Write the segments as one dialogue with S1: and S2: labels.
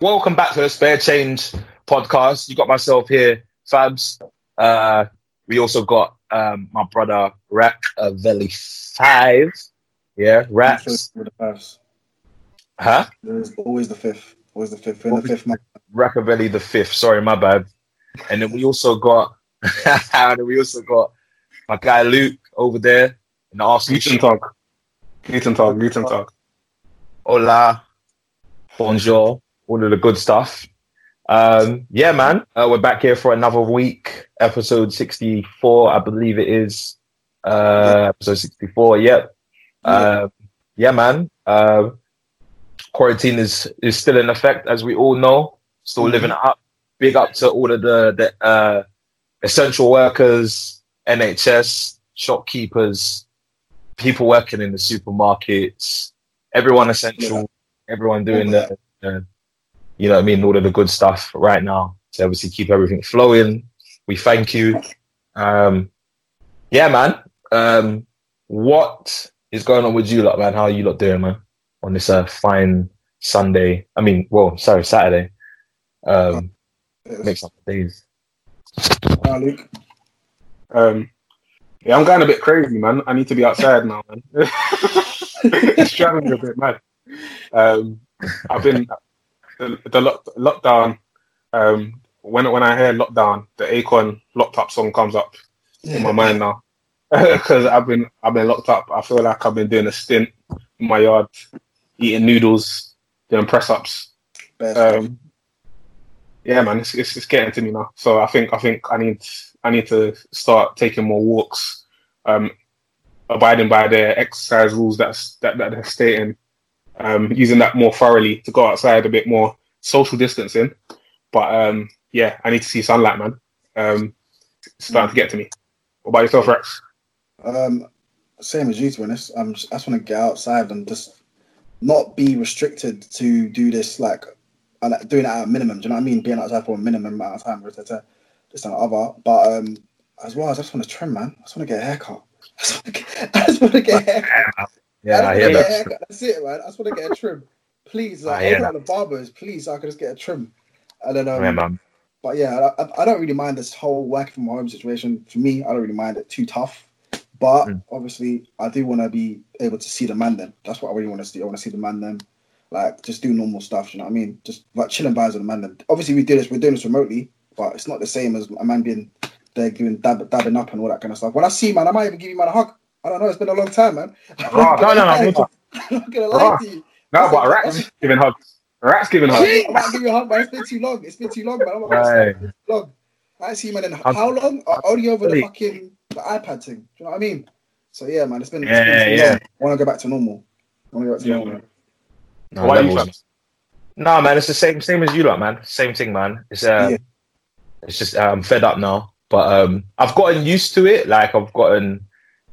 S1: Welcome back to the Spare Change podcast. You got myself here, Fabs. Uh, we also got um, my brother Rack uh, Valley Five. Yeah, Raps.
S2: With the fives.
S1: Huh?
S2: There's always the fifth. Always the fifth. We're in the fifth month.
S1: Rackavelli the fifth. Sorry, my bad. And then we also got, and then we also got my guy Luke over there in the Arsenal.
S3: Gluten talk. Gluten talk. Gluten talk.
S1: Hola, bonjour, all of the good stuff. Um, yeah, man, uh, we're back here for another week, episode sixty-four, I believe it is. Uh, episode sixty-four. Yep. Uh, yeah, man. Uh, quarantine is is still in effect, as we all know. Still living it up. Big up to all of the the uh, essential workers, NHS, shopkeepers, people working in the supermarkets, everyone essential, everyone doing the, the, you know what I mean, all of the good stuff right now to obviously keep everything flowing. We thank you. Um, yeah, man. Um, what is going on with you lot, man? How are you lot doing, man? On this uh, fine Sunday. I mean, well, sorry, Saturday. Um, mix up the days.
S2: Ah, Luke.
S3: Um, yeah, I'm going a bit crazy, man. I need to be outside now, man. it's driving me a bit mad. Um, I've been the, the lock, lockdown. Um, when when I hear lockdown, the Akon locked up song comes up in my mind now because I've been I've been locked up. I feel like I've been doing a stint in my yard, eating noodles, doing press ups. Um, yeah, man, it's, it's it's getting to me now. So I think I think I need I need to start taking more walks, um, abiding by the exercise rules that's, that that they're stating, um, using that more thoroughly to go outside a bit more, social distancing. But um, yeah, I need to see sunlight, man. Um, it's starting to get to me. What about yourself, Rex?
S2: Um, same as you, to be honest. I'm just, I just want to get outside and just not be restricted to do this like and doing it at a minimum. Do you know what I mean? Being outside for a minimum amount of time, versus to just an other. But um, as well, I just want to trim, man. I just want to get a haircut. I just want to get, I just want to get a haircut.
S1: Yeah, I
S2: just
S1: hear
S2: wanna get a
S1: that.
S2: haircut. That's it, man. I just want to get a trim. Please, like,
S1: I hear
S2: open the barbers, please, I can just get a trim. And then, um,
S1: Yeah, man.
S2: but yeah, I, I- I don't really mind this whole working from home situation. For me, I don't really mind it too tough. But
S1: Mm.
S2: obviously, I do want to be able to see the man then. That's what I really want to see. I want to see the man then. Like, just do normal stuff. You know what I mean? Just like chilling vibes with the man then. Obviously, we do this. We're doing this remotely, but it's not the same as a man being there, giving dab, dabbing up and all that kind of stuff. When I see man, I might even give you man a hug. I don't know. It's been a long time, man.
S3: Oh,
S1: no, no, no,
S2: I'm
S1: no.
S2: not gonna lie to you.
S3: No, but rats giving hugs. Rats giving hugs.
S2: I might give you a hug, man. It's been too long. It's been too long, man. I'm not gonna
S1: Right.
S2: say it's been too long. I see man in how long? Uh, Only over the fucking the iPad thing. Do you know what I mean? So yeah, man. It's been.
S1: Yeah,
S2: it's been too
S1: yeah.
S2: long. I want to go back to normal. I want to go back to
S3: Yeah,
S2: normal.
S3: man.
S1: No,
S3: Why are you.
S1: No, man, it's the same same as you lot, man. Same thing, man. It's uh,
S2: Yeah.
S1: it's just uh, I'm fed up now. But um, I've gotten used to it. Like I've gotten,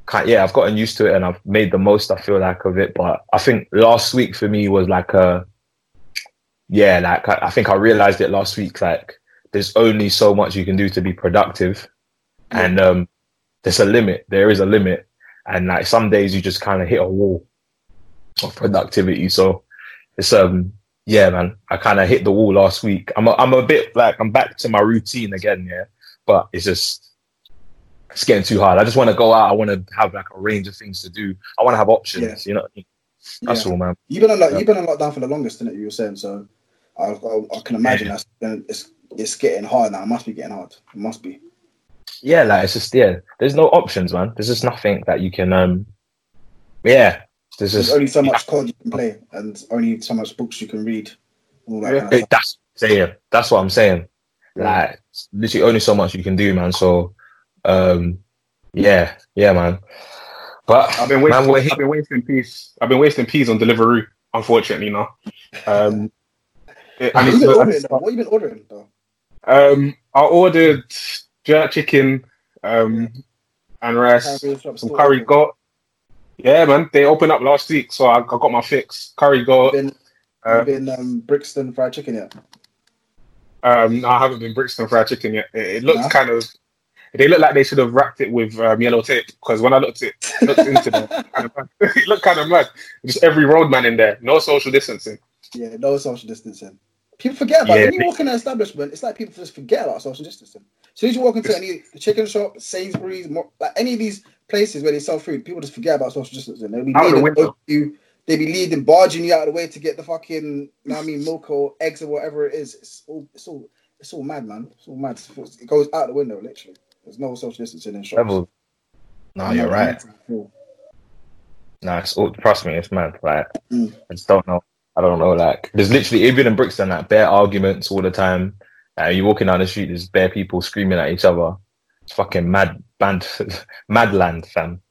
S1: kind yeah, I've gotten used to it, and I've made the most. I feel like of it. But I think last week for me was like a, yeah, like I, I think I realized it last week. Like there's only so much you can do to be productive,
S2: Yeah.
S1: and um, there's a limit. There is a limit, and like some days you just kind of hit a wall of productivity. So it's um yeah, man. I kind of hit the wall last week. I'm a, I'm a bit like I'm back to my routine again, yeah. But it's just it's getting too hard. I just want to go out. I want to have like a range of things to do. I want to have options. You know, I mean? that's
S2: Yeah.
S1: all, man.
S2: You've been on lock,
S1: Yeah.
S2: you've been on lockdown for the longest, didn't it? You were saying so. I, I, I can imagine
S1: Yeah.
S2: that's it's it's getting hard now. It must be getting hard. It must be.
S1: Yeah, like it's just yeah. There's no options, man. There's just nothing that you can um. Yeah, there's
S2: There's
S1: just
S2: only so much COD you can play, and only so much books you can read. All that
S3: Yeah.
S2: kind of
S1: It- that's saying. That's what I'm saying. Like literally only so much you can do, man. So, um, yeah, yeah, man. But
S3: I've been
S1: man,
S3: wasting.
S1: we're
S3: I've been wasting peas. I've been wasting peas on Deliveroo. Unfortunately, now. Um, it- I
S2: What
S3: need
S2: you been ordering?
S3: need
S2: Though? What you been ordering though?
S3: Um, I ordered jerk chicken, um, and rice, some curry goat. Yeah, man, they opened up last week, so I, I got my fix. Curry goat.
S2: Been,
S3: Uh,
S2: been um, Brixton fried chicken yet?
S3: Um, no, I haven't been Brixton fried chicken yet. It, it looks
S2: No?
S3: kind of. They look like they should have wrapped it with um, yellow tape because when I looked it looked into them, kind of it looked kind of mad. Just every roadman in there, no social distancing.
S2: Yeah, no social distancing. People forget about
S1: Yeah,
S2: it. When you walk in an establishment, it's like people just forget about social distancing. So as you walk into any the chicken shop, Sainsbury's, Mo- like any of these places where they sell food, people just forget about social distancing. They'll be
S3: Out the
S2: leading
S3: window.
S2: you, they be leading, barging you out of the way to get the fucking, you know I mean, milk or eggs or whatever it is. It's all, it's all, it's all mad, man. It's all mad. It goes out the window, literally. There's no social distancing in shops.
S1: Level. No, you're right. No, it's all, trust me, it's mad. Like,
S2: Mm.
S1: I just don't know. I don't know. Like, there's literally even in Brixton, like bare arguments all the time. Uh, you're walking down the street, there's bare people screaming at each other. It's fucking mad band, mad land, fam.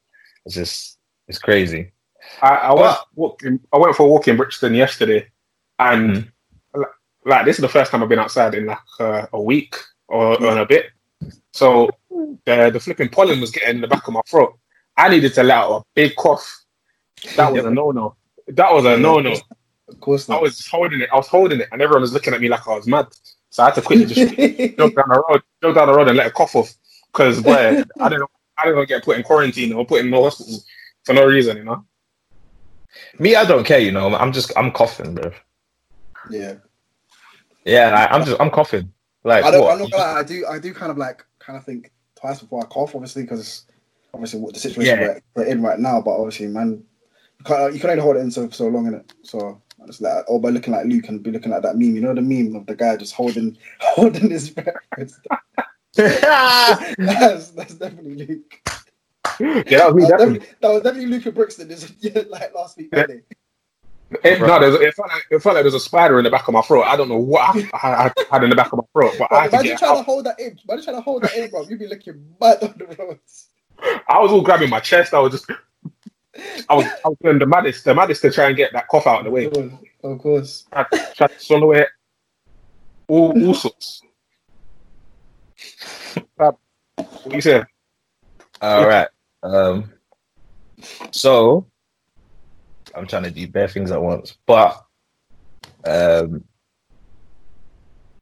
S1: It's just, it's crazy.
S3: I, I went walking. I went for a walk in Brixton yesterday, and
S1: Mm-hmm.
S3: like, like this is the first time I've been outside in like uh, a week or, or a bit. So the the flipping pollen was getting in the back of my throat. I needed to let out a big cough. That was a no no. That was a no no.
S2: Of course not.
S3: I was holding it. I was holding it, and everyone was looking at me like I was mad. So I had to quickly just jump down the road, jump down the road, and let it cough off. Because boy, I didn't, I didn't want get put in quarantine or put in the hospital for no reason, you know.
S1: Me, I don't care, you know. I'm just, I'm coughing, bro.
S2: yeah.
S1: Yeah, like, I'm just, I'm coughing. Like,
S2: I don't.
S1: what?
S2: I'm not gonna. I do. I do kind of like kind of think twice before I cough, obviously, because obviously what the situation
S1: Yeah.
S2: we're, we're in right now. But obviously, man, you can't. You can only hold it in so so long, innit? So it's like, or by looking like Luke and be looking like that meme. You know the meme of the guy just holding holding his breath. that's that's definitely Luke.
S3: Yeah, that was.
S2: That was
S3: Definitely.
S2: definitely, that was definitely Luke Brixton. This yeah, like last week.
S3: Yeah.
S2: Wasn't it?
S3: It, no, there's, it, felt like, it felt like there was a spider in the back of my throat. I don't know what I, I, I had in the back of my throat, but I
S2: Bro,
S3: had to
S2: imagine
S3: get
S2: trying to hold that in. Imagine trying to hold that in, bro. You'd be looking mad on the roads.
S3: I was all grabbing my chest. I was just, I was, I was doing the maddest, the maddest to try and get that cough out of the way.
S2: Of course.
S3: I tried to swallow it, all, all sorts. Fab, what you say?
S1: All right. Um, so I'm trying to do bare things at once, but um,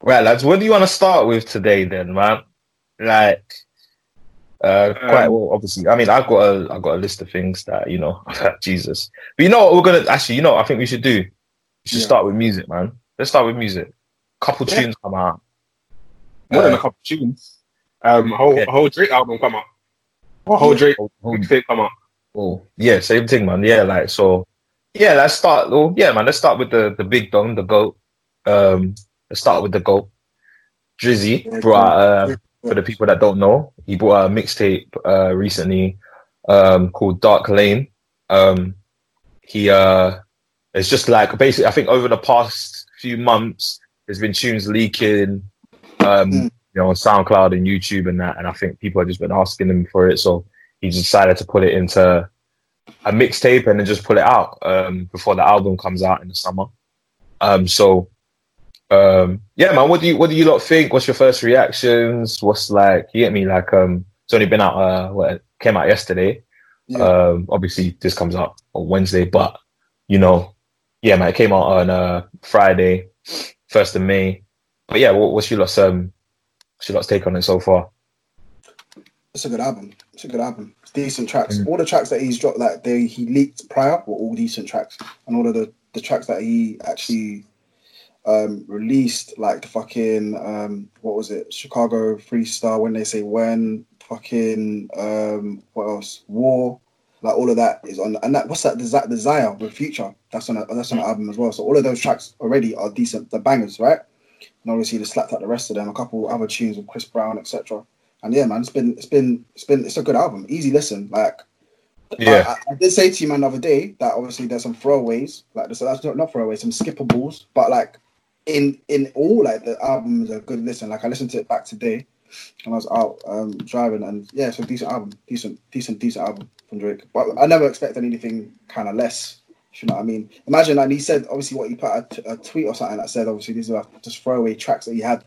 S1: right, lads. What do you want to start with today, then, man? Like, uh, quite
S3: Um,
S1: well. Obviously, I mean, I've got a, I've got a list of things that you know, Jesus. But you know what we're gonna actually, you know, what I think we should do. We should
S2: Yeah.
S1: start with music, man. Let's start with music. Couple
S3: Yeah.
S1: tunes come out.
S3: More than
S1: Uh,
S3: a couple tunes. Um, whole,
S1: Yeah.
S3: whole Drake album come out. A whole Drake
S1: oh,
S3: mixtape come out.
S1: Oh, yeah, same thing, man. Yeah, like so. Yeah, let's start. Oh, yeah, man. Let's start with the the big dom, the goat. Um, let's start with the goat. Drizzy brought out, uh, for the people that don't know, he brought out a mixtape uh recently, um, called Dark Lane. Um, he uh, it's just like basically, I think over the past few months, there's been tunes leaking, um,
S2: Mm.
S1: you know, on SoundCloud and YouTube and that, and I think people have just been asking him for it, so he decided to put it into a mixtape and then just put it out um, before the album comes out in the summer. Um, so um, yeah, man, what do you what do you lot think? What's your first reactions? What's like you get me? Like um, it's only been out. Uh, what it came out yesterday.
S2: Yeah.
S1: Um, obviously this comes out on Wednesday, but you know, yeah, man, it came out on uh Friday, first of May. But yeah, what, what's your lot's um, what's your lot's take on it so far?
S2: It's a good album. It's a good album. Decent tracks.
S1: Mm.
S2: All the tracks that he's dropped, like they he leaked prior, were all decent tracks, and all of the the tracks that he actually um released, like the fucking um what was it, Chicago Freestyle, when they say when, fucking um what else, War, like all of that is on, and that what's that Desi- Desire with Future, that's on a, that's on the album as well. So all of those tracks already are decent, the bangers, right? And obviously they slapped out the rest of them, a couple other tunes with Chris Brown, etc. And yeah, man, it's been it's been it's been it's a good album. Easy listen. Like
S1: Yeah,
S2: I, I did say to you man the other day that obviously there's some throwaways, like there's that's not, not throwaways, some skippables, but like in in all like the album is a good listen. Like I listened to it back today and I was out um driving and yeah, it's a decent album. Decent, decent, decent album from Drake. But I never expected anything kind of less. if You know what I mean? Imagine, and he said obviously what he put a, t- a tweet or something that said obviously these are just throwaway tracks that he had.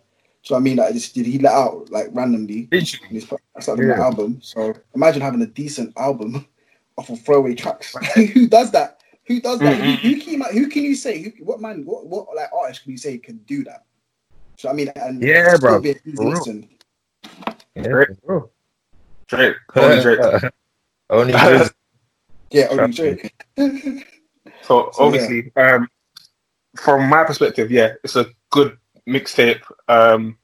S2: Do you know what I mean? Like just did he let out like randomly and he's put that's like
S1: Yeah.
S2: the album. So imagine having a decent album off of throwaway tracks. who does that? Who does that?
S3: Mm-mm.
S2: Who, who can you, who can you say? Who, what man? What what like artist can you say can do that? So I mean, and
S1: Yeah, bro.
S2: be an
S1: For real.
S2: listen.
S1: yeah, bro.
S3: Drake, only Drake.
S1: Only Drizzy.
S2: Yeah, only Drake.
S3: So
S2: So,
S3: obviously, um, from my perspective, yeah, it's a good mixtape. Um,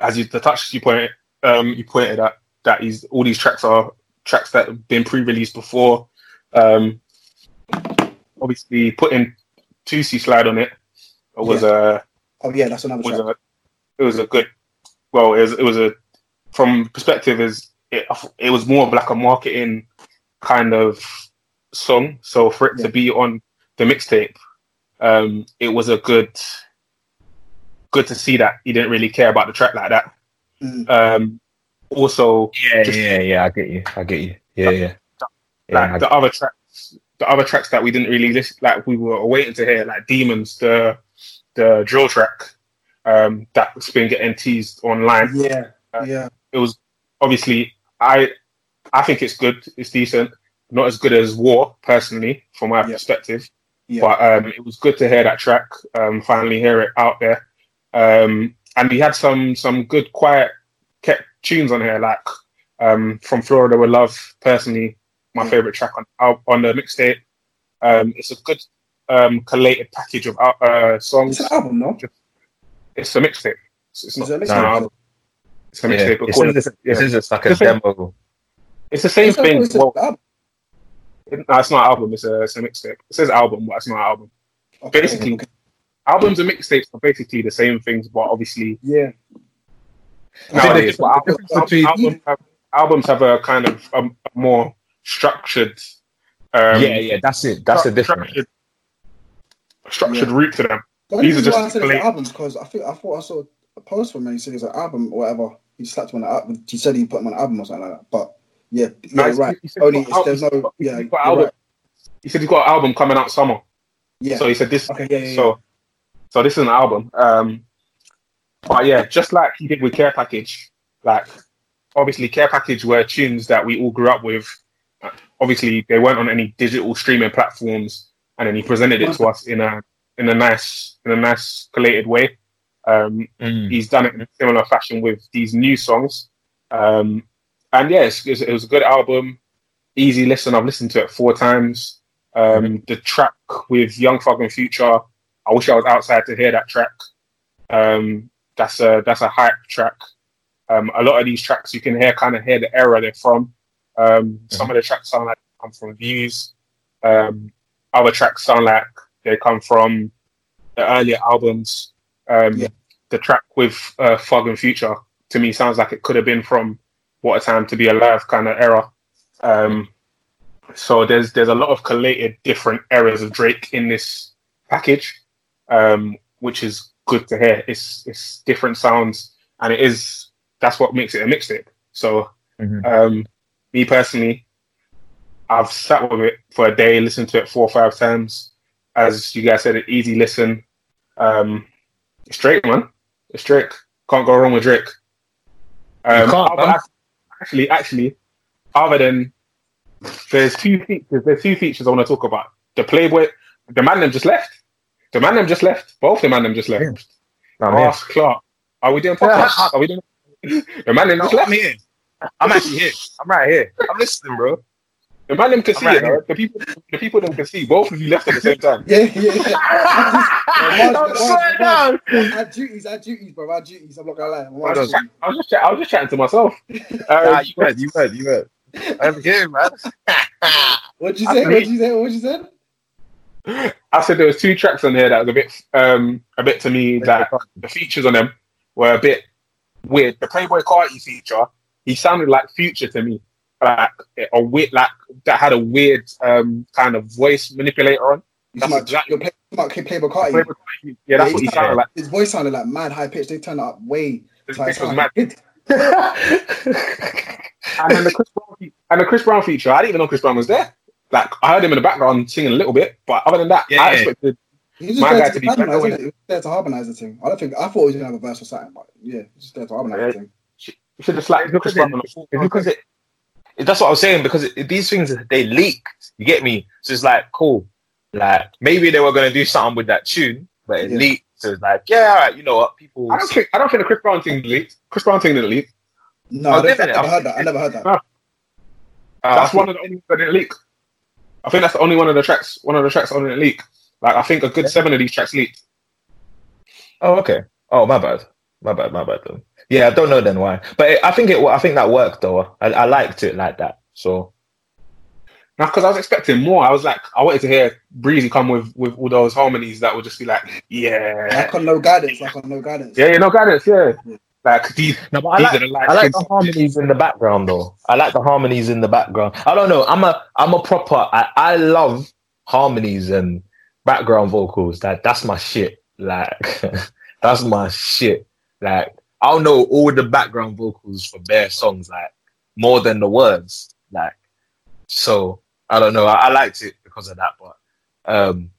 S3: as you the touch you pointed, um, you pointed at that is all these tracks are tracks that have been pre-released before. Um, obviously, putting Toosie slide on it was a
S2: Oh yeah, that's another
S3: was
S2: track.
S3: a it was a good. Well, it was it was a from perspective is it it was more of like a marketing kind of song. So for it
S2: Yeah.
S3: to be on the mixtape, um, it was a good good to see that he didn't really care about the track like that.
S2: Mm.
S3: Um, also,
S1: Yeah,
S3: Just-
S1: yeah, yeah. I get you. I get you. Yeah, yeah. Yeah,
S3: like
S1: I
S3: the other tracks, the other tracks that we didn't really listen, like we were waiting to hear, like Demons, the the drill track, um, that's been getting teased online.
S2: Yeah,
S3: Uh,
S2: yeah.
S3: It was obviously I I think it's good, it's decent, not as good as War personally, from my
S2: Yeah.
S3: perspective.
S2: Yeah.
S3: But um, it was good to hear that track, um, finally hear it out there. Um, and he had some some good quiet kept tunes on here, like um, from Florida with Love. Personally, my
S2: Yeah.
S3: favorite track on on the mixtape. Um, it's a good um, collated package of uh, uh, songs.
S2: It's an album, no?
S3: It's a mixtape. It's, it's
S2: It's
S3: not.
S2: a
S3: It's,
S2: mixtape.
S3: an album. It's a mixtape. but
S1: This
S3: call
S1: just, this
S3: yeah.
S1: is just like a
S3: It's
S1: demo.
S3: It's the same
S2: It's a-
S3: thing.
S2: it's
S3: Well, it- no, it's not an album. It's a, it's a mixtape. It says album, but it's not an album.
S2: Okay,
S3: Basically,
S2: okay.
S3: Albums and mixtapes are basically the same things, but obviously
S2: yeah.
S1: I
S3: nowadays, but albums,
S1: the difference between-
S3: albums, have, albums have a kind of a, a more structured. Um,
S1: yeah, yeah. That's it. That's the
S3: stru-
S1: difference.
S3: Structured, structured
S2: Yeah.
S3: route to them.
S2: The
S3: These are just
S2: why I said it's an
S3: collate-
S2: album because I think I thought I saw a post from him. He said it's an album or whatever. He slapped him on the album. He said he put him on an album or something like that. But yeah,
S3: No,
S2: yeah,
S3: he-
S2: right.
S3: he said
S2: Only
S3: he's got
S2: it's, there's no
S3: he
S2: yeah.
S3: he's got
S2: you're
S3: album-
S2: right.
S3: He said he's got an album coming out summer.
S2: Yeah.
S3: So he said this.
S2: okay. Yeah. Yeah. yeah.
S3: So, so this is an album. Um, but yeah, just like he did with Care Package, like obviously Care Package were tunes that we all grew up with. Obviously, they weren't on any digital streaming platforms, and then he presented it to us in a in a nice in a nice collated way. Um,
S1: Mm.
S3: he's done it in a similar fashion with these new songs. Um, and yes, it was, it was a good album, easy listen. I've listened to it four times. Um, The track with Young Thug and Future, I wish I was outside to hear that track. Um, that's a that's a hype track. Um, a lot of these tracks you can hear kind of hear the era they're from. Um, Some of the tracks sound like they come from Views. Um, other tracks sound like they come from the earlier albums. Um,
S2: Yeah.
S3: The track with uh, Thug and Future to me sounds like it could have been from What a Time to Be Alive kind of era. Um, so there's there's a lot of collated different eras of Drake in this package, um, which is good to hear. It's it's different sounds, and it is that's what makes it a mixtape. So
S1: Mhm.
S3: um, me personally, I've sat with it for a day, listened to it four or five times. As you guys said, an easy listen. Um, it's Drake, man. It's Drake. Can't go wrong with Drake. Um,
S1: can't,
S3: other-
S1: man.
S3: actually, actually, other than there's two features. There's two features I want to talk about. The Playboi, the man them just left. The man them just left. Both the man them just left.
S1: Yeah. I'm here.
S3: Clark. Are we doing podcasts? Are we doing? The man them just
S4: No,
S3: left.
S4: I'm here. I'm actually here. I'm right here. I'm listening, bro.
S3: The man them can
S4: I'm
S3: see
S4: right
S3: it. though. The people, the people them can see. Both of you left at the same time.
S2: Yeah. Yeah. yeah. I
S1: I'm
S2: just-
S1: swear down.
S2: I duties. I had duties, bro. I had duties. I'm not gonna lie. I'm
S4: Well
S2: not
S4: done.
S3: I was just, chat- I was just chatting to myself.
S4: Nah,
S3: Um,
S4: you heard, you heard, you heard. I'm here, man.
S2: What'd you say? What'd you say? What'd you say?
S3: I said there was two tracks on here that was a bit, um, a bit to me that the features on them were a bit weird. The Playboi Carti feature, he sounded like Future to me, like a weird, like that had a weird um, kind of voice manipulator on.
S2: You
S3: That's
S2: talking about-
S3: exactly-
S2: you're about Playboi Carti.
S3: Playboi Carti, yeah, that's
S2: Yeah,
S3: what he sounded like.
S2: His voice sounded like mad high pitched. They turned up way.
S3: His was mad. And then the Chris Brown, and the Chris Brown feature, I didn't even know Chris Brown was there. Like I heard him in the background singing a little bit, but other than that,
S4: Yeah,
S3: I
S4: yeah.
S3: expected.
S2: He's just
S3: My
S2: there
S3: guy
S2: to,
S3: to be
S2: harmonize,
S3: better
S2: isn't it? He was there to harmonize the thing. I don't think I thought he was gonna have a verse or something, but yeah, just there to harmonize
S3: Yeah.
S2: the thing.
S3: You should just like Chris
S1: because
S3: Brown.
S1: it- because it. That's what I was saying because it, these things they leak. You get me? So it's like cool. Like maybe they were gonna do something with that tune, but it
S2: Yeah.
S1: leaked. So it's like yeah, all right, you know what? People.
S3: I don't think I don't think the Chris Brown thing leaked. Chris Brown thing didn't leak.
S2: No,
S1: Oh,
S2: I, I never heard that. I never heard that.
S3: No.
S1: Uh,
S3: That's
S1: I
S3: one of the only ones that didn't leak. I think that's the only one of the tracks. One of the tracks on didn't leak Like I think a good seven of these tracks leaked.
S1: Oh, okay. Oh, my bad. My bad. My bad. Then. Yeah, I don't know then why, but it, I think it. I think that worked though. I, I liked it like that. So
S3: Now, because I was expecting more, I was like, I wanted to hear Breezy come with with all those harmonies that would just be like, yeah,
S2: Like on no guidance, like on no guidance.
S3: yeah, yeah, no guidance, yeah.
S2: Yeah.
S3: Like these,
S1: no, but I like, I like the harmonies in the background though. I like the harmonies in the background. I don't know. I'm a I'm a proper. I, I love harmonies and background vocals. That that's my shit. Like that's my shit. Like I'll know all the background vocals for bare songs. Like more than the words. Like so. I don't know. I, I liked it because of that. But um,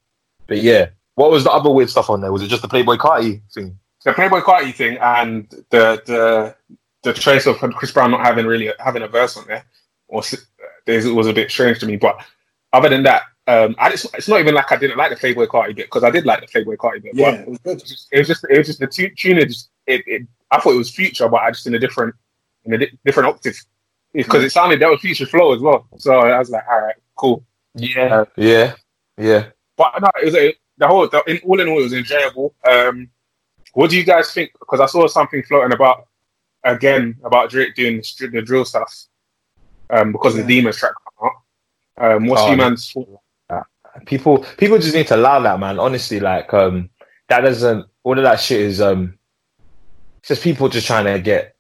S1: but yeah. What was the other weird stuff on there? Was it just the Playboi Carti thing?
S3: The Playboi Carti thing and the the the trace of Chris Brown not having really having a verse on there was it was a bit strange to me. But other than that, um, I just, it's not even like I didn't like the Playboi Carti bit because I did like the Playboi Carti bit.
S2: Yeah, it was good.
S3: it was just it was just, it was just the tu- tune. It, just, it, it I thought it was future, but I just in a different in a di- different octave because it sounded that was future flow as well. So I was like, all right, cool.
S1: Yeah. Yeah. Yeah.
S3: But no, it was a, the whole. The, in, all in all, it was enjoyable. Um, what do you guys think? Because I saw something floating about again about Drake doing the, the drill stuff um, because
S2: Yeah.
S3: the Demons track. Um, what's
S1: Oh,
S3: you man's
S1: people people just need to allow that man honestly like um that doesn't all of that shit is um just people just trying to get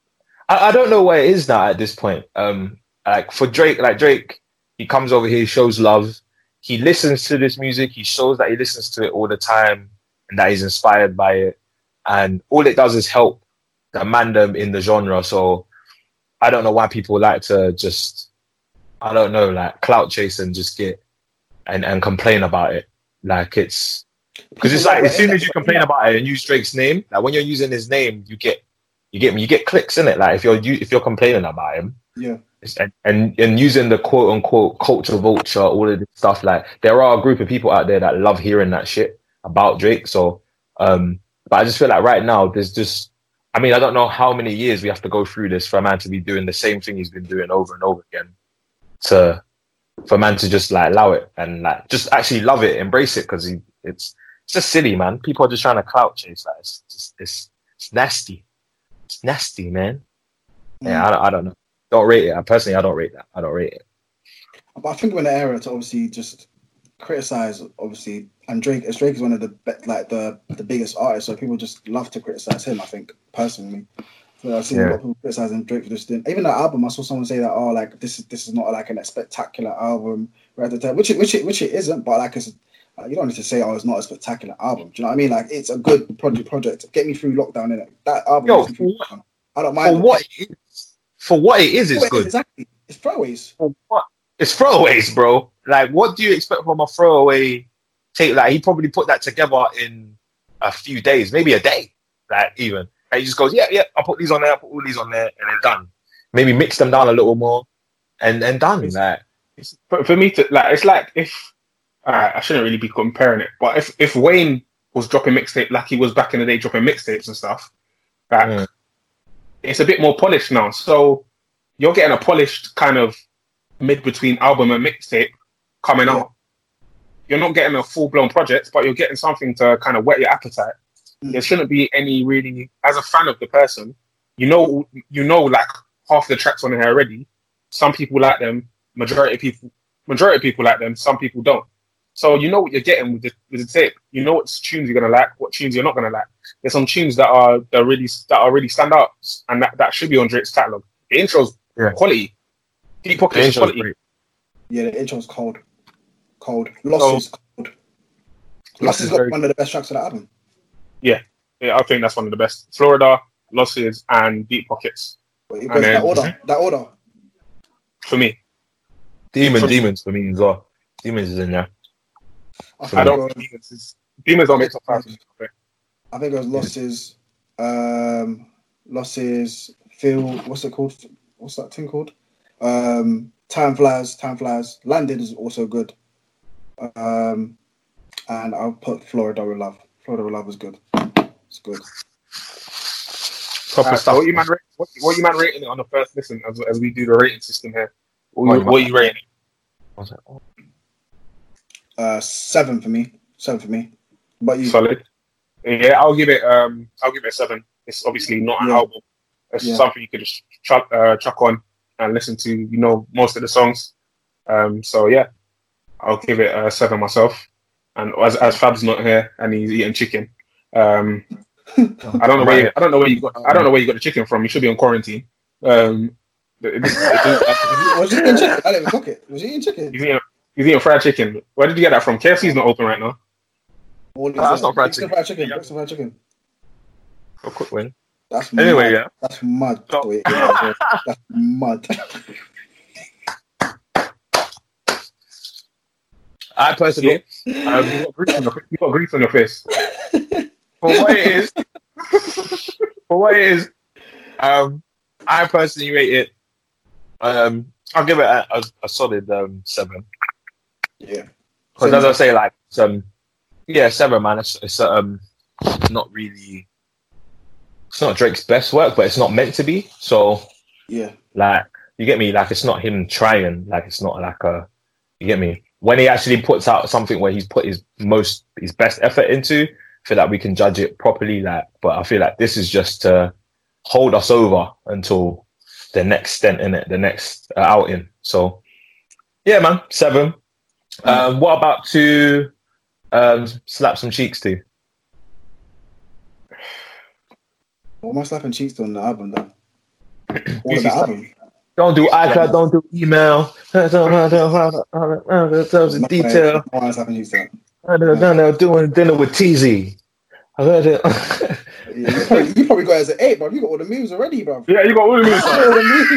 S1: I, I don't know where it is now at this point um like for drake like drake he comes over here shows love he listens to this music he shows that he listens to it all the time and that he's inspired by it and all it does is help the mandem in the genre so i don't know why people like to just i don't know like clout chase and just get and, and complain about it. Like it's because it's like as soon as you complain about it and use Drake's name, like when you're using his name, you get you get you get clicks in it. Like if you're you, if you're complaining about him,
S2: Yeah.
S1: and, and and using the quote unquote culture vulture, all of this stuff. Like there are a group of people out there that love hearing that shit about Drake. So, um, but I just feel like right now there's just. I mean, I don't know how many years we have to go through this for a man to be doing the same thing he's been doing over and over again to for a man to just like allow it and like just actually love it, embrace it because he it's it's just silly, man. People are just trying to clout chase. Like it's just it's it's nasty. It's nasty, man. Yeah, mm. I don't, I don't know. Don't rate it. I personally, I don't rate that. I don't rate it.
S2: But I think we're in the era to obviously just criticize, obviously, and Drake. As Drake is one of the be- like the the biggest artists, so people just love to criticize him. I think personally, so I've seen a lot of people criticizing Drake for just doing. Even that album, I saw someone say that, oh, like this is this is not like a spectacular album, right? at the time, Which it, which it, which it isn't, but like it's. Uh, you don't need to say, "Oh, it's not a spectacular album." Do you know what I mean? Like, it's a good project. Project get me through lockdown. In it, that album.
S1: Yo,
S2: gets me through lockdown. I don't mind.
S1: For what it is, for what it is, it's good.
S2: Exactly. It's throwaways.
S1: For what? It's throwaways, bro. Like, what do you expect from a throwaway tape? Like, he probably put that together in a few days, maybe a day, like even. And he just goes, yeah, yeah, I'll put these on there, I'll put all these on there, and then done. Maybe mix them down a little more, and and done. Like,
S3: It's, for, for me to like, it's like if uh, I shouldn't really be comparing it, but if if Wayne was dropping mixtape like he was back in the day, dropping mixtapes and stuff, like
S1: Mm.
S3: it's a bit more polished now. So you're getting a polished kind of mid between album and mixtape coming out. You're not getting a full blown project, but you're getting something to kind of whet your appetite.
S2: Mm.
S3: There shouldn't be any really, as a fan of the person, you know, you know, like half the tracks on here already. Some people like them, majority of people, majority of people like them. Some people don't. So you know what you're getting with the with the tape. You know what tunes you're gonna like, what tunes you're not gonna like. There's some tunes that are that are really that are really stand out, and that, that should be on Drake's catalog. The intro's
S1: Yeah.
S3: quality, deep pockets quality.
S1: great.
S2: Yeah, the intro's cold. Cold. Lost is cold. Lost is
S3: is very-
S2: one of the best tracks of the album.
S3: Yeah, yeah, I think that's one of the best. Florida, Losses, and Deep Pockets
S2: But it
S3: And then-
S2: that order. That order.
S3: for me.
S1: Demon,
S3: For-
S1: demons for me as well. Demons is in there.
S2: I
S1: I
S2: think, it
S3: don't
S2: goes,
S3: think Demons is Demons don't make top five.
S2: I think it goes losses. Um, losses. Feel. What's it called? What's that thing called? Um, time flies. Time flies. Landed is also good. Um, and I'll put Florida with love. Florida with love was good. It's good.
S1: Proper
S3: Uh, so
S1: stuff.
S3: what you man, what, what you man rating it on the first listen as, as we do the rating system here? What, you-
S1: you
S3: what you rating? it?
S1: Was like, oh.
S2: Uh, seven for me. seven for me. But you,
S3: solid. Yeah, I'll give it. Um, I'll give it a seven. It's obviously not an
S2: Yeah.
S3: album. It's
S2: Yeah.
S3: something you could just chuck, uh, chuck on and listen to. You know most of the songs. Um, so yeah, I'll give it a seven myself. And as as Fab's not here and he's eating chicken, um, I don't know where you, I don't know where you got I don't know where you got the chicken from. You should be on quarantine. Um,
S2: was you eating chicken? I didn't cook it. Was you eating chicken?
S3: he's eating he's eating fried chicken. Where did you get that from? KFC's not open right now.
S2: What is
S1: No, that's not fried
S2: Brixton
S1: chicken.
S2: fried chicken. Brixton fried chicken.
S1: A quick win.
S2: That's
S1: Anyway,
S2: mad.
S1: yeah.
S2: That's mud. Wait, yeah, That's mud.
S1: I personally,
S3: Um, you got grease on your, you got grease on your face.
S1: for what it is, for what it is, um, I personally rate it. Um, I'll give it a, a, a solid um seven.
S2: Yeah.
S1: Because as I say, like, um, yeah, seven, man. It's, it's um, not really. It's not Drake's best work, but it's not meant to be. So,
S2: Yeah.
S1: like, you get me? Like, it's not him trying. Like, it's not like a. You get me? When he actually puts out something where he's put his most, his best effort into, I feel like we can judge it properly. Like, but I feel like this is just to hold us over until the next stint in it, the next uh, outing. So, yeah, man, seven. Um, what about to um, slap some cheeks to?
S2: What am I slapping cheeks on the album though? All the album.
S1: Don't do iCloud, don't do email. Detail.
S2: No one's slapping cheeks on.
S1: Doing dinner with TZ. I heard it.
S2: Yeah, you, probably, you probably got it as an eight, bro. You got all the memes already, bro.
S3: Yeah, you got all of
S2: got all the memes.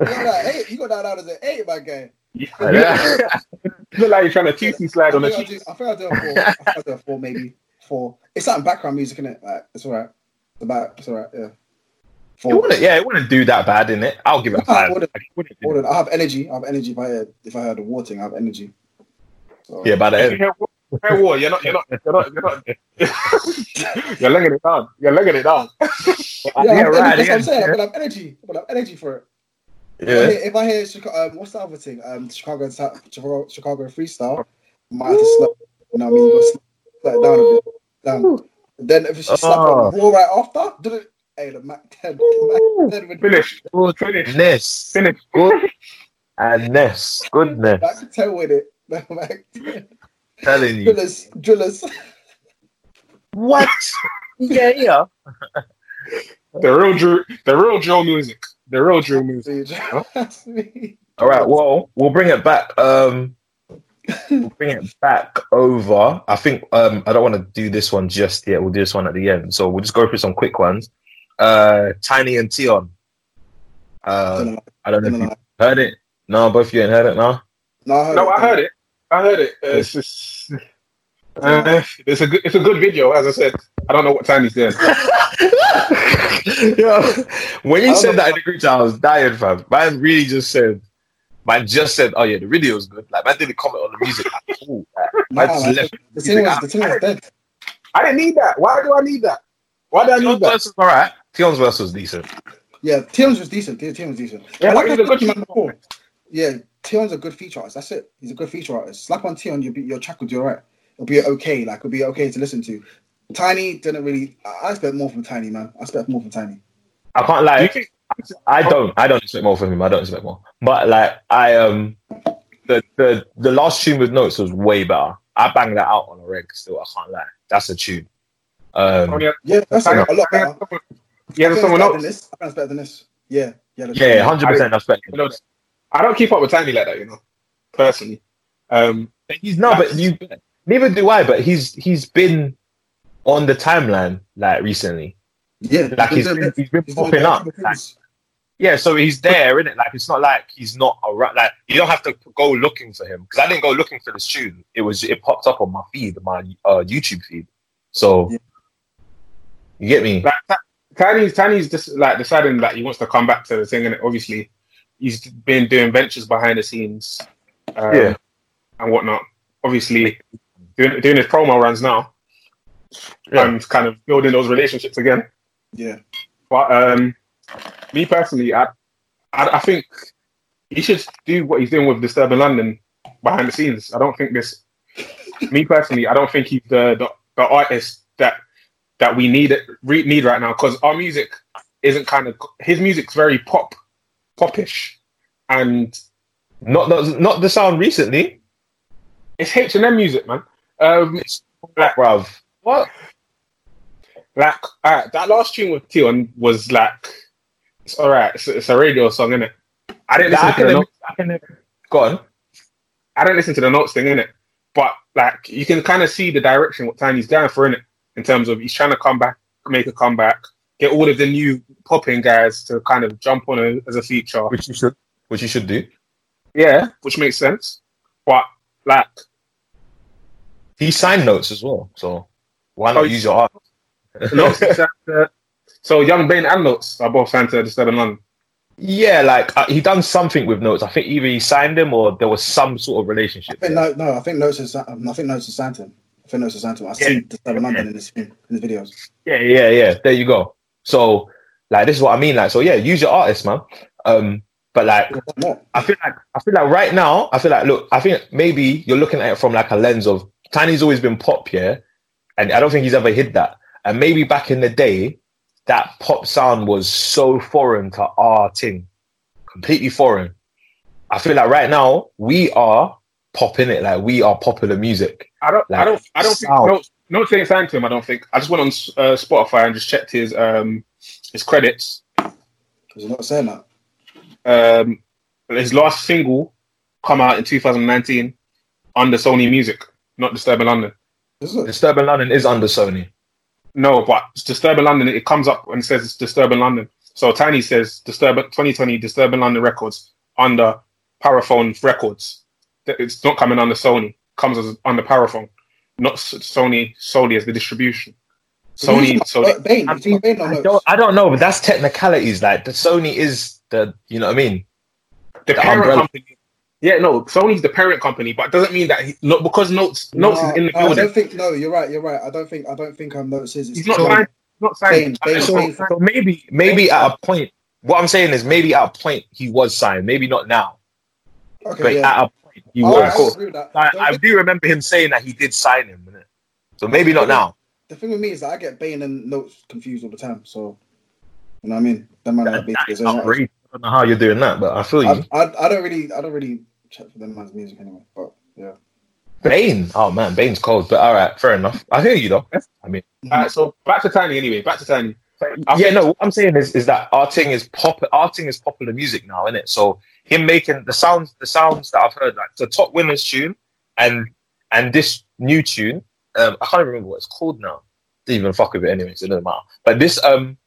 S2: You got that eight. You got that out as an eight, my guy.
S3: You look like you're trying to Toosie slide on the
S2: think. I'll do, I think I'll do a four. I think I'll do a four, maybe four. It's like background music, innit? Like it's alright. It's about it's alright. Yeah.
S1: It wouldn't, yeah, it wouldn't do that bad in it. I'll give it a five.
S2: It wouldn't.
S1: Like, it wouldn't do
S2: Hold on, I have energy. I have energy. If I heard, if I heard the war thing, I have energy. So,
S1: Yeah, by the
S3: Hey,
S1: end.
S3: hey, war, you're not, you're not, you're not, you're not. you're legging it down. You're legging it down.
S2: yeah,
S1: Yeah,
S2: I'm,
S1: right,
S2: that's what. I'm saying. I'm have energy. I'm have energy for it. If I
S1: Yeah.
S2: hear, if I hear um, what's the other thing? Um, Chicago, Chicago, Chicago freestyle. I might have to slow. You know what I mean? You slow it down a bit. Down. Then if it's just slap
S1: Oh.
S2: on raw right after, do it. Hey, the Mac 10. The Mac 10 would
S3: Finish. Finish.
S1: Goodness.
S3: Finish.
S1: Good. Goodness. Goodness.
S2: Mac 10 with it. The Mac 10.
S1: Telling you.
S2: Drillers, drillers.
S1: What? Yeah, yeah.
S3: The real Drew, the real drill music. The real drill music.
S2: That's me.
S1: All right. Well, we'll bring it back. Um, we'll bring it back over. I think um, I don't want to do this one just yet. We'll do this one at the end. So we'll just go through some quick ones. Uh, Tinie and Tion. Uh, I don't know if you heard it. No, both of you ain't heard it. No.
S2: No, I heard
S3: No,
S2: it.
S3: I heard it. I heard it. Uh, it's just, uh, it's a good, it's a good video. As I said, I don't know what time he's doing.
S1: Yo, when
S2: I
S1: you said
S2: know.
S1: that in the group chat, I was dying, fam. Man really just said, man just said, oh yeah, the video video's good. Like, man didn't comment on the music at all. Like,
S2: Nah,
S1: man just
S2: man,
S1: left
S2: the thing was, the thing was dead.
S3: I didn't need that. Why do I need that? Why do I need
S1: Tion's
S3: that?
S1: alright. Tion's verse was decent.
S2: Yeah, Tion's was decent. Tion was decent.
S3: Yeah,
S2: I
S3: but he's a
S2: I
S3: good
S2: said to you
S3: feature
S2: before. Yeah, Tion's a good feature artist. That's it. He's a good feature artist. Slap on Tion, you'll be, your track will do alright. It'll be okay. Like it'll be okay to listen to. Tinie didn't really. I I expect more from Tinie, man. I expect more from Tinie.
S1: I can't
S3: Do
S1: lie.
S3: think?
S1: I don't. I don't expect more from him. I don't expect more. But like, I um, the the the last tune with notes was way better. I banged that out on a reg. Still, I can't lie. That's a tune. Um,
S3: yeah,
S2: Yeah, that's a
S3: Tiny-
S2: lot better.
S3: Yeah, there's someone
S2: better than
S3: else.
S2: this. I think it's better than this. Yeah, yeah,
S1: yeah, hundred percent. That's better.
S3: You know, I don't keep up with Tinie like that, you know, personally. Um,
S1: He's no, but you. Neither do I. But he's he's been on the timeline like recently.
S2: Yeah,
S1: Like he's
S2: doing
S1: been, he's been
S2: He's
S1: popping up. Like, yeah, so he's there, isn't it? Like it's not like he's not around. Like you don't have to go looking for him because I didn't go looking for this tune. It was it popped up on my feed, my uh, YouTube feed. So
S2: Yeah.
S1: you get me?
S3: like, Ta- Tinie's Tinie's just like deciding that he wants to come back to the thing, and obviously he's been doing ventures behind the scenes, um,
S1: Yeah.
S3: and whatnot. Obviously, doing doing his promo runs now,
S1: Yeah.
S3: and kind of building those relationships again.
S2: Yeah,
S3: But um, me personally, I, I I think he should do what he's doing with Disturbing London behind the scenes. I don't think this me personally, I don't think he's the the, the artist that that we need re- need right now because our music isn't kind of his music's very pop popish and
S1: Not not, not the sound recently,
S3: it's H and M music, man. Um, like,
S1: bruv. What?
S3: like uh, that last tune with Tion was like it's all right. It's, it's a radio song, isn't it? I didn't listen
S1: I
S3: to the
S1: can,
S3: notes.
S1: I can, go on.
S3: I didn't listen to the notes thing, innit? But like you can kind of see the direction what Tinie's going for, innit? In terms of he's trying to come back, make a comeback, get all of the new popping guys to kind of jump on a, as a feature.
S1: Which you should, which you should do.
S3: Yeah, which makes sense. But like,
S1: He signed notes as well, so why
S3: Oh,
S1: not
S3: he-
S1: use your art?
S3: notes is signed to- so Young Bane and Notes are both signed to Disturbing London.
S1: Yeah, like uh, he done something with notes. I think either he signed them or there was some sort of
S2: I
S1: relationship.
S2: think no, no. I think notes is. Um, I think notes is Santon. I think notes is Santon. I seen Disturbing London in his in his videos.
S1: Yeah, yeah, yeah. There you go. So, like, this is what I mean. Like, so yeah, use your artist, man. Um, but like, I feel like I feel like right now, I feel like look, I think maybe you're looking at it from like a lens of Tinie's always been pop, yeah, and I don't think he's ever hid that. And maybe back in the day, that pop sound was so foreign to our thing, completely foreign. I feel like right now we are popping it, like we are popular music.
S3: I don't, I don't, I don't think
S1: sound.
S3: Notes, Notes ain't signed to him. I don't think. I just went on uh, Spotify and just checked his um his credits.
S2: Because you're not saying that.
S3: Um, his last single come out in 2019 under Sony Music, not Disturbing London.
S2: Is it?
S1: Disturbing London is under Sony.
S3: No, but it's Disturbing London. It comes up and says it's Disturbing London. So Tinie says Disturbing 2020 Disturbing London Records under Parlophone Records. That It's not coming under Sony. Comes as under Parlophone, not S- Sony solely as the distribution. Sony,
S2: So
S3: Sony.
S2: Bane.
S1: I,
S2: you talking about Bane or
S1: I don't, I don't know, but that's technicalities. Like the Sony is the, you know what I mean?
S3: the,
S1: The
S3: parent
S1: umbrella.
S3: company. Yeah, no, Sony's the parent company, but it doesn't mean that he, not because Notes Notes
S2: No,
S3: is in the
S2: no, I don't think. No, you're right. You're right. I don't think. I don't think um, notes is.
S3: He's not
S2: So-
S3: signed. Not
S2: Bane,
S3: signed.
S1: So, so maybe, maybe at a point, what I'm saying is maybe at a point he was signed, maybe not now,
S2: Okay,
S1: but
S2: yeah.
S1: at a point he
S2: Oh,
S1: was.
S2: I agree with that.
S1: I, I do remember him saying that he did sign him, innit? so maybe not now.
S2: The thing with me is that I get Bane and notes confused all the time. So, you know what I mean? That might not be
S1: that
S2: his
S1: is
S2: own artist.
S1: outrageous. I don't know how you're doing that, but I feel you.
S2: I, I, I don't really, I don't really check for them man's music anyway. But yeah,
S1: Bane, oh man, Bane's cold, but all right, fair enough. I hear you though. I mean, mm-hmm.
S3: Alright, so back to Tinie anyway. Back to Tinie. I
S1: yeah, no. What I'm saying is, is that arting is pop. Arting is popular music now, isn't it? So him making the sounds, the sounds that I've heard, like the top winners tune, and and this new tune, um, I can't remember what it's called now. Didn't even fuck with it anyway, it doesn't matter. But this, um,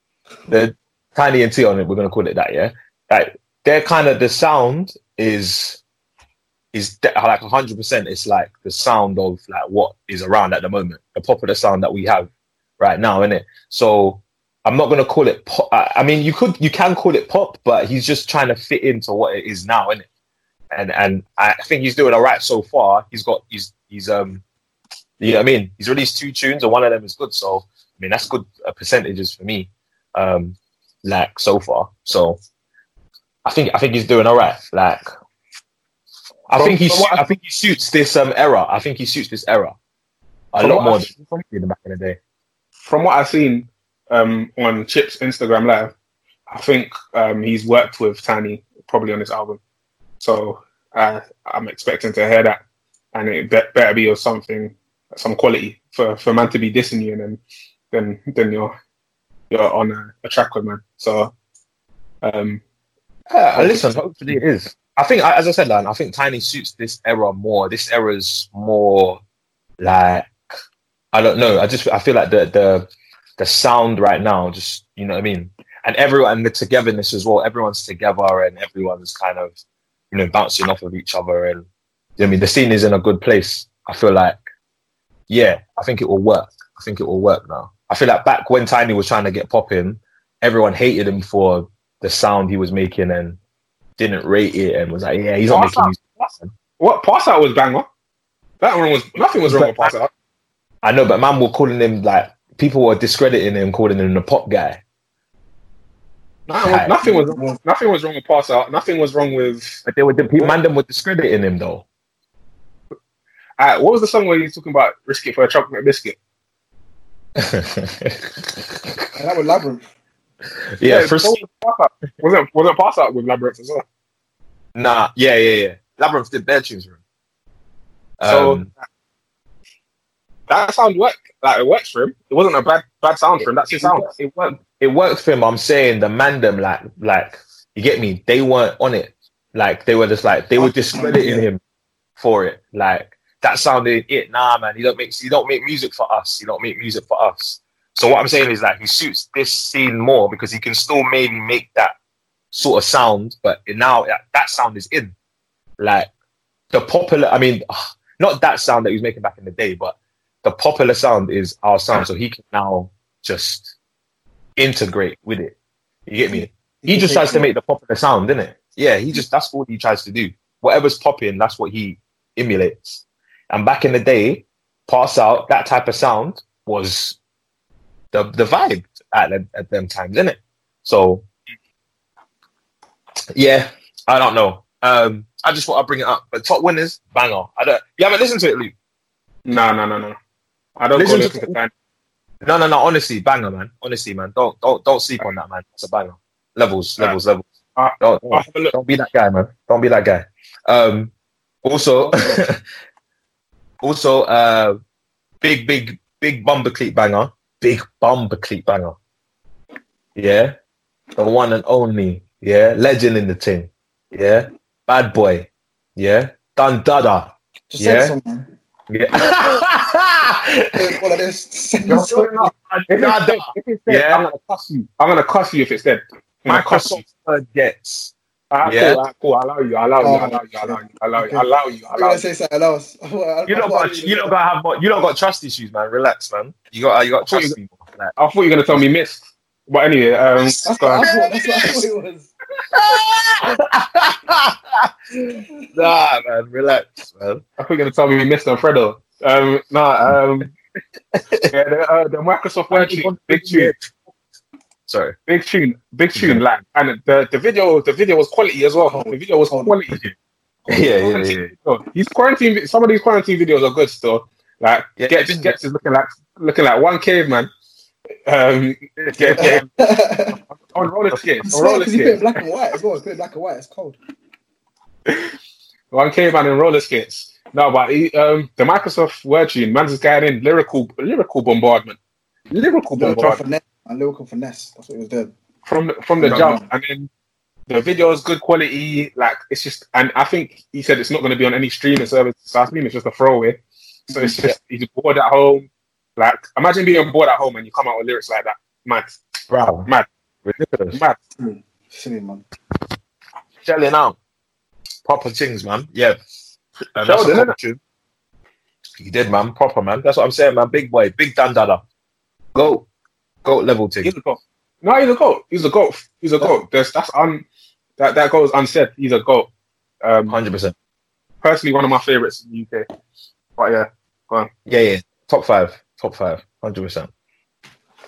S1: the Tinie and T on it, we're gonna call it that, yeah. Like they're kind of the sound is is de- like hundred percent. It's like the sound of like what is around at the moment, the popular sound that we have right now, isn't it? So I'm not gonna call it pop. I mean, you could, you can call it pop, but he's just trying to fit into what it is now, isn't it? And and I think he's doing all right so far. He's got, he's he's um, you know what I mean? He's released two tunes and one of them is good. So I mean, that's good uh, percentages for me, um, like so far. So I think I think he's doing all right. Like I think he su-
S3: I-
S1: think he suits this um era. I think he suits this era a lot more than back in the day.
S3: From what I've seen um, on Chip's Instagram Live, I think um, he's worked with Tinie probably on this album. So uh, I'm expecting to hear that, and it be- better be of something, some quality for for man to be dissing you, and then then then you're you're on a, a track with man. So um,
S1: Yeah, listen, hopefully it is. I think, as I said, Lan, I think Tinie suits this era more. This era's more like I don't know. I just I feel like the the the sound right now, just you know what I mean, and everyone and the togetherness as well. Everyone's together and everyone's kind of you know bouncing off of each other, and you know I mean the scene is in a good place. I feel like, yeah, I think it will work. I think it will work now. I feel like back when Tinie was trying to get popping, everyone hated him for the sound he was making and didn't rate it and was like, yeah, he's not
S3: Pass
S1: making
S3: Out.
S1: music.
S3: what pass out was banger. That one was nothing was wrong with pass out.
S1: I know, but man were calling him like people were discrediting him, calling him the pop guy.
S3: Nothing was, nothing was wrong. Nothing was wrong with pass out. Nothing was wrong with.
S1: But they were the people, man them were discrediting him though.
S3: uh, what was the song where you was talking about risk it for a chocolate biscuit?
S2: That was Labrinth.
S1: yeah, for,
S3: so was Pass Out. wasn't wasn't pass out with Labrinth as well.
S1: nah, yeah, yeah, yeah. Labrinth did bare tunes for him.
S3: So
S1: Um,
S3: that sound work like it works for him. It wasn't a bad bad sound for him. That's his sound.
S1: it worked. It worked for him. I'm saying the man them like like you get me. They weren't on it. Like they were just like they were discrediting him for it. Like that sounded it. Nah, man. You don't make you don't make music for us. You don't make music for us. So what I'm saying is that he suits this scene more because he can still maybe make that sort of sound, but now that, that sound is in. Like the popular. I mean, not that sound that he was making back in the day, but the popular sound is our sound. So he can now just integrate with it. You get me? He just tries to make the popular sound, is it? Yeah, he just that's what he tries to do. Whatever's popping, that's what he emulates. And back in the day, pass out that type of sound was the the vibe at the- at them times, isn't it? So yeah, I don't know. Um, I just thought I'd bring it up. But top winners, banger. I don't. You haven't listened to it, Luke?
S3: No, no, no, no. I don't
S1: Listen
S3: go
S1: to-
S3: listen to that.
S1: No, no, no. Honestly, banger, man. Honestly, man. Don't don't don't sleep on that, man. It's a banger. Levels,
S3: Alright.
S1: levels, levels.
S3: Alright.
S1: Don't, don't,
S3: have a look.
S1: don't be that guy, man. Don't be that guy. Um, also, also, uh, big, big, big bumper cleat banger. Big bumper cleat banger. Yeah, the one and only. Yeah, legend in the team. Yeah, bad boy. Yeah, Dun Dada.
S2: Just
S1: Yeah.
S2: say something.
S1: Yeah.
S2: Of this. Send
S3: You're
S2: something.
S3: pulling up. If it's dead, if it's dead,
S1: Yeah.
S3: I'm gonna cuss you. I'm gonna cuss you if it's dead. I'm cuss you.
S1: Microsoft forgets. Yeah.
S3: cool, alright, cool. I allow you. I allow you. I allow you. I allow you. I allow you. I allow you. I allow you.
S2: say something else.
S1: You don't got you don't got have more, you don't got trust issues, man. Relax, man. You got you got trust people. Like,
S3: I thought you were gonna tell me missed. But anyway, um,
S2: That's
S3: go
S2: what. I thought. That's what I thought it was.
S1: nah, man. Relax, man.
S3: I thought you were gonna tell me we missed on Fredo. Um, nah, um, yeah, the, uh, the Microsoft Word tune, big tune,
S1: Sorry.
S3: big tune, big tune. Like, and the the video, the video was quality as well. The video was quality.
S1: Yeah, yeah, yeah.
S3: So, These quarantine, some of these quarantine videos are good still. Like,
S1: Yeah,
S3: Ghetts,
S1: it's
S3: Ghetts is looking like looking like one caveman. Um, get, get, on roller skates, on roller
S2: because you put
S3: skates.
S2: black and white as well. It's black and white. It's cold.
S3: One caveman in roller skates. No, but he, um, the Microsoft Word tune, man's just getting in lyrical, lyrical bombardment, lyrical
S2: Lyrical
S3: bombardment
S2: finesse. And lyrical finesse. That's what he was doing.
S3: from the, from the jump,
S2: no.
S3: and then the video is good quality. Like it's just, and I think he said it's not going to be on any streaming service. So I think it's just a throwaway. So it's just he's bored at home. Like imagine being bored at home and you come out with lyrics like that. Mad,
S1: Bro,
S3: mad,
S1: ridiculous.
S3: mad.
S2: Silly man.
S1: Shelling out. Proper things, man. Yeah. And that's a tune. He did, man. Proper, man. That's what I'm saying, man. Big boy. Big dandada. Go. Go level thing.
S3: He's a goat. No, he's a goat. He's a goat. He's a goat. There's, that's un, that that goes unsaid. He's a goat. Um,
S1: 100%.
S3: personally, one of my favorites in the UK. But yeah, go on.
S1: Yeah, yeah. Top five. Top five. 100%.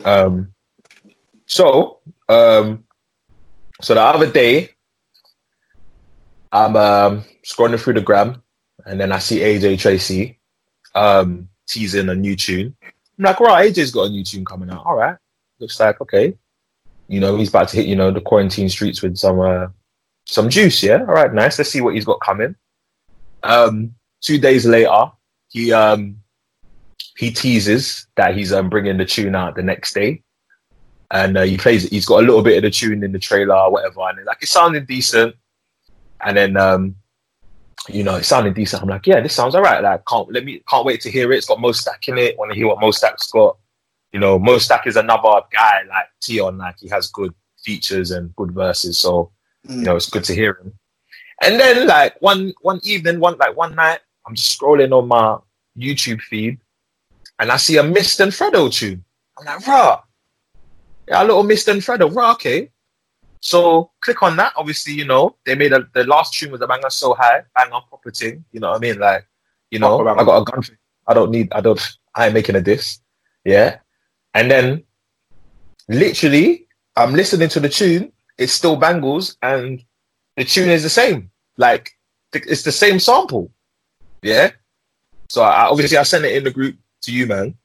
S1: Um, so, um, so the other day, I'm um, scrolling through the gram and then I see AJ Tracey um, teasing a new tune. I'm like, right, AJ's got a new tune coming out. All right. Looks like, okay. You know, he's about to hit, you know, the quarantine streets with some uh, some juice, yeah? All right, nice. Let's see what he's got coming. Um, two days later, he um he teases that he's um bringing the tune out the next day, and uh, he plays. He's got a little bit of the tune in the trailer, or whatever, and like it sounded decent. And then um, you know, it sounded decent. I'm like, yeah, this sounds alright. Like, can't let me can't wait to hear it. It's got Mo Stack in it. Want to hear what Mo Stack's got? You know, Mo Stack is another guy like Tion. Like he has good features and good verses. So
S2: Mm.
S1: you know, it's good to hear him. And then like one one evening, one like one night, I'm just scrolling on my YouTube feed and I see a Mist and Fredo tune. I'm like, rah. Yeah, a little Mist and Fredo, rah, okay. So click on that. Obviously, you know, they made a the last tune was a banger so high, banger proper thing. You know what I mean? Like, you know,
S3: Proper.
S1: I got a gun. I don't need I don't I ain't making a diss. Yeah. And then literally I'm listening to the tune, it's Steel Banglez, and the tune is the same. Like it's the same sample. Yeah. So I, obviously I sent it in the group to you, man.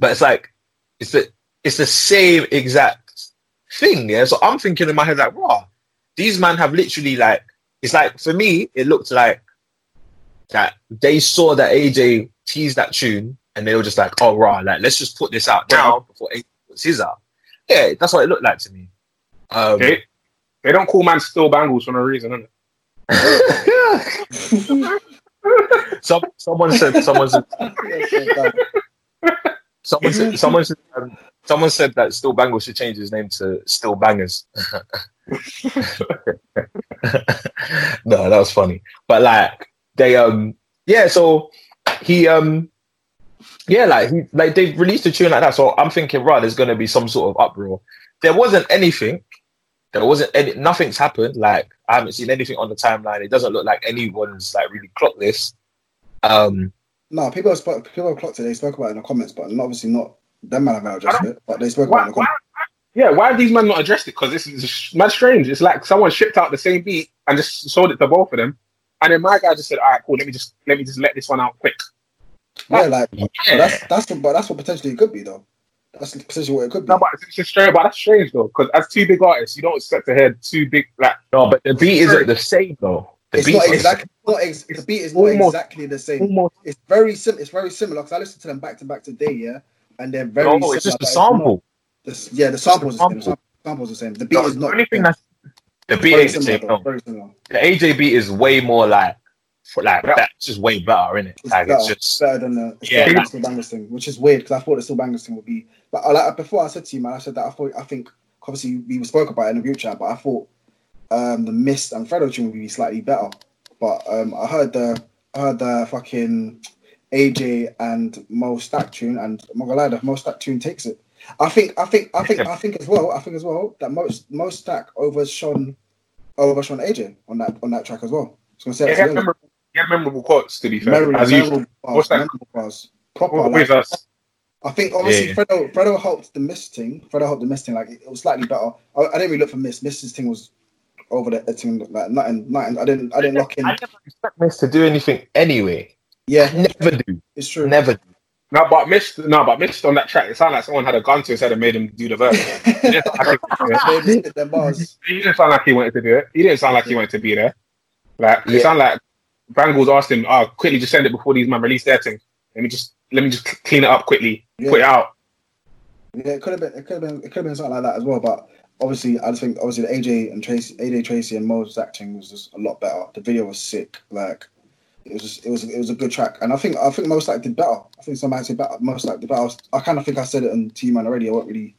S1: But it's like it's the it's the same exact thing, yeah. So I'm thinking in my head like, wow, these men have literally like it's like for me, it looked like that they saw that AJ teased that tune and they were just like, oh right, like let's just put this out now before AJ puts his out. Yeah, that's what it looked like to me. Um,
S3: They, they don't call man Steel Banglez for no reason, innit?
S1: Some, someone said someone said someone said someone said, um, someone said that Steel Banglez should change his name to Still Bangers. no, that was funny. But like they um yeah, so he um yeah, like he like they released a tune like that. So I'm thinking, right, there's gonna be some sort of uproar. There wasn't anything. There wasn't any nothing's happened. Like I haven't seen anything on the timeline. It doesn't look like anyone's like really clocked this. Um
S2: No, people have spoke, people have clocked it. They spoke about it in the comments, but obviously not them man have
S3: I
S2: addressed it. But they spoke
S3: Why,
S2: about it the
S3: why,
S2: comments.
S3: yeah, why have these men not addressed it? Because this is mad strange. It's like someone shipped out the same beat and just sold it to both of them, and then my guy just said, "All right, cool. Let me just let me just let this one out quick."
S2: Yeah, like
S1: yeah.
S2: that's that's what, but that's what potentially it could be though. That's potentially what it could be.
S3: No, but it's just strange. But that's strange though, because as two big artists, you don't expect to hear two big like.
S1: No, but the beat isn't the same though. The
S2: it's
S1: beat
S2: not
S1: is-
S2: exactly not ex- the beat is not exactly the same.
S3: Almost,
S2: It's very sim- It's very similar because I listened to them back to back today, yeah, and they're very.
S1: No, it's just the sample.
S2: the- yeah, the samples
S1: the
S2: the same.
S1: Sample.
S2: samples the same. The beat
S1: No,
S2: is
S1: the
S2: not.
S1: only thing that's the beat ain't the same.
S2: though,
S1: No.
S2: Very.
S1: The AJ beat is way more like for like that's just way better, isn't it?
S2: It's
S1: Like
S2: better,
S1: it's just
S2: better than the
S1: Yeah,
S2: better than the Bangers thing, which is weird because I thought the Still Bangers thing would be. But like before I said to you, man, I said that I thought I think obviously we spoke about it in the group chat, but I thought um, the Mist and Fredo tune would be slightly better. But um, I heard the I heard the fucking AJ and Mo Stack tune, and I'm not gonna lie, the Mo Stack tune takes it. I think I think I think I think as well. I think as well that most Mo Stack overshone overshone AJ on that on that track as well. I'm gonna say
S3: he
S2: that
S3: had, memorable, he had memorable quotes to be fair,
S2: Memorable,
S3: as usual.
S2: memorable bars,
S3: What's that?
S2: memorable bars. Proper,
S3: With
S2: like,
S3: us,
S2: I think obviously
S1: Yeah.
S2: Fredo Fredo helped the Mist thing. Fredo helped the Mist thing. Like it was slightly better. I, I didn't really look for Mist. Mist's thing was over the the thing. Like nothing, nothing. I didn't. I didn't lock in.
S1: I never expect Mist to do anything anyway.
S2: Yeah,
S1: Never do.
S2: it's true.
S1: Never do.
S3: no, but missed, no, but missed on that track. It sounded like someone had a gun to his head and made him do the verse. He didn't sound like he-
S2: They spit them bars.
S3: he didn't sound like he wanted to do it. He didn't sound like he wanted to be there. Like it
S1: Yeah.
S3: sounded like Banglez asked him, "Oh, quickly, just send it before these men release their thing. Let me just let me just clean it up quickly,
S2: Yeah.
S3: put it out."
S2: Yeah, it could have been. It could have been. It could have been something like that as well. But obviously, I just think obviously the AJ and Tracy, AJ Tracey and Mo's acting was just a lot better. The video was sick. Like it was just, it was it was a good track. And I think I think Most Like did better. I think some might say better. Most Like did better. I, was- I kind of think I said it on T Man already. I wasn't really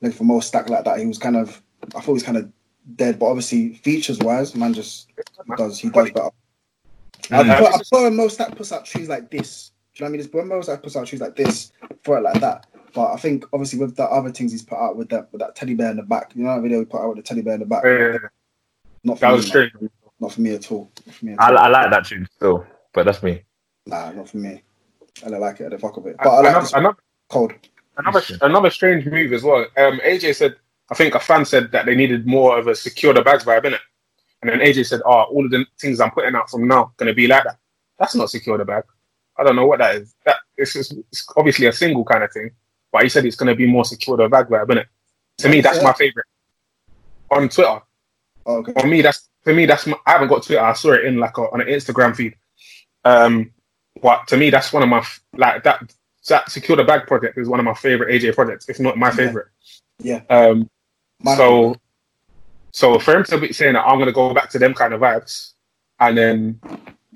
S2: looking for Mo Stack like that. He was kind of. I thought he was kind of dead. But obviously, features wise, man just he does he does better. I
S1: Mm.
S2: prefer, I prefer when Mo Stack puts out trees like this. Do you know what I mean? It's when Mo Stack puts out trees like this, for it like that. But I think obviously with the other things he's put out with that with that teddy bear in the back, you know that video we put out with the teddy bear in the back.
S3: Yeah,
S2: Not for
S3: that
S2: me,
S3: was
S2: man.
S3: Strange.
S2: Not for me at all. For me at
S1: I,
S2: all.
S1: I like that tune still, but that's me.
S2: Nah, not for me. I don't like it. I don't fuck with it. But I like
S3: another, another,
S2: cold.
S3: another, another strange move as well. Um, AJ said, I think a fan said that they needed more of a secure the bags vibe in it, and then AJ said, "Oh, all of the things I'm putting out from now going to be like that." That's not secure the bag. I don't know what that is. That it's, just, it's obviously a single kind of thing, but he said it's going to be more secure the bag vibe in it. To me, that's my favorite. On Twitter,
S2: okay.
S3: for me, that's for me. That's my, I haven't got Twitter. I saw it in like a, on an Instagram feed. Um, but to me, that's one of my like that. That secure the bag project is one of my favorite AJ projects, It's not my favorite.
S2: Yeah.
S3: Um.
S2: My
S3: so, so for him to be saying that I'm gonna go back to them kind of vibes, and then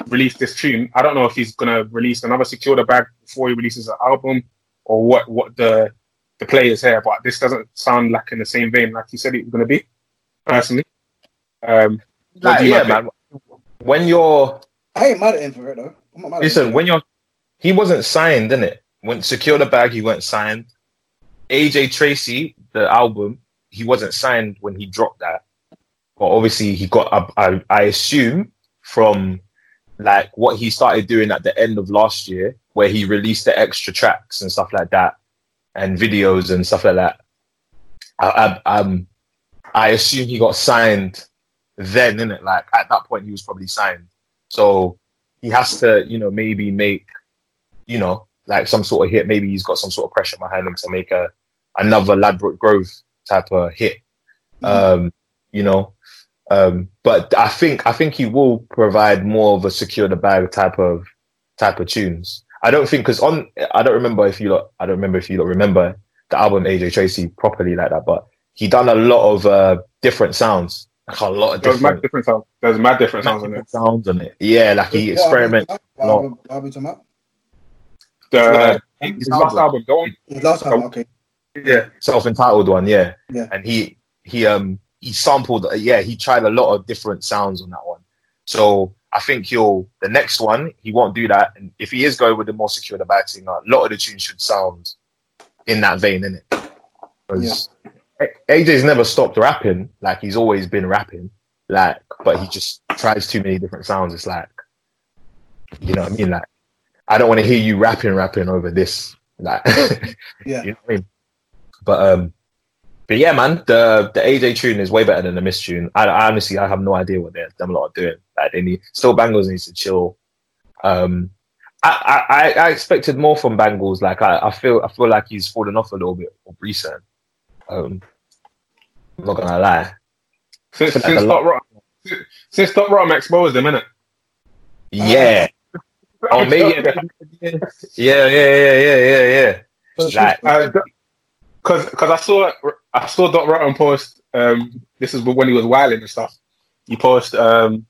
S3: release this tune, I don't know if he's gonna release another secure the bag before he releases an album, or what. What the the play is here, but this doesn't sound like in the same vein like he said it was gonna be. Personally, um,
S1: Like,
S3: you
S1: yeah,
S3: like,
S1: man. When you're
S2: I ain't mad at him for it though. I'm not mad at
S1: listen,
S2: him.
S1: when you're he wasn't signed, didn't it? When secure the bag, he weren't signed. AJ Tracey, the album, he wasn't signed when he dropped that. But obviously, he got. I, I, I assume from like what he started doing at the end of last year, where he released the extra tracks and stuff like that, and videos and stuff like that. I, I, um, I assume he got signed then, in it, Like at that point, he was probably signed. So he has to, you know, maybe make you know, like some sort of hit. Maybe he's got some sort of pressure behind him to make a another Ladbroke Grove type of hit. Um, you know, um, but I think I think he will provide more of a secure the bag type of type of tunes. I don't think because on I don't remember if you lot I don't remember if you lot remember the album AJ Tracey properly like that, but he done a lot of uh, different sounds, like a lot of
S3: There's mad
S1: different,
S3: different sounds. There's mad different sounds on it.
S1: sounds on it. Yeah, like he experiment.
S2: What album- what album you?
S3: The
S1: His
S3: his last album, go on.
S2: His last album, okay.
S3: Yeah,
S1: self-entitled one, yeah.
S2: Yeah.
S1: And he he um he sampled yeah, he tried a lot of different sounds on that one. So I think he'll the next one, he won't do that. And if he is going with the more secure the back singer, a lot of the tunes should sound in that vein, innit? Because AJ's never stopped rapping, like he's always been rapping. Like, but he just tries too many different sounds. It's like you know what I mean? Like I don't want to hear you rapping rapping over this. Like
S2: Yeah.
S1: you know what I mean? But um, but yeah, man, the the AJ tune is way better than the Mist tune. I, I honestly I have no idea what they're them lot are doing. Like they need Steel Banglez needs to chill. Um, I, I I expected more from Banglez. Like I, I feel I feel like he's fallen off a little bit of recent. Um, I'm not gonna lie.
S3: since
S1: like
S3: since
S1: lot-
S3: Rotten, since Dot Rotten exposed them, innit?
S1: Yeah. Oh, maybe. Yeah, yeah, yeah, yeah, yeah, yeah. Like,
S3: because because I saw I saw Dot Rotten post. Um, this is when he was wilding and stuff. He post um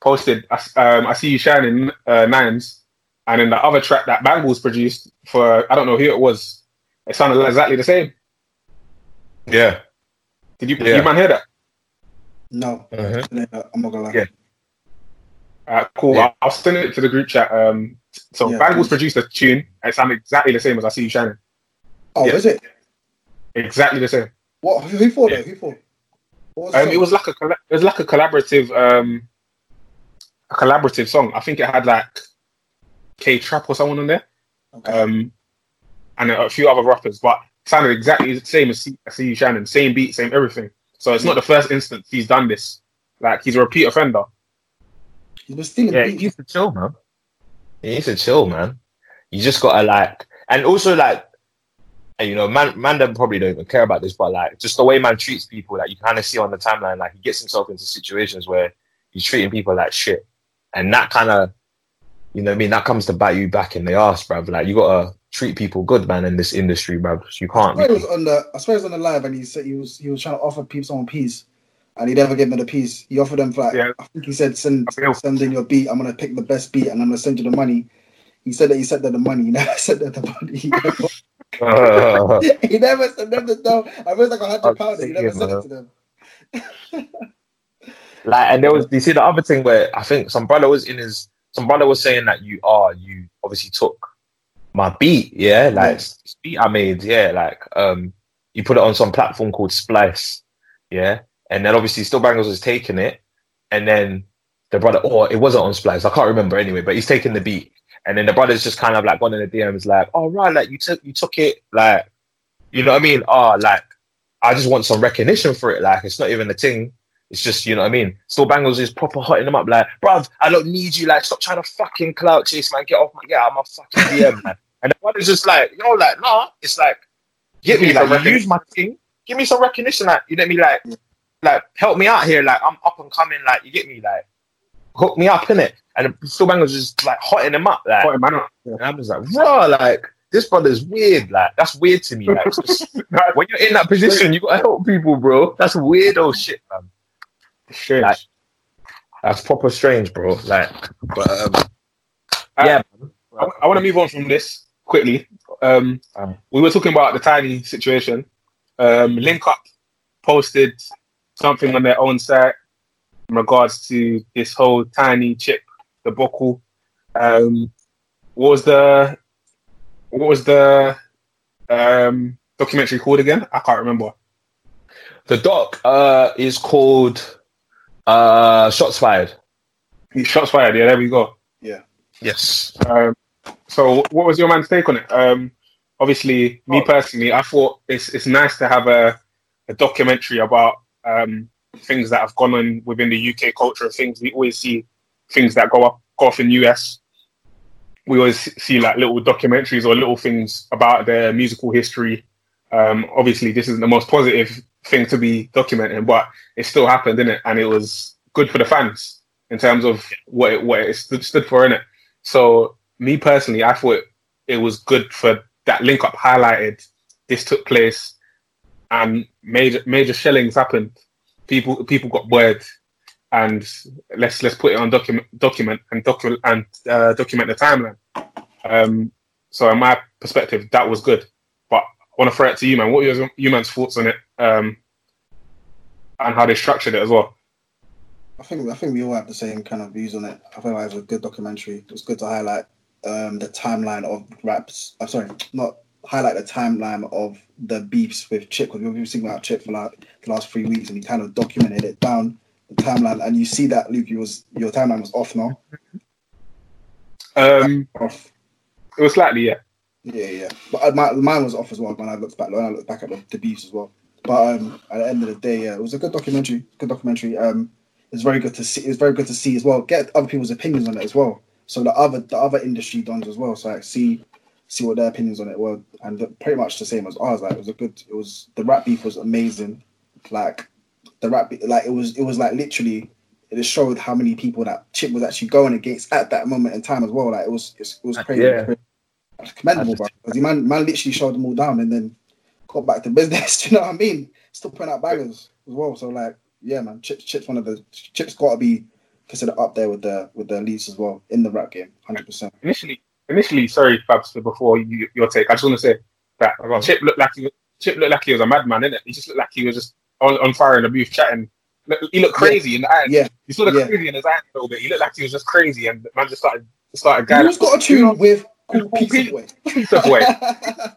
S3: posted. Um, I see you shining uh, nines, and then the other track that Banglez produced for I don't know who it was. It sounded exactly the same.
S1: Yeah.
S3: Did you
S1: Yeah.
S3: you man hear that?
S2: no,
S1: Mhm.
S2: I'm not gonna lie.
S1: Yeah.
S3: Uh, cool.
S1: Yeah.
S3: I'll, I'll send it to the group chat. Um, so
S2: Yeah,
S3: Banglez
S2: please.
S3: produced a tune. It sounded exactly the same as I see you shining.
S2: Oh,
S3: Yeah.
S2: is it?
S3: Exactly the same.
S2: What? Who, who for though? Who for? What
S3: Um, it was like a it was like a collaborative um a collaborative song. I think it had like K Trap or someone on there.
S2: Okay.
S3: um, and a few other rappers, but it sounded exactly the same as See, as See You Shining, same beat, same everything. So it's not the first instance he's done this. Like he's a repeat offender.
S2: He was stealing
S1: Yeah, he
S2: beats.
S1: needs to chill, man. He needs to chill, man. You just gotta like, and also like, and, you know, man, man, them probably don't even care about this, but like, just the way man treats people, like you kind of see on the timeline, like he gets himself into situations where he's treating people like shit, and that kind of, you know, what I mean, that comes to bite you back in the ass, bruv. Like you gotta treat people good, man, in this industry, bruv. You can't.
S2: swear,
S1: Be,
S2: was on the. I swear it was on the live, and he said he was he was trying to offer people someone peace, and he never gave them the peace. He offered them for like
S3: Yeah.
S2: I think he said send send in your beat. I'm gonna pick the best beat, and I'm gonna send you the money. He said that he sent them the money. He never sent them the money. He never,
S1: Uh,
S2: he never sent them the no. I was like a hundred pounds. He never sent it to them.
S1: like, and there was, you see the other thing where I think some brother was in his, some brother was saying that you are, you obviously took my beat, yeah, like this beat I made, yeah, like, um, you put it on some platform called Splice, yeah, and then obviously Steel Banglez was taking it, and then the brother, or it wasn't on Splice, I can't remember anyway, but he's taking the beat, and then the brother's just kind of like gone in the DMs, like, oh right, like you took, you took it, like, you know what I mean? Oh, like, I just want some recognition for it, like, it's not even a thing. It's just, you know what I mean? Steel Banglez is proper hotting them up, like, bruv, I don't need you, like, stop trying to fucking clout chase, man. Get off my, get out of my fucking DM, man. And the brother's just like, yo, like, nah, it's like, get me,
S3: Give me
S1: like,
S3: recognition.
S1: use my thing, give me some recognition, like, you know what I mean? Like, like, help me out here, like, I'm up and coming, like, you get me, like, hook me up in it. And Steel Banglez just like hotting them up, like,
S3: him man up.
S1: and I'm just like, bro, like, this brother's weird, like, that's weird to me, like, just- when you're in that position, you gotta help people, bro. That's weirdo shit, man.
S3: Strange.
S1: Like, That's proper strange, bro. Like, but um, yeah,
S3: I, want to move on from this quickly. Um,
S1: Um.
S3: we were talking about the Tinie situation. Um, Link Up posted something on their own site in regards to this whole Tinie chip, the buckle. Um, what was the what was the um, documentary called again? I can't remember.
S1: the doc uh is called uh Shots Fired.
S3: Shots fired. Yeah, there we go. Yeah.
S1: Yes.
S3: Um, so, what was your man's take on it? Um, obviously, me
S1: Oh.
S3: personally, I thought it's it's nice to have a, a documentary about um, things that have gone on within the UK culture. Things we always see, things that go up go off in US. we always see like little documentaries or little things about their musical history. Um, obviously, this isn't the most positive thing to be documenting, but it still happened, didn't it? And it was good for the fans in terms of what it, what it stood, stood for, it. So, me personally, I thought it was good for that link up highlighted. This took place, and major major shellings happened. People people got word, and let's let's put it on document document and document and uh, document the timeline. Um, so, in my perspective, that was good. But I want to throw it to you, man. What are your you man's thoughts on it, um, and how they structured it as well?
S2: I think I think we all have the same kind of views on it. I like it was a good documentary. It was good to highlight um, the timeline of raps. I'm sorry, not highlight the timeline of the beefs with Chip because we've been speaking about Chip for like the last three weeks, and he kind of documented it down the timeline. And you see that Luke, you was your timeline was off now.
S3: Um,
S2: Off.
S3: it was slightly, yeah.
S2: Yeah, yeah. But uh, my, mine was off as well when I looked back. When I looked back at the, the beefs as well. But um, at the end of the day, yeah, it was a good documentary. Good documentary. Um, it's very good to see. It's very good to see as well. Get other people's opinions on it as well. So the other the other industry dons as well. So like see see what their opinions on it were, and pretty much the same as ours. Like it was a good. It was the rap beef was amazing. Like the rap, like it was it was like literally. It just showed how many people that Chip was actually going against at that moment in time as well. Like it was it was crazy.
S1: Yeah.
S2: crazy. Commendable, bro. Because the man man literally showed them all down and then got back to business. Do you know what I mean? Still putting out bangers as well. So like, yeah, man, Chips Chips one of the Chips got to be considered up there with the with the elites as well in the rap game, hundred percent.
S3: Initially, initially, sorry, Fabs, before you, your take, I just want to say that Chip looked like he was, Chip looked like he was a madman, didn't it? He just looked like he was just on, on fire in the booth chatting. He looked crazy in the eyes.
S2: Yeah,
S3: You saw the
S2: Yeah.
S3: crazy in his eyes a little bit. He looked like he was just crazy, and the man just started started
S2: who's
S3: going.
S2: got a tune with
S3: Cool
S2: Pizza
S3: Pete-
S2: Boy?
S3: Pizza boy.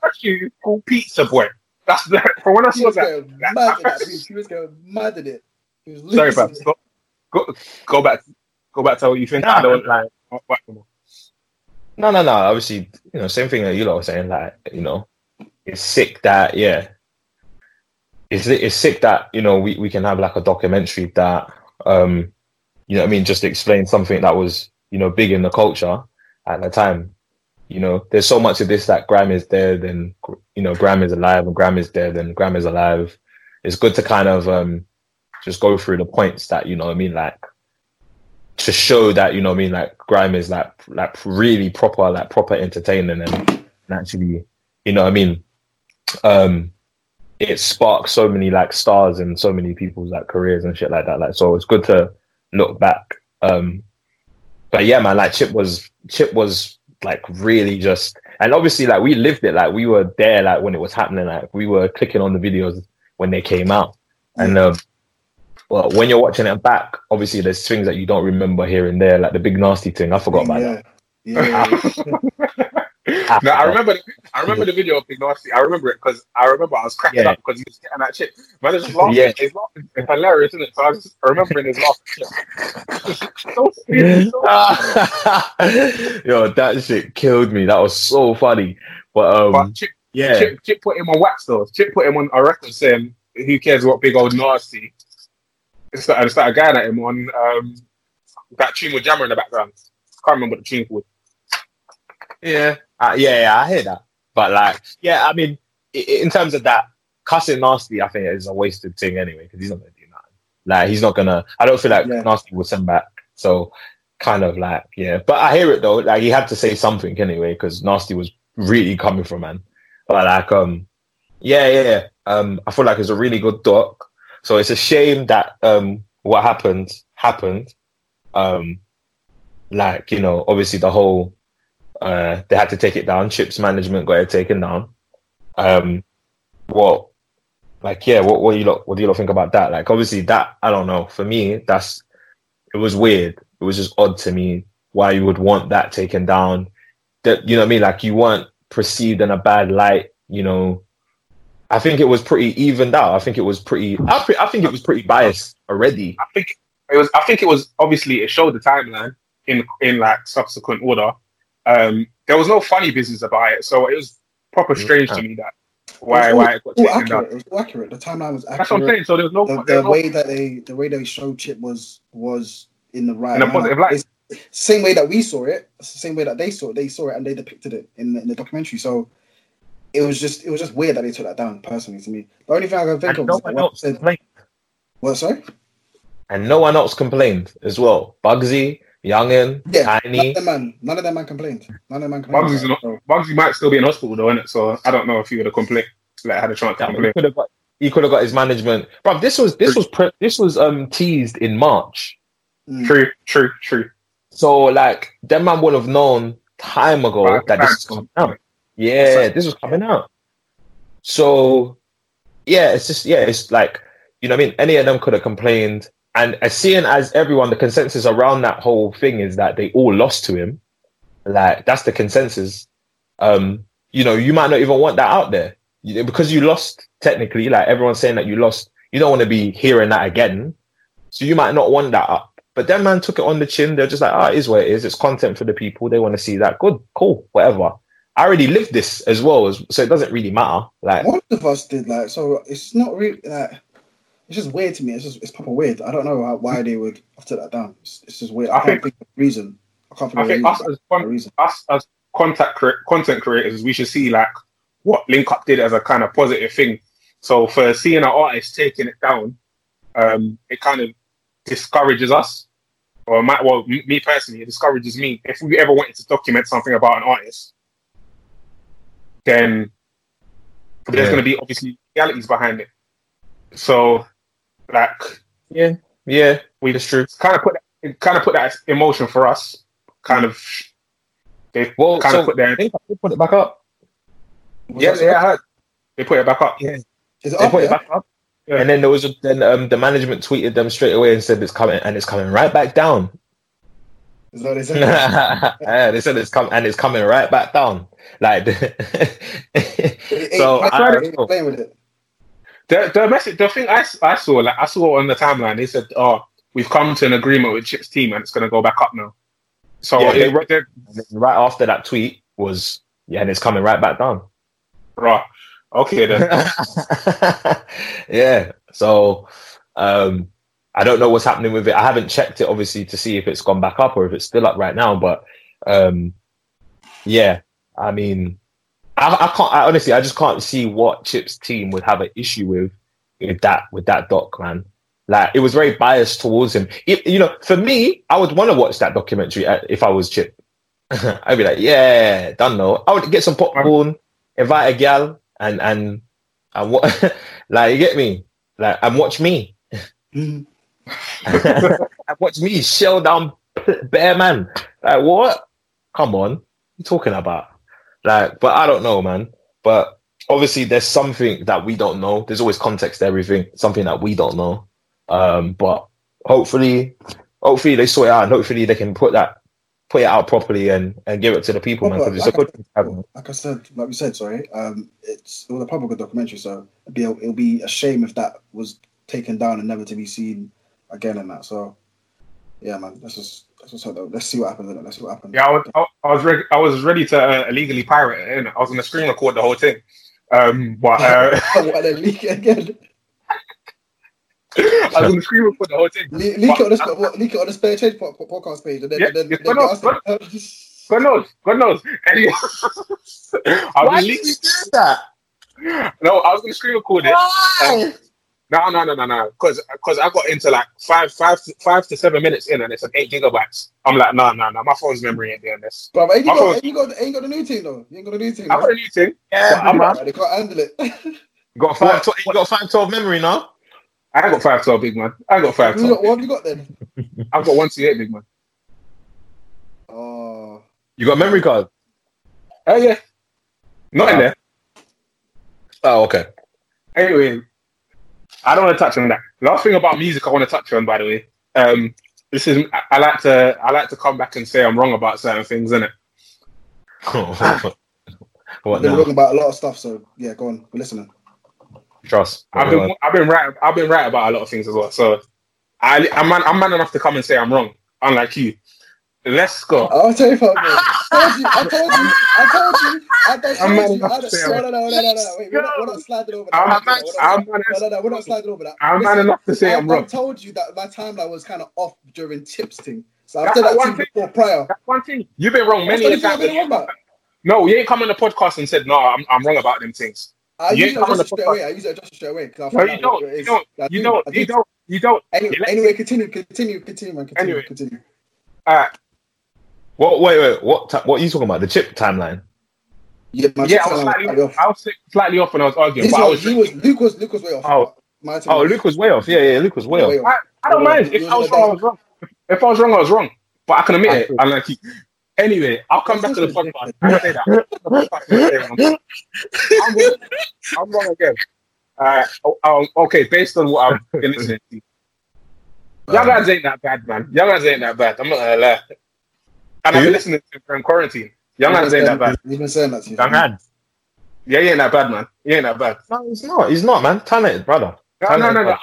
S3: Actually, called Pizza boy. That's the from when I
S2: He
S3: saw
S2: was
S3: that.
S2: going
S3: that-
S2: mad at that. He was going mad at it. He was
S3: Sorry,
S2: losing
S3: Fabs. Go, go, back. Go back to what you think.
S1: Nah,
S3: I don't
S1: like-
S3: like. What, what,
S1: No, no, no. Obviously, you know, same thing that you lot were saying. Like, you know, it's sick that yeah, it's it's sick that you know we, we can have like a documentary that um, you know, I mean, just explain something that was you know big in the culture at the time. You know, there's so much of this that grime is dead then you know grime is alive, and grime is dead and grime is alive. It's good to kind of um, just go through the points that you know, what I mean, like to show that you know what I mean like grime is like like really proper like proper entertaining and, and actually you know what I mean um it sparks so many like stars in so many people's like careers and shit like that like so it's good to look back um but yeah man like Chip was Chip was like really just and obviously like we lived it like we were there like when it was happening like we were clicking on the videos when they came out and um well, when you're watching it back, obviously there's things that you don't remember here and there, like the Big Narstie thing. I forgot about that.
S2: yeah. Yeah, yeah.
S3: No, I remember. The, I remember the video of Big Narstie. I remember it because I remember I was cracking
S1: Yeah.
S3: up because he was getting that chip. Man, it's just laughing.
S1: Yeah.
S3: He's laughing. It's hilarious, isn't it? So I was just remembering his laugh. so stupid, so-
S1: Yo, that shit killed me. That was so funny. But um,
S3: But Chip,
S1: yeah,
S3: Chip, Chip put him on wax though. Chip put him on a record saying, "Who cares what big old nasty?" And started, and started going at him on um, that tune with Jammer in the background. I Can't remember what the tune was.
S1: yeah, uh, yeah, yeah. I hear that. But like, yeah, I mean, i- i- in terms of that, cussing Narstie, I think is a wasted thing anyway because he's not gonna do nothing. Like, he's not gonna. I don't feel like
S2: Yeah.
S1: Narstie will send back. So, kind of like, yeah. But I hear it though. Like, he had to say something anyway because Narstie was really coming from man. But like, um, yeah, yeah, yeah. Um, I feel like it's a really good doc. So it's a shame that um what happened happened. Um, like you know, obviously the whole uh they had to take it down. Chips management got it taken down. Um, what, like, yeah, what what do you lot, what do you lot think about that? Like, obviously that I don't know. For me, that's it was weird. It was just odd to me why you would want that taken down. That you know what I mean? Like you weren't perceived in a bad light. You know, I think it was pretty evened out. I think it was pretty. I, pre- I think it was pretty biased already.
S3: I think it was. I think it was obviously it showed the timeline in in like subsequent order. Um, there was no funny business about it, so it was proper
S1: Mm,
S3: strange
S1: ah.
S3: to me that why
S2: It was
S3: why it got taken
S2: accurate.
S3: down.
S2: It was all accurate. The timeline was accurate.
S3: That's what I'm saying. So there was no
S2: The,
S3: there
S2: the
S3: was no-
S2: way that they the way they showed Chip was was in the right
S3: in a positive light.
S2: It's- same way that we saw it, it's the same way that they saw it. They saw it and they depicted it in the, in the documentary. So it was just it was just weird that they took that down. Personally, to me, the only thing I can think
S1: And
S2: of
S1: no
S2: is
S1: one
S2: what,
S1: else complained.
S2: what sorry,
S1: And no one else complained as well. Bugzy, Yungen,
S2: yeah, none of them man, none of them man complained. None of them man complained.
S3: Bugzy's not,
S2: So,
S3: Bugzy might still be in hospital though, innit? So I don't know if he would have complained, like had a chance to
S1: Yeah, he
S3: complain.
S1: could have got he could have got his management. Bro, this was this was pre- this was um teased in March.
S2: mm.
S3: True, true, true.
S1: So like them man would have known time ago
S3: Right,
S1: that this
S3: right.
S1: was coming out. Yeah, this was coming out. So yeah, it's just yeah, it's like you know what I mean. Any of them could have complained, and as seeing as everyone, the consensus around that whole thing is that they all lost to him. Like that's the consensus. Um, you know, you might not even want that out there because you lost technically. Like everyone's saying that you lost. You don't want to be hearing that again, so you might not want that up. But that man took it on the chin. They're just like, ah, it is what it is. It's content for the people. They want to see that. Good, cool, whatever. I already lived this as well, so it doesn't really matter. Like,
S2: One of us did like so. It's not really like it's just weird to me. It's just it's proper weird. I don't know how, why they would have took that down. It's, it's just weird. I,
S3: I
S2: can't
S3: think-
S2: think of reason. I can't think
S3: I think
S2: reason.
S3: us as
S2: a
S3: con-
S2: reason.
S3: us as contact cre- content creators, we should see like what Link Up did as a kind of positive thing. So for seeing an artist taking it down, um, it kind of discourages us, or my, well, m- me personally, it discourages me. If we ever wanted to document something about an artist, then there's
S1: Yeah.
S3: going to be obviously realities behind it. So, like,
S1: yeah, yeah,
S3: we
S1: just true.
S3: kind of put that, kind of put that emotion for us. Kind of, they
S1: Well,
S3: kind
S1: so
S3: of put their
S1: they put it back up.
S2: Was
S3: yeah, yeah, I heard. They put it back up.
S1: Yeah, they
S2: up
S1: put it back up.
S3: Yeah.
S1: And then there was a, then um, the management tweeted them straight away and said it's coming and it's coming right back down.
S2: Is that what they said?
S1: yeah, they said it's coming and it's coming right back down. Like, so I don't know.
S2: playing with it.
S3: The the message, the thing I, I saw, like I saw on the timeline, they said, "Oh, we've come to an agreement with Chip's team, and it's going to go back up now." So
S1: Yeah,
S3: it-
S1: wrote-
S3: they-
S1: right after that tweet was yeah, and it's coming right back down.
S3: right. Okay then.
S1: yeah. So um I don't know what's happening with it. I haven't checked it obviously to see if it's gone back up or if it's still up right now. But um yeah, I mean I, I can't I honestly I just can't see what Chip's team would have an issue with with that with that doc, man. Like it was very biased towards him. It, you know, for me, I would want to watch that documentary uh, if I was Chip. I'd be like, yeah, done no. I would get some popcorn, invite a gal, and and and what, like you get me, like and watch me,
S2: Mhm.
S1: watch me shell down bear man. Like what? Come on, what you talking about? Like, but I don't know, man. But obviously, there's something that we don't know. There's always context to everything. Something that we don't know. Um, but hopefully, hopefully they sort it out, and hopefully they can put that put it out properly and and give it to the people, man. Because it's a
S2: like
S1: good thing to have.
S2: Like I said, like we said, sorry, um, it's it was a proper good documentary. So it'd be it'll be a shame if that was taken down and never to be seen again. And that. So yeah, man, let's just let's just hope let's see what happens. innit? Let's see what happens.
S3: Yeah, I was, I, I was, re- I was ready to uh, illegally pirate it. innit? I was going to screen record the whole thing, um, but uh,
S2: what, then leak it again?
S3: I was going to screen record the whole thing.
S2: Le- leak it on the sp- what, leak it on the spare change po- po- podcast page, and then,
S3: Yeah,
S2: and then,
S3: yeah,
S2: then
S3: no,
S2: ask
S3: no, God knows, God knows. Anyway, I
S1: Why
S3: was
S1: did
S3: leak-
S1: you do that?
S3: no, I was going to screen record it.
S1: Why?
S3: No, no, no, no, no. Because because I got into like five, five, to- five to seven minutes in, and it's like eight gigabytes. I'm like, no, no, no. My phone's memory ain't doing this.
S2: But ain't you, got, ain't, you got, ain't got a new team though? You ain't got a new team.
S3: I got a new thing.
S1: Yeah,
S3: I'm
S1: man.
S2: Right, they can't handle it.
S1: You got five. tw- you got five twelve memory now.
S3: I got five twelve, big man. I got five twelve.
S2: What you got-
S3: twelve.
S2: what have you got then?
S3: I've got one two eight, big man.
S2: Oh,
S1: You got memory card.
S3: Oh yeah, not in there.
S1: Oh, okay.
S3: Anyway, I don't want to touch on that. Last thing about music I want to touch on, by the way. Um, this is I, I like to I like to come back and say I'm wrong about certain things, innit?
S1: what
S2: I've been
S1: now?
S2: talking about a lot of stuff. So yeah, go on. We're listening.
S1: Trust.
S3: I've been I've been right I've been right about a lot of things as well. So I I'm man, I'm man enough to come and say I'm wrong, unlike you. Let's go.
S2: I'll tell you what, bro. I told you. I told you. I told you. I told
S3: I'm
S2: you.
S3: not
S2: I
S3: enough to
S2: don't-
S3: say
S2: No, no, no, no, no, no. Wait, we're not, we're not sliding over that.
S3: I'm-
S2: We're not-
S3: I'm-
S2: no, no, no, we're not sliding over that.
S3: I'm man enough to say
S2: I,
S3: I'm
S2: I told you that my timeline was kind of off during Chip's thing. So I've
S3: That's
S2: said that
S3: one
S2: to you
S3: thing.
S2: before prior.
S3: That's one thing. You've been wrong many
S2: the I've
S3: times.
S2: been wrong about.
S3: No, you ain't come on the podcast and said, no, I'm, I'm wrong about them things.
S2: I
S3: You
S2: use
S3: ain't
S2: it
S3: come on the
S2: just straight
S3: podcast.
S2: away. I use it just straight away. 'cause I
S3: No, you don't. You don't. You
S2: do,
S3: don't. You
S2: do.
S3: don't. You don't.
S2: Anyway,
S3: You let-
S2: anyway, continue, continue, continue, man. Continue, continue.
S3: Uh,
S1: What? Wait, wait. What? ti- what are you talking about? The chip timeline?
S2: Yeah, my
S3: yeah, I was slightly,
S2: was
S3: I was slightly off when I was arguing,
S2: His
S3: but I
S2: was,
S3: was.
S2: he was, Luke was, Luke was way off.
S1: Oh.
S2: my
S1: Oh, Luke was way off. Yeah, yeah. Luke was way off.
S2: way off.
S3: I, I don't
S2: You
S3: mind. If I
S2: was
S3: was
S2: in the
S3: wrong, I was wrong. If, if I was wrong, I was wrong. But I can admit it. And like, anyway, I'll come back to the podcast. I'll say that. I'm wrong. I'm wrong again. Uh, oh, um, okay, based on what I've been listening to, Young Adz ain't that bad, man. Young Adz ain't that bad. I'm not gonna lie. And I've been listening to him in quarantine. Young Adz ain't that bad.
S2: He's been saying that to you.
S1: Young Adz.
S3: Yeah, he ain't that bad, man. He ain't that bad.
S1: No, he's not. He's not, man. Talented, brother.
S3: No, no, no, no.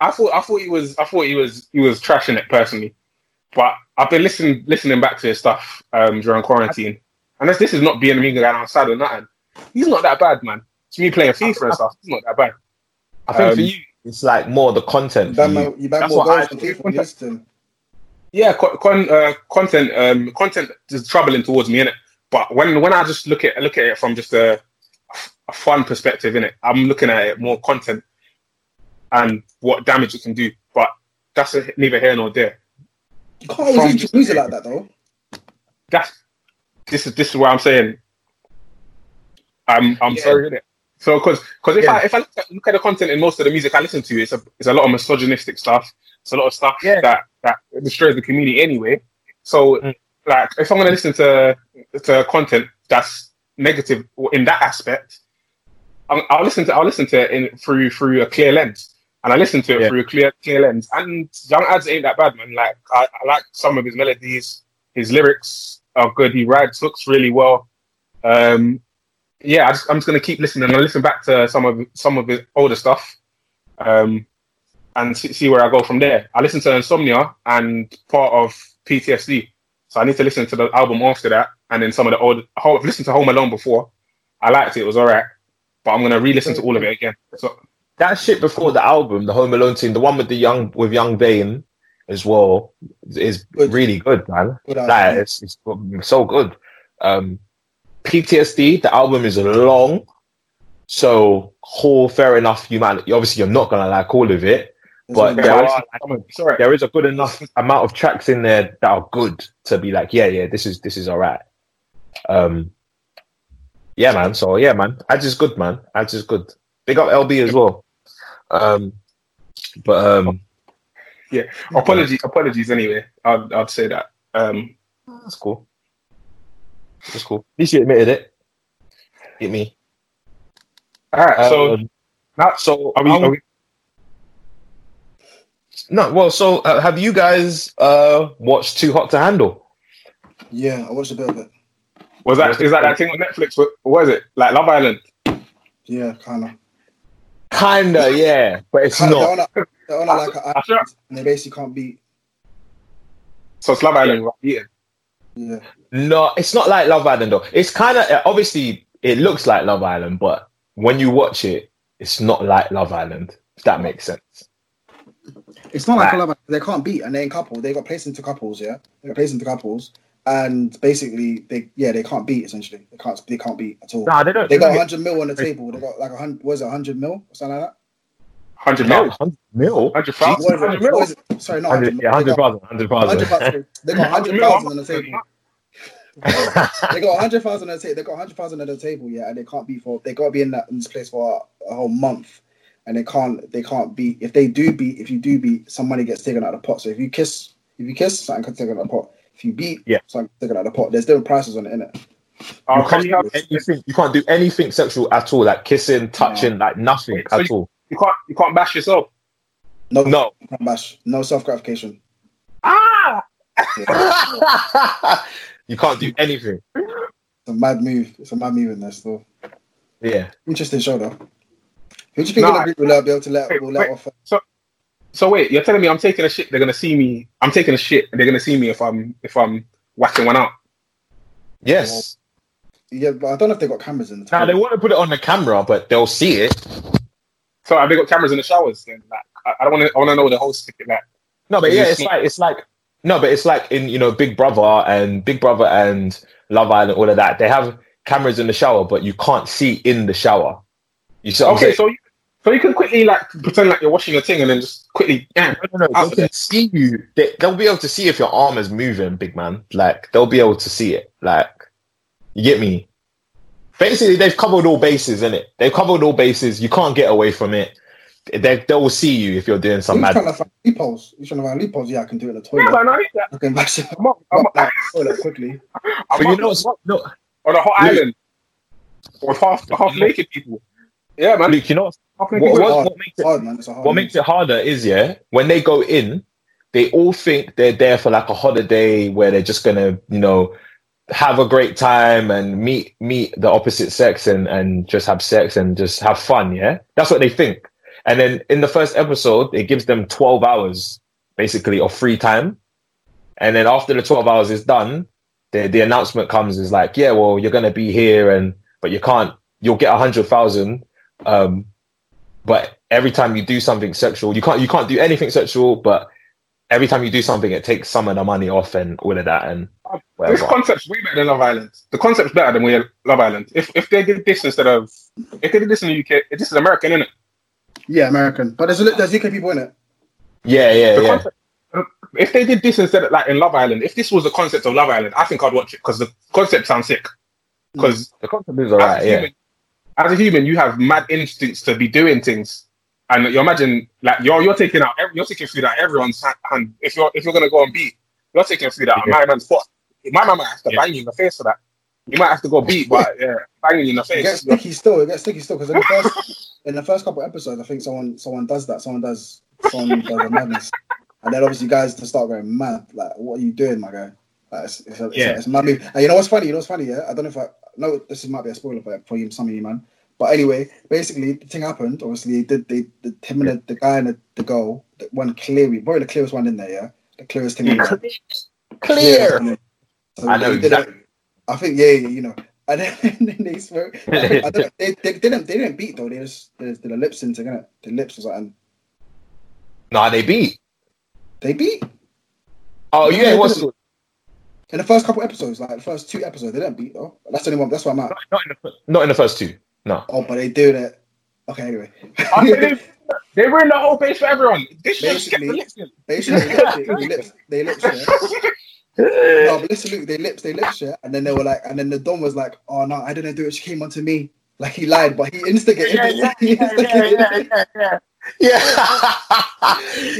S3: I thought I thought he was I thought he was he was trashing it personally, but I've been listening listening back to his stuff um, during quarantine, and this, this is not being a mean guy outside or nothing. He's not that bad, man. It's me playing FIFA and stuff. He's not that bad.
S1: I think
S3: Um,
S1: for you, it's like more the content.
S2: You ban
S1: you.
S2: more, you ban
S1: That's
S2: more goals
S1: I-
S2: than FIFA. Used to.
S3: Yeah, con, con, uh, content um, content is troubling towards me, innit? But when when I just look at look at it from just a, a fun perspective, in it, I'm looking at it more content and what damage it can do. But that's a, neither here nor there.
S2: You can't always use it like that though.
S3: that's this is this is what I'm saying. I'm I'm
S1: Yeah.
S3: sorry, innit? So because because if
S1: Yeah.
S3: I if I look at, look at the content in most of the music I listen to, it's a it's a lot of misogynistic stuff. It's a lot of stuff
S1: Yeah.
S3: that that destroys the community anyway. So
S1: Mm.
S3: like if I'm gonna listen to to content that's negative in that aspect, I'll, I'll listen to I'll listen to it in through through a clear lens. And I listen to it
S1: Yeah.
S3: through a clear clear lens. And Young Adz ain't that bad, man. Like I, I like some of his melodies. His lyrics are good. He writes, looks really well. Um, yeah, I just, I'm just gonna keep listening and listen back to some of some of his older stuff, um, and see, see where I go from there. I listened to Insomnia and part of PTSD, so I need to listen to the album after that, and then some of the old. I've listened to Home Alone before. I liked it; it was alright, but I'm gonna re-listen to all of it again. So
S1: that shit before the album, the Home Alone team, the one with the young with Young Dane as well, is
S2: Good.
S1: really good, man.
S2: Good album.
S1: It's, it's so good. Um, PTSD, the album is long, so whole fair enough. You might obviously you're not gonna like all of it, but
S2: There's
S1: there
S2: one-
S1: are
S3: it's alright.
S1: there is a good enough amount of tracks in there that are good to be like, yeah, yeah, this is this is all right. Um, yeah, man. So yeah, man, Adz is good, man. Adz is good. Big up LB as well. Um, but um, yeah,
S3: Apologies, apologies. Anyway, I'd, I'd say that. Um,
S1: that's cool. That's cool. At least you admitted it. Hit me.
S3: all right, so not
S1: so
S3: are we,
S1: um,
S3: are we
S1: no, well, so uh, have you guys uh watched Too Hot to Handle?
S2: Yeah, I watched a bit of it.
S3: was that is that that thing on Netflix? What, what is it? Like Love Island?
S2: Yeah, kind of.
S1: Kinda, yeah, but it's
S2: They're
S1: not.
S2: on, a, they're on a, like a
S3: I feel-
S2: island and they basically can't beat.
S3: So it's Love Island. right? Yeah.
S2: Yeah,
S1: No, it's not like Love Island though. It's kind of obviously it looks like Love Island, but when you watch it, it's not like Love Island. If that makes sense.
S2: It's not like
S1: Right.
S2: a. They can't beat, and they're in couple. They got placed into couples. Yeah, they got placed into couples, and basically they yeah they can't beat essentially. They can't they can't beat at all.
S1: Nah, they don't.
S2: They got 100 mil on the table. They got like a hundred. Was it 100 mil or something like that?
S3: Hundred mil.
S1: 100 mil.
S3: Hundred
S2: What
S3: thousand.
S2: is
S3: Hundred
S2: it?
S3: mil.
S2: What is it? Sorry, not
S1: 100,
S2: 100
S1: yeah,
S2: mil. They got
S1: 100,000. 100,000.
S2: 100,000. They got
S3: 100
S2: 100,000 on the table. They got 100,000 on the table. They got 100,000 on the table, yeah, and they can't beat for. They got to be in that in this place for a, a whole month, and they can't. They can't beat. If they do beat, if you do beat, some money gets taken out of the pot. So if you kiss, if you kiss, something gets taken out of the pot. If you beat,
S1: Yeah.
S2: something gets taken out of the pot. There's different prices on it, innit?
S3: Oh,
S1: you,
S3: can
S1: can't
S3: you,
S1: do anything, you can't do anything sexual at all, like kissing, touching, like nothing
S3: so
S1: at all.
S3: you can't you can't bash yourself.
S2: No,
S1: No.
S2: no bash, no self gratification.
S3: Ah.
S1: you can't do anything.
S2: It's a mad move. It's a mad move in there still.
S1: Yeah.
S2: Interesting show though. Who do you think
S3: Nah.
S2: in the will be able to let
S3: Wait,
S2: will let
S3: wait.
S2: off?
S3: So wait, you're telling me I'm taking a shit? They're gonna see me. I'm taking a shit, and they're gonna see me if I'm if I'm whacking one out.
S1: Yes.
S2: Yeah, but I don't know if they got cameras in the.
S1: Now they want to put it on the camera, but they'll see it.
S3: So have they got cameras in the showers? Then like, I, I don't want to. I want to know the whole stick like.
S1: No, but yeah, it's
S3: small?
S1: like it's like no, but it's like in you know Big Brother and Big Brother and Love Island, all of that. They have cameras in the shower, but you can't see in the shower. You see
S3: Okay, so you, so you can quickly like pretend like you're washing your thing and then just quickly. Yeah.
S1: No, no, no.
S3: Out
S1: They can see you. They, they'll be able to see if your arm is moving, big man. Like they'll be able to see it. Like you get me. Basically, they've covered all bases, in it. They've covered all bases. You can't get away from it. They they will see you if you're doing some
S2: He's
S1: mad.
S2: trying to find loopholes. He's trying to find loopholes. Yeah, I can do it in the
S3: Yeah,
S2: toilet.
S3: man. I, yeah.
S2: I can bash it
S3: I'm, up, I'm,
S2: up,
S3: up,
S2: like, toilet quickly.
S3: I'm
S1: But you know what's no,
S3: on a hot
S1: Luke.
S3: island with half half naked people. Yeah, man.
S1: Luke. You know what's
S3: Half
S1: what, what, what makes it
S2: hard, man. It's
S1: what makes it harder is yeah when they go in they all think they're there for like a holiday where they're just gonna you know have a great time and meet meet the opposite sex and and just have sex and just have fun yeah? That's what they think. And then in the first episode it gives them 12 hours basically of free time. And then after the 12 hours is done the, the announcement comes is like yeah well you're gonna be here and but you can't you'll get a hundred thousand um but every time you do something sexual, you can't you can't do anything sexual, but every time you do something, it takes some of the money off and all of that and
S3: uh,
S1: This
S3: concept's way better than Love Island. The concept's better than we Love Island. If if they did this instead of if they did this in the UK, this is American, isn't it?
S2: Yeah, American. But there's a, there's UK people in it.
S1: Yeah, yeah,
S3: The
S1: yeah.
S3: concept, if they did this instead of like in Love Island, if this was the concept of Love Island, I think I'd watch it because the concept sounds sick. Mm. Because
S1: The concept is alright,
S3: a
S1: yeah.
S3: Human, as a human, you have mad instincts to be doing things, and you imagine like you're you're taking out you're taking food out everyone's hand. hand. If you're if you're gonna go and beat, you're taking food out of
S1: Yeah.
S3: my man's foot. My man might have to
S1: Yeah.
S3: bang you in the face for that. You might have to go beat, but yeah, banging you in the
S2: It gets
S3: face.
S2: sticky still. It gets sticky still because in the first in the first couple episodes, I think someone someone does that. Someone does someone does a madness, and then obviously guys to start going mad. Like, what are you doing, my guy? Like, it's, it's, a, it's,
S1: Yeah.
S2: a, it's a mad move. And you know what's funny? You know what's funny? Yeah, I don't know if I no. This might be a spoiler for, for you, some of you, man. But anyway, basically, the thing happened. Obviously, they did they the him and the, the guy and the, the girl, the one clearly, probably the clearest one in there. Yeah, the clearest thing. in there.
S1: Clear.
S2: So
S1: I know
S2: they did it-
S1: exactly.
S2: I think yeah, yeah, you know. And then, and then they swear. I think- I don't- they, they didn't they didn't beat though. They just they did a lip sync, innit? The lips was like
S1: Nah, they beat.
S2: they beat
S1: Oh,
S2: No,
S1: yeah,
S2: they
S1: what's
S2: didn't. In the first couple episodes, like the first two episodes, they didn't beat though. That's the only one. That's why I'm at.
S1: not in the not in the first two. No.
S2: Oh, but they do that. Okay, anyway.
S3: They, they ruined the whole base for everyone. They should just the
S2: Basically-
S3: lips in.
S2: Basically, they lips, they lips, they lips, yeah. No, but listen, Luke, they lips, they lips, yeah. And then they were like, and then the Don was like, "Oh no, I didn't do it. She came onto me." Like he lied, but he instigated.
S1: Yeah,
S2: it.
S1: yeah,
S2: He
S1: yeah,
S2: instigated
S1: yeah,
S2: it.
S1: yeah, yeah. Yeah.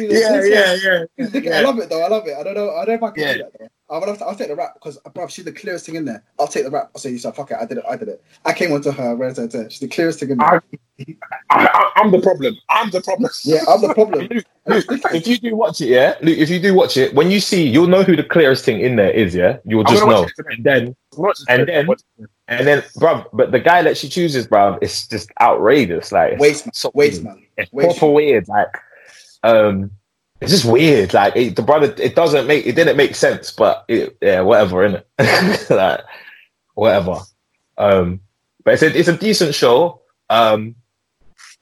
S1: yeah, yeah, yeah.
S2: He's thinking, I love it though. I love it. I don't know. I don't know if I can
S1: Yeah.
S2: do that though. I would have to, I'll take the rap because bro, she's the clearest thing in there. I'll take the rap. I'll say you said fuck it. I did it. I did it. I came onto her. Right, right, right. She's the clearest thing in there.
S3: I, I, I'm the problem. I'm the problem.
S2: yeah, I'm the problem.
S1: Luke, Luke, if you do watch it, yeah, Luke, if you do watch it, when you see, you'll know who the clearest thing in there is, yeah. You'll just know,
S3: watch it today.
S1: and then, And then-
S3: Watch this bit.
S1: and then, bruv, But the guy that she chooses, bruv, it's just outrageous. Like,
S2: Waste man.
S1: so
S2: Waste
S1: weird.
S2: man.
S1: It's
S2: Waste.
S1: proper weird. Like, um, it's just weird. Like, it, the brother, it doesn't make, it didn't make sense, but it, yeah, whatever, innit? like, whatever. Um, but it's a, it's a decent show. Um,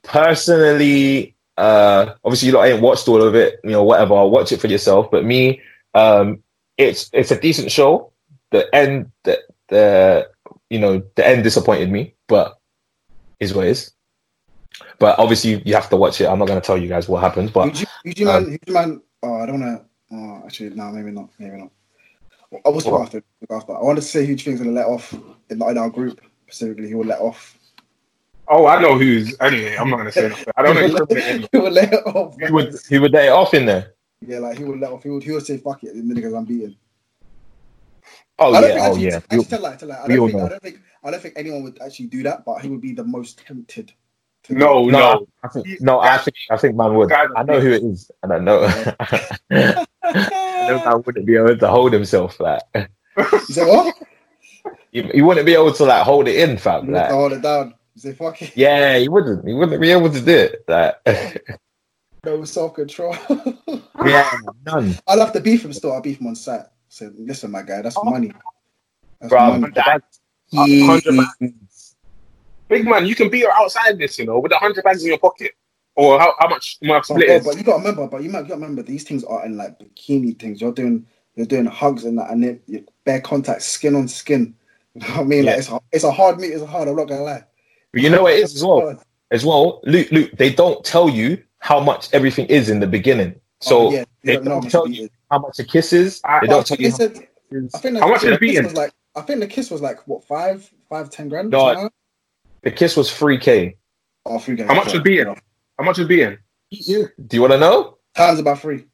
S1: personally, uh, obviously you lot ain't watched all of it, you know, whatever. Watch it for yourself. But me, um, it's it's a decent show. The end, the, the you know, the end disappointed me, but is what it is. But obviously you have to watch it. I'm not going to tell you guys what happens, but
S2: Who'd you, who'd you man? Um, who'd you man? Oh, I don't know. Oh, actually, no, maybe not. Maybe not. I was
S1: What?
S2: after. after. I want to say who you think's gonna let off in, in our group specifically. Who will let off?
S3: Oh, I know who's. Anyway, I'm not gonna say nothing. I don't know. incriminate anyone.
S2: who will let off?
S1: who would who would they off in there?
S2: Yeah, like he would let off. He would. He would say fuck it. The minute because I'm beaten.
S1: Oh yeah, oh
S2: actually,
S1: yeah.
S2: Actually,
S1: You-
S2: tell lie, tell lie. I don't think. I don't think. I don't think anyone would actually do that, but he would be the most tempted. To do
S3: No, no.
S1: I think, no, I think I think man would. I know who it is, and I know. I know man wouldn't be able to hold himself. Like
S2: You say what?
S1: he, he wouldn't be able to like hold it in,
S2: You
S1: fam.
S2: have to hold it down. You say fuck it.
S1: yeah, he wouldn't. He wouldn't be able to do it. Like,
S2: No self control.
S1: yeah, none,
S2: I'll have to beef him still. I'll beef him on set. So listen, my guy, that's oh. money. That's
S1: bro.
S2: money.
S1: That,
S3: A hundred bags. Big man, you can beat her outside this, you know, with a hundred bags in your pocket. or how, how much my
S2: But,
S3: split
S2: bro,
S3: is.
S2: but you got to remember, but you might got to remember these things are in like bikini things. You're doing you're doing hugs and that, and it, you- bare contact, skin on skin. You know what I mean? Like it's a, it's a hard meet. It's a hard. I'm not gonna lie.
S1: But you know what it is as well. As well, Luke, Luke, they don't tell you how much everything is in the beginning. Oh, so
S2: Oh, yeah,
S1: they
S2: you don't
S1: don't tell you
S2: it is.
S1: how much a kiss is.
S3: I-
S1: They don't tell
S2: think
S1: you how
S2: said.
S1: much
S2: I think
S3: How
S2: the-
S3: much is
S2: the kiss
S3: beating?
S2: was like. I think the kiss was like what five, five, ten grand.
S1: No,
S2: something like that?
S1: The kiss was three k.
S2: Oh, three grand.
S3: How much was being? How much was being?
S1: Do you want to know?
S2: Times about three.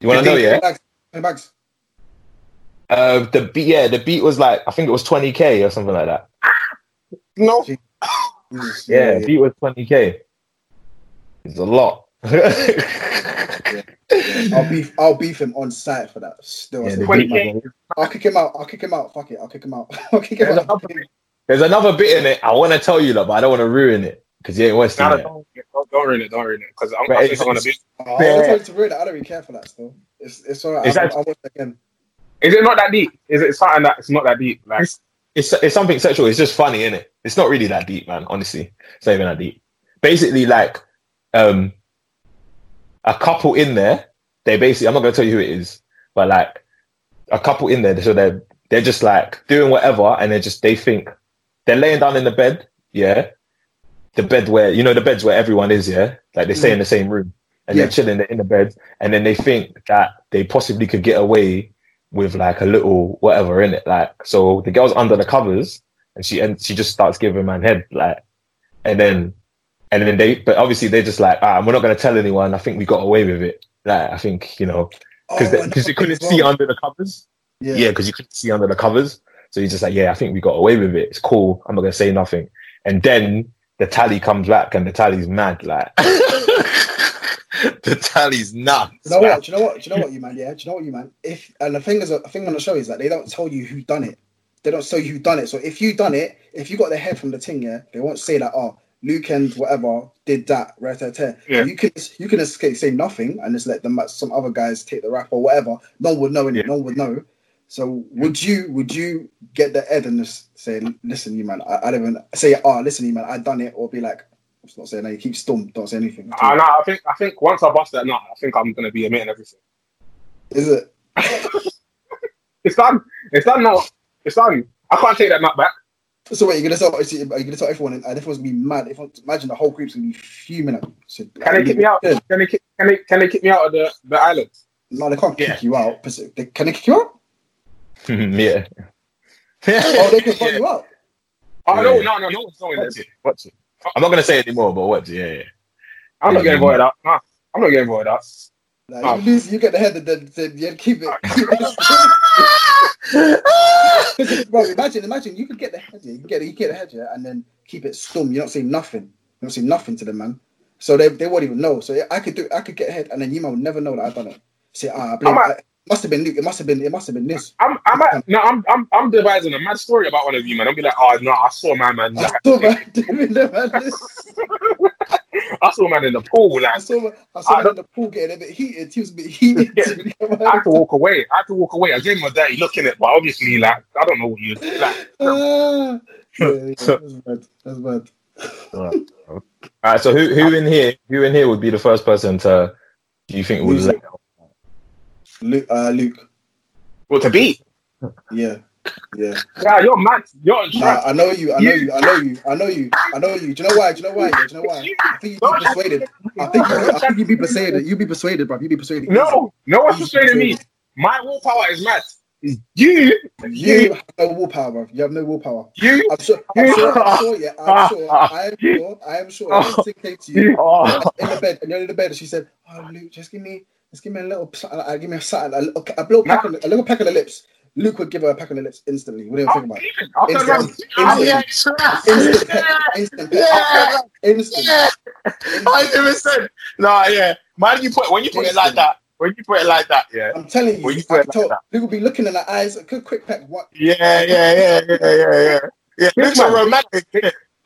S1: You want to know? Yeah.
S2: Bags. Ten bags.
S1: Uh, the beat, yeah, the beat was like I think it was twenty k or something like that.
S3: No.
S2: Jesus,
S1: Yeah, beat was twenty k. It's a lot.
S2: I'll beef. I'll beef him on site for that. Still,
S1: Yeah,
S3: twenty k.
S2: I'll kick him out. I'll kick him out. Fuck it. I'll kick him out. I'll kick him out.
S1: Another, there's another bit in it. I want to tell you that, but I don't want to ruin it because you ain't West
S3: No,
S1: yet.
S3: don't, don't, don't ruin it. Don't ruin it. Because I'm,
S1: But
S3: I
S1: it's-
S3: think I'm gonna be.
S2: Oh, I was going to ruin it. I don't really care for that. Still, it's it's alright.
S1: Is
S2: I'll,
S1: that-
S2: I'll watch it again.
S3: Is it not that deep? Is it something that it's not that deep? Like
S1: It's, it's it's something sexual. It's just funny, is it? It's not really that deep, man. Honestly, it's not even that deep. Basically, like um, a couple in there. They basically. I'm not gonna tell you who it is, but like a couple in there. So they're they're just like doing whatever, and they just they think they're laying down in the bed. Yeah, the bed where you know the beds where everyone is. Yeah, like they stay in the same room, and
S2: Yeah.
S1: they're chilling in the bed, and then they think that they possibly could get away with like a little whatever in it. Like so, the girl's under the covers, and she and she just starts giving man head like, and then and then they, but obviously they're just like, ah, we're not gonna tell anyone. I think we got away with it. Like I think you know because
S2: Oh,
S1: because you couldn't see under the covers.
S2: Yeah.
S1: Yeah, because you couldn't see under the covers. So he's just like, yeah, I think we got away with it. It's cool. I'm not gonna say nothing. And then the tally comes back, and the tally's mad. Like the tally's nuts.
S2: Do you know
S1: man.
S2: what? Do you know what? Do you know what you man? Yeah. Do you know what you man? If and the thing is, a thing on the show is that they don't tell you who done it. They don't tell you who done it. So if you done it, if you got the head from the thing, yeah, they won't say that. Oh, Luke and whatever did that. Right, right, right.
S3: Yeah.
S2: You can you can escape, say nothing and just let them some other guys take the rap or whatever. No one would know. innit?
S1: Yeah.
S2: No one would know. So would you would you get the head and just say, listen, you man, I, I don't even say, oh, listen, you man, I done it, or be like, I'm not saying that. You keep stum, don't say anything.
S3: I, know, ah, I think I think once I bust that nut, I think I'm gonna be admitting everything.
S2: Is it?
S3: It's done. It's done now. It's done. I can't take that nut back.
S2: So wait, you're gonna tell are you gonna tell everyone and everyone's gonna be mad. If imagine the whole group's gonna be fuming at you. So,
S3: Can they kick me out?
S2: Yeah.
S3: Can they? Can they? Can they kick me out of the the island?
S2: No, they can't kick you out. but They, can they kick you out?
S1: yeah.
S2: Oh, they can fuck you up.
S3: Oh no,
S1: Yeah.
S3: no, no, no one's doing
S1: Watch
S3: this.
S1: it. Watch it. I'm not gonna say it anymore, but watch it. Yeah, yeah.
S3: I'm not getting voted out. Nah, I'm not getting voted out.
S2: Like,
S3: Oh.
S2: you lose, you get the head, and then, then you keep it. Keep. Bro, imagine, imagine you could get the head, yeah, you can get you get the head, yeah, and then keep it stum. You don't say nothing. You don't say nothing to them, man. So they, they won't even know. So I could do, I could get ahead, and then you might never know that I've done it. Say, ah, I blame.
S3: I'm a-
S2: it must have been Luke. It must have been. It must have been this.
S3: I'm, I'm, at, no, I'm, I'm, I'm devising a mad story about one of you, man. I'll be like, oh no, I saw my man.
S2: I saw man doing the man.
S3: I saw man in the pool.
S2: I saw man, I saw
S3: I
S2: man in the pool getting a bit heated. He was a bit heated.
S3: I had to walk away. I had to walk away. I gave him a dirty look in it, but obviously, like, I don't know what you like.
S2: Ah, yeah, yeah, that's bad. That's bad.
S1: All right. So who who in here who in here would be the first person to do you think would
S2: Music.
S1: let
S2: Luke, uh, Luke.
S3: Well, to beat.
S2: Yeah, yeah.
S3: Yeah, you're mad. You're on
S2: Nah,
S3: track.
S2: I know you. I know you. I know you. I know you. I know you. Do you know why? Do you know why? Do you know why? I think you'd be persuaded. I think you, I think you'd be persuaded. You'd be persuaded, bro. You'd be persuaded.
S3: No, no one's persuading me. My willpower is mad. It's you,
S2: You have no willpower, bro. You have no willpower.
S3: you.
S2: I'm sure. I'm sure. I'm sure. Yeah. I'm sure. I am sure. I am sure. If Lindsay came to you in the bed, and you're in the bed, and she said, "Oh, Luke, just give me, just give me a little, uh, give me a, something, a, little- a little peck, on the, a little peck on the lips." Luke would give her a peck on the lips instantly. What do you think about it?
S3: I'll turn around.
S2: Instant,
S1: Oh,
S2: instant,
S1: yeah,
S2: instant, peck, instant, peck.
S1: I never said. No, yeah. Man, you put when you put it like that. When you put it like that, yeah.
S2: I'm telling you,
S1: Well, you put it
S2: can tell,
S1: like that.
S2: Luke would be looking in her eyes. A quick, quick peck. What?
S1: Yeah, yeah, yeah, yeah, yeah, yeah. Yeah, Luke's a romantic.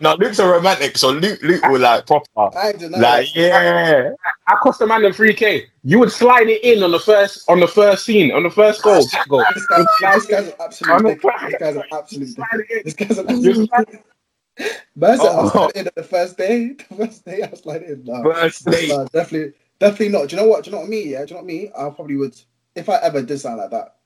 S1: No, Luke's a romantic. So Luke, Luke will like proper,
S2: I ain't denying
S1: like yeah.
S3: I cost the man them three k. You would slide it in on the first on the first scene on the first goal. goal.
S2: This, guy, this guy's an absolute dick. This guy's an absolute dick.
S3: Slide it in.
S2: This guy's an absolute
S3: slide,
S2: dick. Man said I was
S1: Oh.
S2: sliding in the first day. The first day I was sliding in. Nah,
S1: First date.
S2: nah, definitely, definitely not. Do you know what? Do you know what me? Yeah, do you know what me? I probably would if I ever did something like that.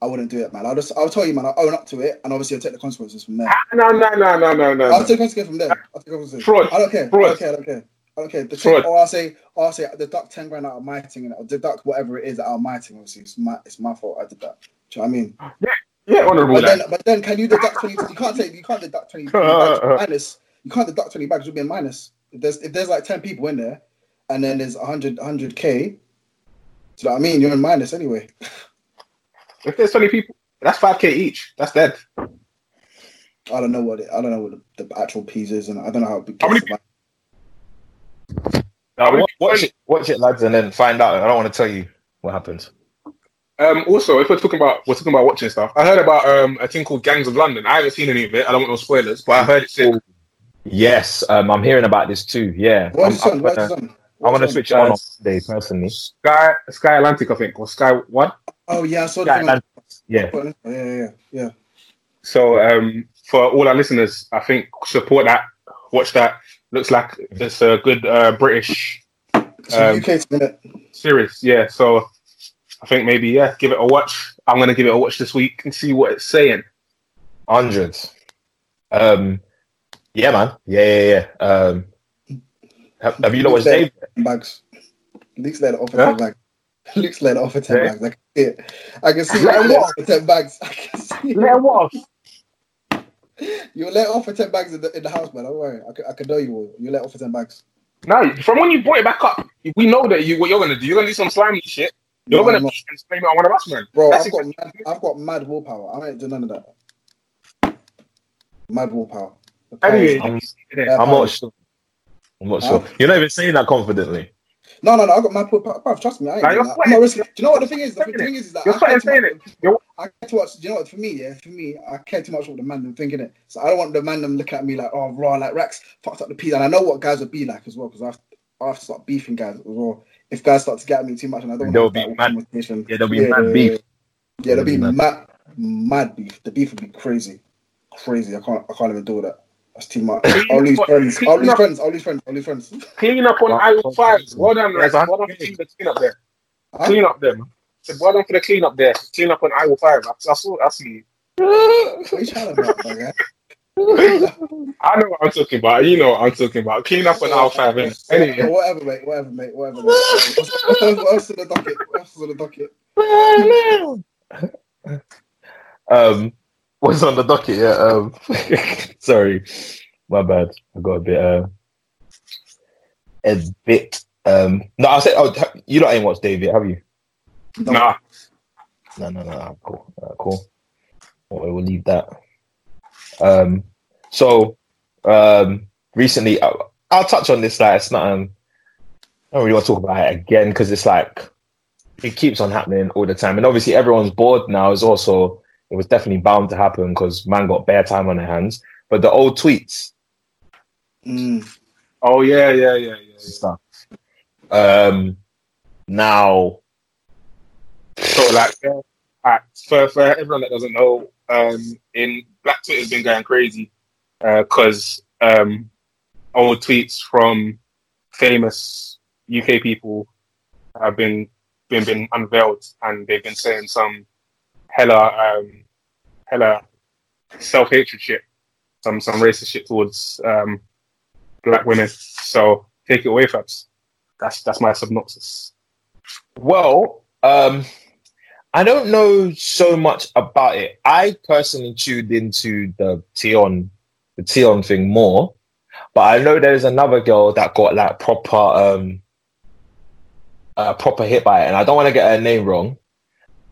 S2: I wouldn't do it, man. I'll just, I'll tell you, man. I'll own up to it, and obviously I'll take the consequences from there.
S3: Ah, no, no, no, no, no, no.
S2: I'll take consequences from there. I'll take consequences.
S3: Fraud.
S2: I don't care. I
S3: Fraud.
S2: don't care. I don't care. I don't care. The
S3: Fraud.
S2: or I'll say, or I'll say, deduct ten grand out of my thing, and I'll deduct whatever it is out of my thing. Obviously, it's my, it's my fault. I did that. Do you know what I mean?
S3: Yeah, yeah, honourable.
S2: But then, but then, can you deduct twenty? You can't take. You can't deduct twenty, bags minus. You can't deduct twenty bags. You'll be a minus. If there's if there's like ten people in there, and then there's 100 100 k. Do you know what I mean? You're in minus anyway.
S3: If there's 20 people, that's 5k each. That's dead.
S2: I don't know what it. I don't know what the, the actual piece is, and I don't know how. It
S3: How many
S2: gets
S1: Now, watch, watch it, watch it, lads, and then find out. I don't want to tell you what happens.
S3: Um, also, if we're talking about we're talking about watching stuff, I heard about um a thing called Gangs of London. I haven't seen any of it. I don't want no spoilers, but I heard it's sick.
S1: Yes, um, I'm hearing about this too. Yeah,
S2: What's
S1: I'm,
S2: on?
S1: I'm gonna. I'm gonna switch it on on
S3: Guys.
S1: Monday personally.
S3: Sky Sky Atlantic, I think, or Sky One.
S2: Oh yeah, I saw the
S1: Yeah, yeah.
S2: Yeah, yeah, yeah, yeah.
S3: So um, for all our listeners, I think support that, watch that. Looks like it's a good uh, British
S2: So
S3: Um,
S2: UK
S3: series. Yeah, so I think maybe yeah, give it a watch. I'm gonna give it a watch this week and see what it's saying.
S1: Hundreds. Um, yeah, man. Yeah, yeah, yeah. Um, have, have you not watched Dave?
S2: bags. Luke's let it off for bags. Luke's let off for ten
S1: Yeah.
S2: bags. I can see it. I can see
S3: Let
S2: it
S3: him
S2: let it
S3: off.
S2: off for ten bags. I can see it.
S3: what?
S2: You let off for ten bags in the, in the house, man. Don't worry. I can, I can know you will. You let off for ten bags.
S3: No, from when you brought it back up, we know that you what you're gonna do. You're gonna do some slimy shit. You're
S2: No,
S3: gonna
S2: I'm not.
S3: blame it on one of us, man.
S2: Bro, I've got, mad, I've got mad willpower. I ain't do none of that. Mad willpower. Power
S3: Anyway,
S1: I'm, I'm not sure. I'm not sure. You're not even saying that confidently.
S2: No, no, no. I got my. Bruv, Trust me. I ain't
S3: nah,
S2: that. I'm not risking. Do you know what the thing is? The thing is, is that
S3: You're
S2: I care too
S3: saying
S2: much-
S3: it. You're-
S2: I care much. Do you know what? For me, yeah, for me, I care too much what the man them thinking it. So I don't want the man them looking at me like, oh, raw, like Rex fucked up the piece. And I know what guys would be like as well because I have, I have to start beefing guys as well. If guys start to get at me too much, and I don't
S1: There'll
S2: want to have
S1: be mad-
S2: conversation.
S1: Yeah, there'll be mad beef.
S2: Yeah, there'll be
S1: There'll be
S2: mad, mad beef. The beef would be crazy, crazy. I can't, I can't even do that. That's too much. I'll lose friends. I'll lose friends. I'll lose friends. I'll lose friends.
S3: Clean up on aisle five. Well done, Rex.
S1: I-
S3: Well done for the clean up there.
S2: Huh?
S3: Clean up there, man. Said, Well done for the clean up there. Clean up on aisle five. I, I saw. I see.
S2: What are you trying about, my guy?
S3: I know what I'm talking about. You know what I'm talking about. Clean up on aisle five. innit? Anyway,
S2: Whatever, mate. Whatever, mate. Whatever. Mate. What else- what else on the docket? What else is on the docket?
S1: Um, what's on the docket? Yeah. Um, sorry, my bad. I got a bit. Uh, a bit. Um, no, I said. Oh, you lot ain't watched David, have you?
S2: No.
S3: nah.
S1: No, no, no. Cool. Uh, cool. Well, we'll leave that. Um, so, um, recently, I'll, I'll touch on this. Like, it's not. Um, I don't really want to talk about it again because it's like it keeps on happening all the time, and obviously everyone's bored now. Is also it was definitely bound to happen because man got bare time on their hands. But the old tweets
S2: Mm.
S3: Oh yeah, yeah, yeah, yeah.
S1: stuff. Um, now,
S3: So like, yeah, for for everyone that doesn't know, um, in Black Twitter's been going crazy because um, old tweets from famous UK people have been been been unveiled, and they've been saying some hella um, hella self hatred shit, some some racist shit towards um, black women. So take it away, Fabs. That's that's my synopsis.
S1: Well, um, I don't know so much about it. I personally tuned into the Tion, the Tion thing more, but I know there's another girl that got like proper, um, uh, proper hit by it, and I don't want to get her name wrong,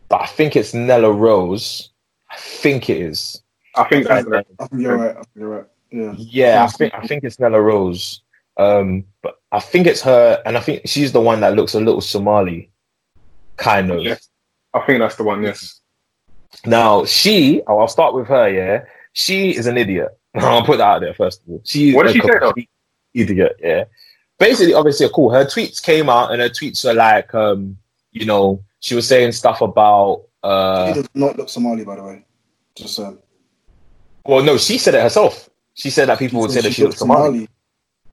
S1: but I think it's Nella Rose. I think it is.
S3: I think that's
S1: And, uh,
S2: I think you're right. I think you're right. Yeah.
S1: yeah, I think I think it's Nella Rose. Um, but I think it's her, and I think she's the one that looks a little Somali, kind of.
S3: Yes. I think that's the one. Yes.
S1: Now she, oh, I'll start with her. Yeah, she is an idiot. I'll put that out there first of all. She's
S3: What did she say, though?
S1: Idiot. Yeah. Basically, obviously, cool. Her tweets came out, and her tweets were like, um, you know, she was saying stuff about,
S2: he
S1: uh,
S2: does not look Somali, by the way. Just um,
S1: Well, no, she said it herself. She said that people would say that she looks Somali.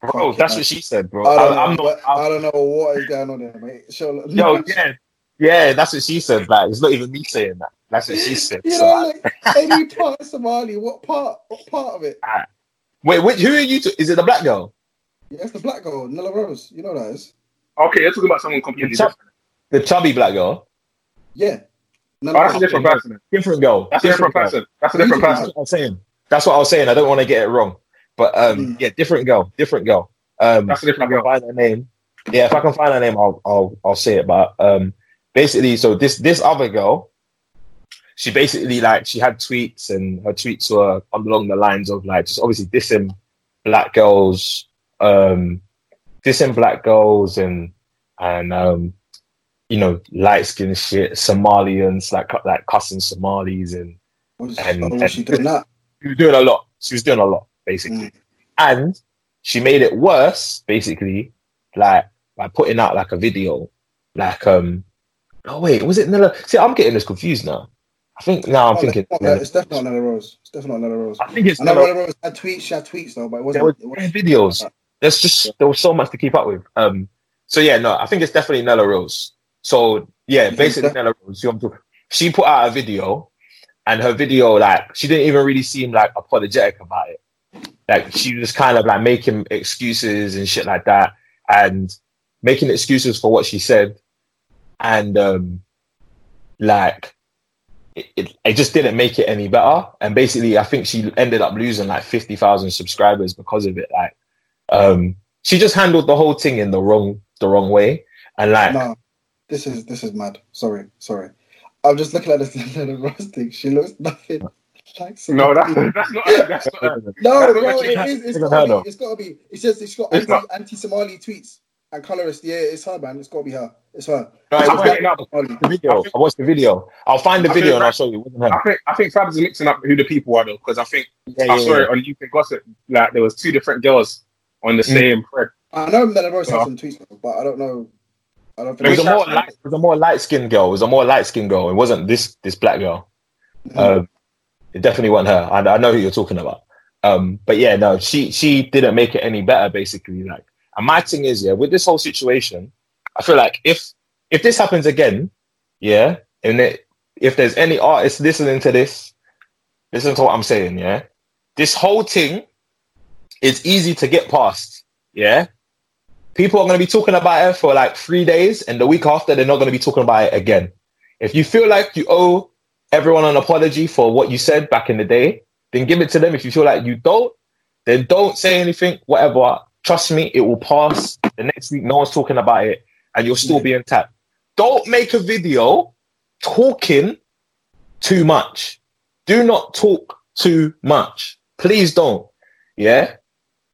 S1: Bro,
S2: Fuck
S1: that's
S2: it,
S1: what she said, bro.
S2: I don't,
S1: I,
S2: know,
S1: not.
S2: what- I
S1: I'm,
S2: don't know what is going on there, mate. Sure,
S1: yo, yeah, yeah, that's what she said. Like, it's not even me saying that. That's what she said.
S2: You
S1: So,
S2: know, like any part of Somali, what part? What part of it?
S1: wait, which, who are you? To, is it the black girl?
S2: Yeah, it's the black girl, Nella Rose. You know who that is.
S3: Okay, you're talking about someone completely different.
S1: The chubby black girl?
S2: Yeah.
S3: Oh, that's a different person.
S1: Different girl.
S3: That's a different
S1: girl.
S3: person. That's a different
S2: That's
S1: That's
S3: person.
S1: what I was saying. That's what I was saying. I don't want to get it wrong, but um,
S2: Mm.
S1: yeah, different girl, different girl. Um,
S3: That's a different
S1: if I
S3: girl.
S1: can find her name. Yeah, if I can find her name, I'll I'll I'll say it. But um, basically, so this this other girl, she basically like she had tweets, and her tweets were along the lines of like just obviously dissing black girls, um, dissing black girls, and and um, you know, light skin shit, Somalians, like like cussing Somalis, and
S2: Was,
S1: And-
S2: was she doing that?
S1: she was doing a lot. She was doing a lot, basically.
S2: Mm.
S1: And she made it worse, basically, like by putting out like a video, like um. Oh wait, was it Nella? See, I'm getting this confused now. I think now I'm
S2: Oh,
S1: thinking.
S2: it's, not, it's definitely not Nella Rose. It's definitely not Nella Rose.
S1: I think it's
S2: I
S1: Nella.
S2: Nella Rose had tweets. She had tweets though, but it wasn't.
S1: was
S2: it wasn't
S1: videos. There's just there was so much to keep up with. Um. So yeah, no, I think it's definitely Nella Rose. So yeah, basically? Nella Rose. You know what I'm talking- She put out a video, and her video like she didn't even really seem like apologetic about it. Like she was kind of like making excuses and shit like that, and making excuses for what she said, and um, like it, it, it just didn't make it any better. And basically, I think she ended up losing like fifty thousand subscribers because of it. Like, um, she just handled the whole thing in the wrong the wrong way, and like,
S2: No, this is this is mad. Sorry, sorry. I'm just looking at this Nella Rose thing. She looks nothing like.
S3: No, that's that's not. That's not.
S2: no,
S3: that's
S2: bro. it is. It's
S1: gotta,
S2: be, it's got to be. It says it's got
S3: It's
S2: anti, anti-Somali tweets and colorist. Yeah, it's her, man. It's got to be her. It's her.
S1: no, it
S3: I'm
S1: was
S3: picking up.
S2: Somali.
S1: the video. I watched the video. I'll find the
S3: I think
S1: video and I'll show you. It wasn't her.
S3: I think I think Fabs mixing up who the people are though, because I think
S1: Yeah,
S3: I
S1: yeah,
S3: saw
S1: yeah.
S3: it on UK Gossip. Like there was two different girls on the
S1: Mm.
S3: same thread.
S2: I know Nella Rose
S3: Yeah.
S2: has some tweets, but I don't know. I don't
S1: It was a more light. It was a more light skinned girl. It was a more light skinned girl. It wasn't this this black girl. Um, it definitely wasn't her. I, I know who you're talking about. Um, but yeah, no, she she didn't make it any better. Basically, like, and my thing is, yeah, with this whole situation, I feel like if if this happens again, yeah, and it, if there's any artists listening to this, listen to what I'm saying, yeah. This whole thing is easy to get past, yeah. People are going to be talking about it for like three days, and the week after, they're not going to be talking about it again. If you feel like you owe everyone an apology for what you said back in the day, then give it to them. If you feel like you don't, then don't say anything, whatever. Trust me, it will pass. The next week, no one's talking about it, and you'll still be intact. Don't make a video talking too much. Do not talk too much. Please don't. Yeah.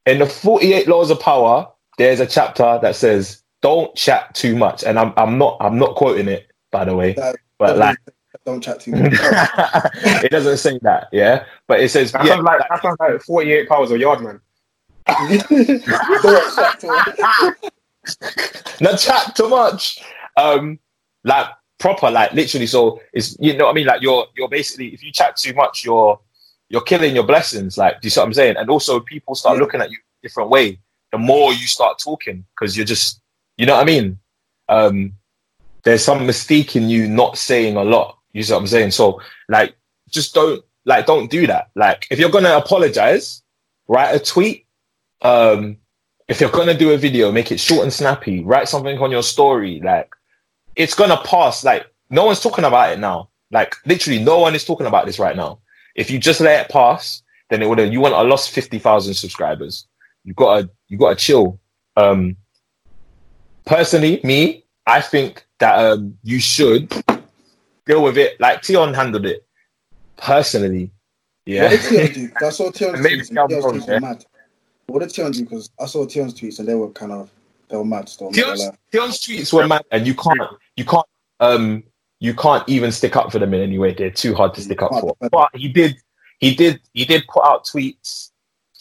S1: In the 48 laws of power, there's a chapter that says don't chat too much. And I'm I'm not I'm not quoting it, by the way.
S2: That-
S1: But like
S2: don't chat too much.
S1: it doesn't say that, yeah. But it says
S3: That
S1: yeah,
S3: sounds like that sounds like 48 powers of yard man.
S2: don't chat too much.
S1: not chat too much. Um, like proper, like literally. So it's you know what I mean. Like you're you're basically if you chat too much, you're you're killing your blessings. Like do you see what I'm saying? And also people start
S2: Yeah.
S1: looking at you a different way the more you start talking because you're just you know what I mean. Um, there's some mystique in you not saying a lot. You see what I'm saying? So like just don't like don't do that. Like if you're gonna apologize, write a tweet. Um, if you're gonna do a video, make it short and snappy. Write something on your story. Like it's gonna pass. Like no one's talking about it now. Like literally, no one is talking about this right now. If you just let it pass, then it would. You want I lost fifty thousand subscribers. You gotta you gotta chill. Um, personally, me, I think that um you should deal with it like Tion handled it. Personally, yeah.
S2: What did Tion do? 'Cause I saw Tion's
S1: Maybe
S2: tweets.
S1: I'm
S2: Tion's
S1: wrong,
S2: tweets
S1: yeah.
S2: mad. What did Tion do? Because I saw Tion's tweets and they were kind of they were mad still. I'm not gonna
S1: Tion's. Tion's tweets were mad, and you can't, you can't, um, you can't even stick up for them in any way. They're too hard to stick up for. But he did, he did, he did put out tweets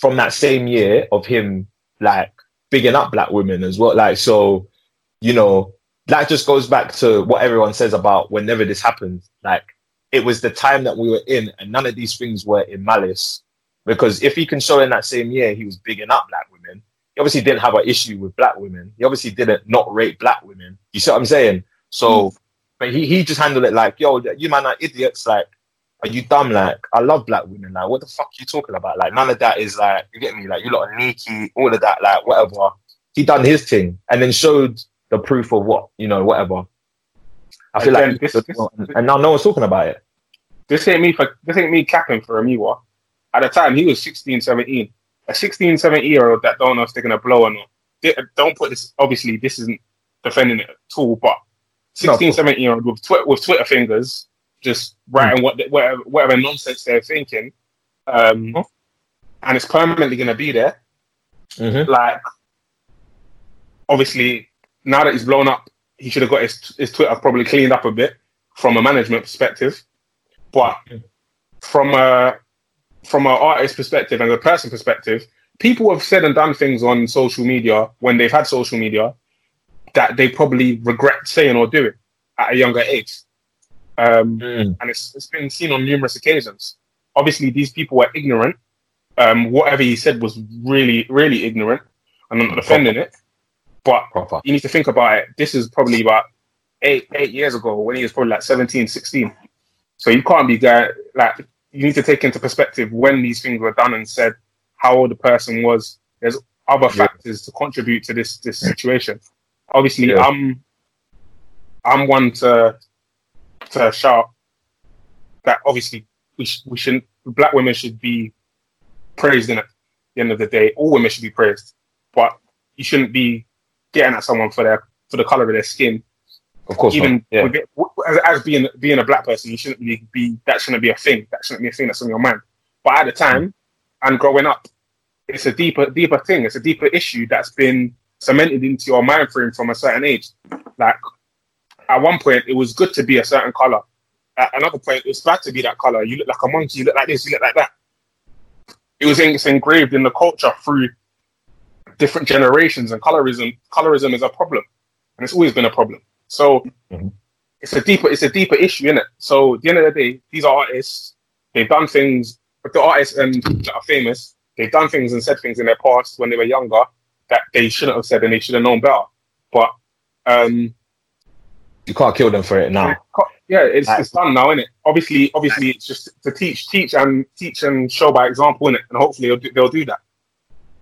S1: from that same year of him like bigging up black women as well. Like so, you know, that just goes back to what everyone says about whenever this happens. Like it was the time that we were in, and none of these things were in malice. Because if he can show in that same year he was bigging up black women, he obviously didn't have an issue with black women. He obviously didn't not rate black women. You see what I'm saying? So, mm. but he, he just handled it like, yo, you man are idiots. Like, are you dumb? Like, I love black women. Like, what the fuck are you talking about? Like, none of that is like, you get me? Like, you lot are sneaky, all of that, like, whatever. He done his thing and then showed the proof of what, you know, whatever. I feel
S3: Again,
S1: like,
S3: this- this-
S1: and now no one's talking about it.
S3: This ain't me for this ain't me capping for Amiwa. At the time, he was 16, 17. A 16, 17 year old that don't know if they're gonna blow or not. They- Don't put this. Obviously, this isn't defending it at all. But 16,
S1: course.
S3: 17 year old with with Twitter fingers, just writing what whatever, whatever nonsense they're thinking, um, and it's permanently gonna be there.
S1: Mm-hmm.
S3: Like, obviously, now that he's blown up, he should have got his, his Twitter probably cleaned up a bit from a management perspective. But from a from an artist perspective and a person perspective, people have said and done things on social media when they've had social media that they probably regret saying or doing at a younger age. Um,
S1: Mm.
S3: and it's, it's been seen on numerous occasions. Obviously, these people were ignorant. Um, whatever he said was really, really ignorant. and I'm not defending it, but
S1: Proper.
S3: you need to think about it. This is probably about eight eight years ago when he was probably like 17, 16. So you can't be there. Like you need to take into perspective when these things were done and said, how old the person was. There's other
S1: Yeah.
S3: factors to contribute to this this situation. Obviously,
S1: Yeah.
S3: I'm I'm one to to shout that obviously we sh- we shouldn't black women should be praised in it. At the end of the day, all women should be praised, but you shouldn't be getting at someone for their for the color of their skin.
S1: Of course.
S3: Even.
S1: Yeah.
S3: with it, as, as being being a black person, you shouldn't be, be that shouldn't be a thing. That shouldn't be a thing that's on your mind. But at the time mm. and growing up, it's a deeper deeper thing. It's a deeper issue that's been cemented into your mind frame from a certain age. Like at one point, it was good to be a certain color. At another point, it was bad to be that color. You look like a monkey. You look like this. You look like that. It was in, it's engraved in the culture through different generations, and colorism. Colorism is a problem, and it's always been a problem. So
S1: Mhm.
S3: it's a deeper it's a deeper issue, is it? So at the end of the day, these are artists. They've done things. But the artists and that are famous, they've done things and said things in their past when they were younger that they shouldn't have said and they should have known better. But um,
S1: You can't kill them for it now.
S3: yeah, it's,
S1: Like-
S3: it's done now, innit? Obviously, obviously, it's just to teach, teach, and teach and show by example, innit? And hopefully, they'll do, they'll do that.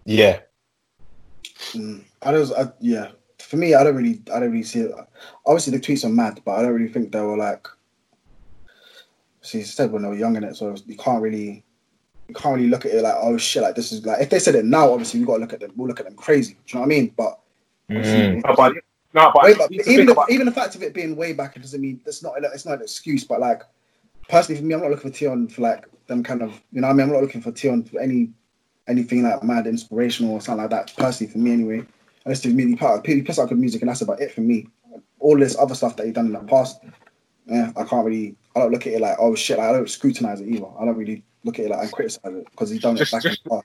S1: Yeah.
S2: Mm. I don't. I, yeah. For me, I don't really. I don't really see it. Obviously, the tweets are mad, but I don't really think they were like. See, said when they were young in it, so you can't really. You can't really look at it like, oh shit, like this is like if they said it now, obviously we gotta look at them. We'll look at them crazy. Do you know what I mean? But
S1: Mm.
S3: No, but no, but
S2: Way back-
S3: need to
S2: even the,
S3: about-
S2: even the fact of it being way back, it doesn't mean that's not it's not an excuse. But like personally, for me, I'm not looking for Tion for like them kind of you know. what I mean, I'm not looking for Tion for any anything like mad inspirational or something like that. Personally, for me anyway, I just do really part. He puts out good music, and that's about it for me. All this other stuff that he done in the past, yeah, I can't really. I don't look at it like oh shit. Like, I don't scrutinize it either. I don't really look at it like and criticize it because he's done it
S3: Just-
S2: in the past.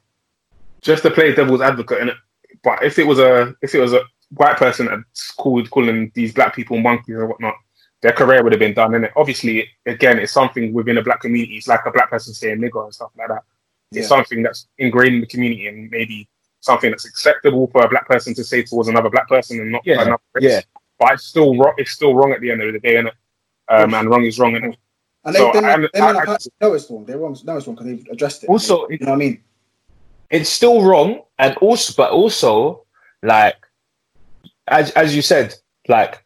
S3: just to play devil's advocate in it. But if it was a if it was a white person that's called calling these black people monkeys or whatnot, their career would have been done And. Obviously, again, it's something within a black community. It's like a black person saying nigger and stuff like that. It's
S2: Yeah.
S3: something that's ingrained in the community and maybe something that's acceptable for a black person to say towards another black person and not
S1: Yeah,
S3: another race.
S1: yeah.
S3: But it's still wrong. It's still wrong at the end of the day, innit? Um, and wrong is wrong, innit?
S2: And they,
S3: So
S2: they,
S3: I-
S2: they,
S3: I-
S2: may not
S3: I-
S2: know it's wrong. They're wrong. No, it's wrong because they've addressed it.
S1: Also,
S2: you know what I mean?
S1: it's still wrong and also but also like as as you said like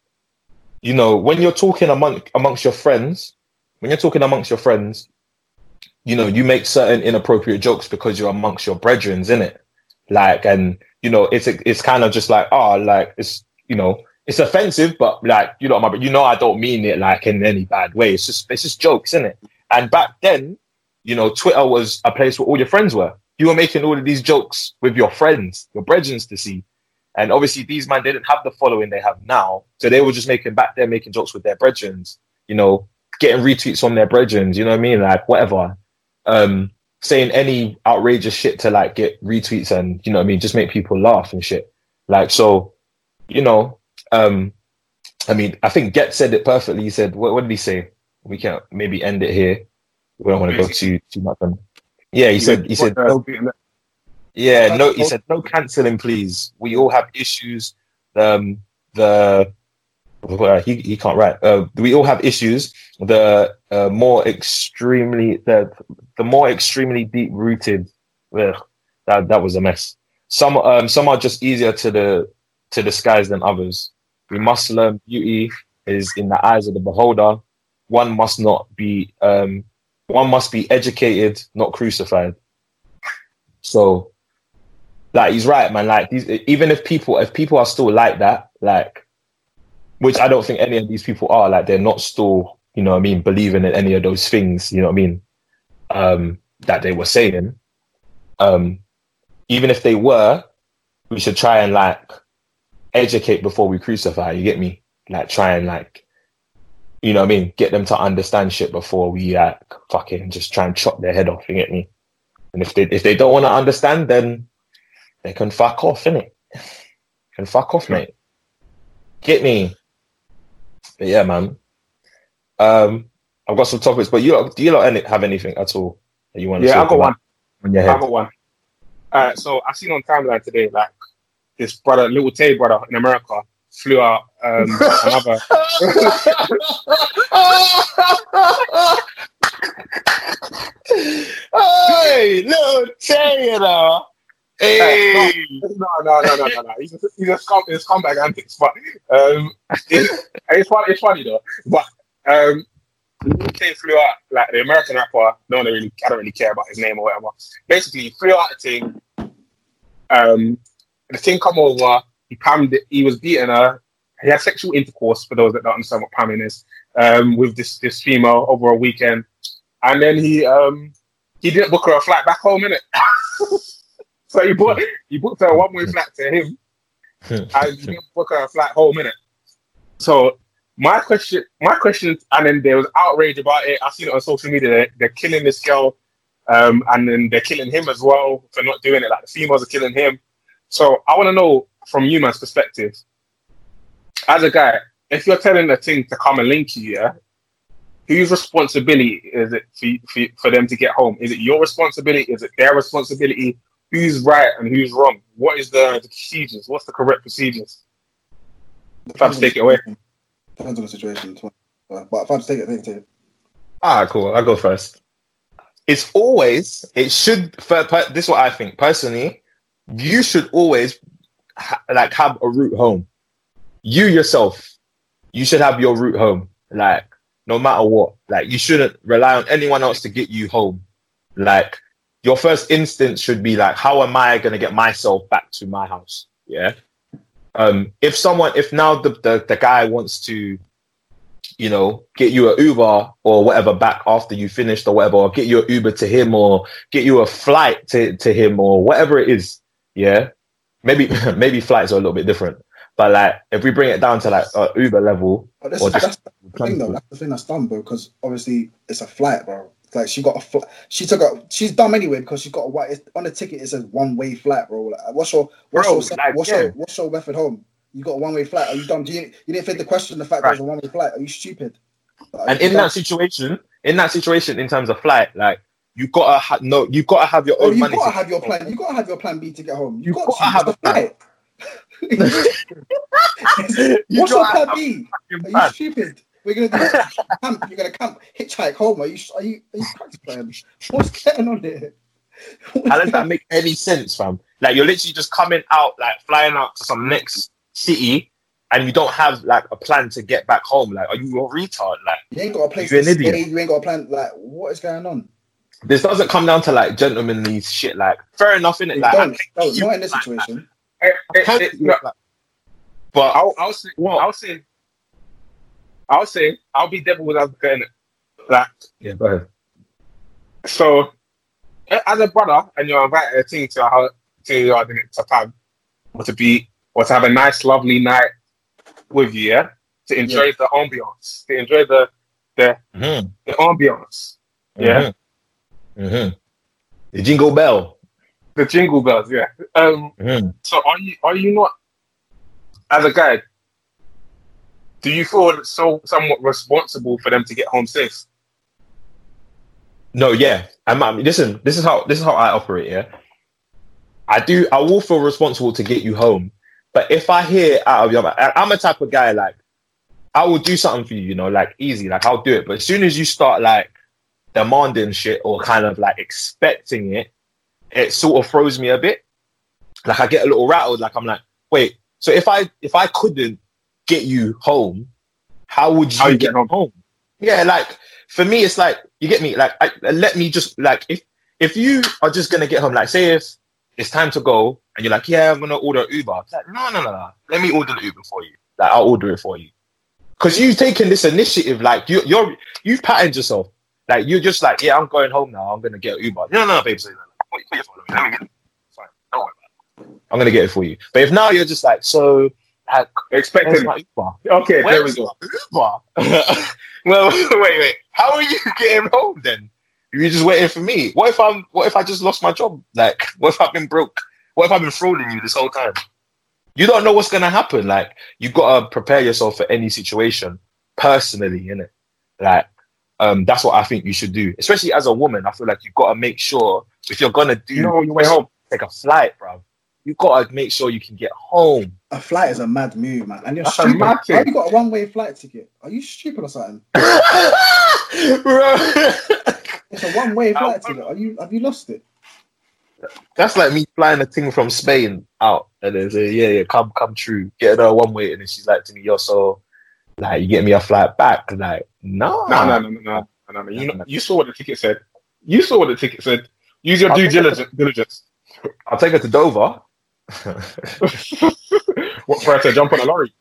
S1: you know when you're talking among amongst your friends when you're talking amongst your friends you know you make certain inappropriate jokes because you're amongst your brethren in it? Like and you know it's it's kind of just like oh like it's you know it's offensive but like you know my you know I don't mean it like in any bad way. It's just it's just jokes in it? And back then you know Twitter was a place where all your friends were. You were making all of these jokes with your friends, your brethren to see. And obviously these men didn't have the following they have now. So they were just making back there making jokes with their brethren, you know, getting retweets from their brethren, you know what I mean? Like whatever. Um saying any outrageous shit to like get retweets and you know what I mean, just make people laugh and shit. Like so, you know, um I mean, I think Ghetts said it perfectly. He said, what, what did he say? We can't maybe end it here. We don't want to go too too much on. Yeah, he said he said no, yeah, no he said no cancelling please. We all have issues. Um the he, he can't write. Uh, we all have issues. The uh, more extremely the the more extremely deep rooted. That that was a mess. Some um some are just easier to the to disguise than others. We must learn beauty is in the eyes of the beholder. One must not be um one must be educated, not crucified. So like he's right, man. Like these even if people if people are still like that, like which I don't think any of these people are, like they're not still, you know what I mean, believing in any of those things, you know what I mean, um, that they were saying. Um, even if they were, we should try and like educate before we crucify, you get me? Like try and like you know what I mean, get them to understand shit before we like fucking just try and chop their head off, you get me? And if they if they don't want to understand, then they can fuck off, innit? Can fuck off, mate. Get me. But yeah, man. Um, I've got some topics, but you lot, do you lot any, have anything at all that you want to
S3: Yeah, I got one.
S1: on your
S3: I
S1: head?
S3: got one. Uh, so I seen on timeline today, like this brother, little Tay brother in America, flew out um, another.
S1: hey, little Taylor. Hey.
S3: No, no, no, no, no, no. He's a, he's a scum, he's scumbag antics, but um, it's, it's funny. It's funny though. But um, Tay flew out like the American rapper. No one really, I don't really care about his name or whatever. Basically, he flew out a thing. Um, the thing come over. He pammed. it- He was beating her. He had sexual intercourse for those that don't understand what pamming is. Um, with this this female over a weekend, and then he um he didn't book her a flight back home, innit? so he booked he booked a one way flight to him, and he didn't book her a flight home, innit? So my question, my question, and then there was outrage about it. I seen it on social media. They're, they're killing this girl, um, and then they're killing him as well for not doing it. Like the females are killing him. So I want to know from you man's perspective, as a guy, if you're telling a thing to come and link you, yeah, whose responsibility is it for, for, for them to get home? Is it your responsibility? Is it their responsibility? Who's right and who's wrong? What is the, the procedures? What's the correct procedures? If I have to take it away.
S2: Depends on the situation. But if I have to take it, take it, take it.
S1: All right, cool. I'll go first. It's always, it should, for, this is what I think. Personally, you should always ha- like have a route home. You yourself, you should have your route home. Like, no matter what. Like, you shouldn't rely on anyone else to get you home. Like, your first instinct should be like, how am I going to get myself back to my house? Yeah. Um, if someone, if now the, the, the guy wants to, you know, get you an Uber or whatever back after you finished or whatever, or get you an Uber to him or get you a flight to, to him or whatever it is. Yeah. Maybe, maybe flights are a little bit different. But like, if we bring it down to like a Uber level,
S2: But this,
S1: Or just-
S2: that's the thing, though. That's the thing that's dumb, bro. Because obviously it's a flight, bro. Like she got a fl- she took a she's dumb anyway because she got a white on the ticket. It says one way flight, bro. Like, what's your what's
S1: Bro,
S2: your
S1: like,
S2: what's
S1: yeah.
S2: your what's your method home? You got a one way flight. Are you dumb? Do you, you didn't fit the question. The fact that it was a one way flight. Are you stupid? Like,
S1: and
S2: you
S1: in
S2: dumb?
S1: that situation, in that situation, in terms of flight, like, you gotta ha- no, you gotta have your
S2: Oh,
S1: own
S2: you
S1: money.
S2: gotta
S1: to-
S2: have your plan. You gotta have your plan B to get home. You,
S1: You
S2: got
S1: gotta
S2: to
S1: have a
S2: flight.
S1: You
S2: What's your plan B? Are you stupid? We're gonna do camp. You're gonna camp, hitchhike home. Are you? Are you? Are you cracked. What's going on here?
S1: How does that make any sense, fam? Like you're literally just coming out, like flying out to some next city, and you don't have like a plan to get back home. Like, are you a retard? Like,
S2: You ain't got a place
S1: You're
S2: to
S1: an idiot.
S2: stay. You ain't got a plan. Like, what is going on?
S1: this doesn't come down to like gentlemanly shit. Like, fair enough, innit?
S2: You
S1: Like, I
S2: don't, don't,
S1: you-
S2: not in this situation.
S1: Can
S3: eh,
S1: do
S3: no,
S1: it, like- but
S3: I'll, I'll say,
S1: What?
S3: I'll say, I'll say, I'll be devil without in it. Like,
S1: yeah, go ahead.
S3: so as a brother, and you're invited a team to to your to pub or to be or to have a nice, lovely night with you, yeah, to enjoy the ambiance, to enjoy the the
S1: Mm-hmm.
S3: the ambiance, Yeah.
S1: Mm-hmm. The jingle bell.
S3: the jingle bells, yeah. Um,
S1: Mhm.
S3: so are you are you not as a guy? Do you feel so somewhat responsible for them to get home safe?
S1: No, yeah. I'm, I mean, listen, this is how this is how I operate. Yeah, I do. I will feel responsible to get you home, but if I hear out of your, I'm a type of guy like I will do something for you. You know, like easy, like I'll do it. But as soon as you start like demanding shit or kind of like expecting it, it sort of throws me a bit. Like I get a little rattled. Like I'm like, wait. So if I if I couldn't get you home, how would you,
S3: How you
S1: get
S3: home?
S1: Yeah, like for me, it's like you get me. Like I, let me just like if if you are just gonna get home, like say if it's time to go and you're like, yeah, I'm gonna order Uber. It's like, no, no, no, no. Let me order the Uber for you. Like I'll order it for you. Cause you've taken this initiative, like you, you're you've patterned yourself. Like you're just like, yeah, I'm going home now. I'm gonna get Uber. No, no, babe. So, put, put your phone on me. Let me get it. It's. Don't worry about it. I'm gonna get it for you. But if now you're just like, so, like, where's
S3: Expecting. Okay, there we go.
S1: Uber? well, wait, wait. How are you getting home then? You're just waiting for me. What if I'm? What if I just lost my job? Like, what if I've been broke? What if I've been frauding you this whole time? You don't know what's gonna happen. Like, you gotta prepare yourself for any situation personally, innit? Like, um, that's what I think you should do. Especially as a woman, I feel like you've got to make sure if you're gonna do
S3: You know your way home.
S1: take a flight, bro. You gotta make sure you can get home.
S2: A flight is a mad move, man. And you're
S3: That's
S2: stupid.
S3: mad
S2: How you got a one way flight ticket? Are you stupid or something? It's a one way flight ticket. Are you have you lost it?
S1: That's like me flying a thing from Spain out and then say, yeah, yeah, come, come true. Get her one way, and then she's like to me, you're so like you get me a flight back. Like, no,
S3: No, no, no, no, no, no, no. You know, you saw what the ticket said. You saw what the ticket said. Use your
S1: I'll
S3: due
S1: take it.
S3: diligence. diligence.
S1: I'll take her to Dover.
S3: What for her to jump on a lorry?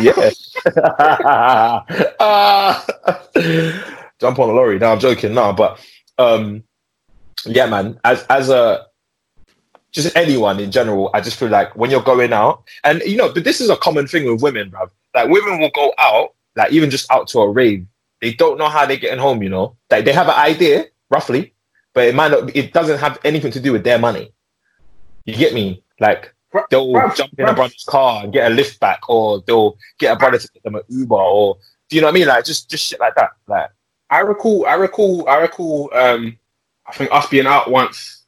S1: yeah. Ah. Jump on a lorry. No, I'm joking. No, but um, yeah, man. As as a just anyone in general, I just feel like when you're going out, and you know, but this is a common thing with women, bruv. Like women will go out, like even just out to a rave. They don't know how they're getting home. You know, like they have an idea roughly, but it might not. It doesn't have anything to do with their money. You get me? Like they'll
S3: bruv,
S1: jump in a brother's car and get a lift back, or they'll get a brother to get them an Uber, or do you know what I mean? Like just just shit like that. Like
S3: I recall, I recall, I recall. Um, I think us being out once,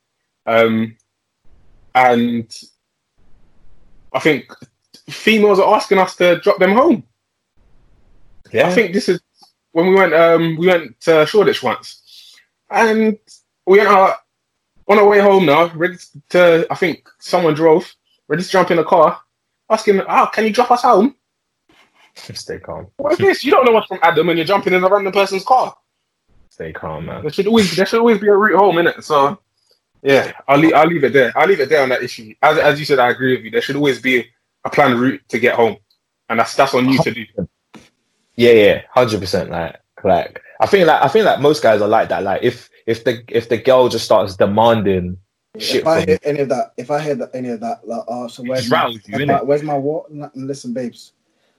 S3: um, and I think females are asking us to drop them home. Yeah. I think this is when we went. Um, we went to Shoreditch once, and we went out on our way home now. Ready to, I think someone drove. Ready to jump in the car, asking, "Ah, can you drop us home?"
S1: stay calm,
S3: What is this? You don't know what's from Adam, and you're jumping in a random person's car.
S1: stay calm, man.
S3: There should always there should always be a route home, innit? So yeah, I'll leave I'll leave it there. I'll leave it there on that issue. As as you said, I agree with you. There should always be a planned route to get home, and that's that's on you to do.
S1: Yeah, yeah, hundred percent. Like, like I think like I think like most guys are like that. Like if if the if the girl just starts demanding shit
S2: If I hear any of that, if I hear that, any of that, like, oh, so where's my,
S1: rattles you,
S2: my, where's my what? N- Listen, babes.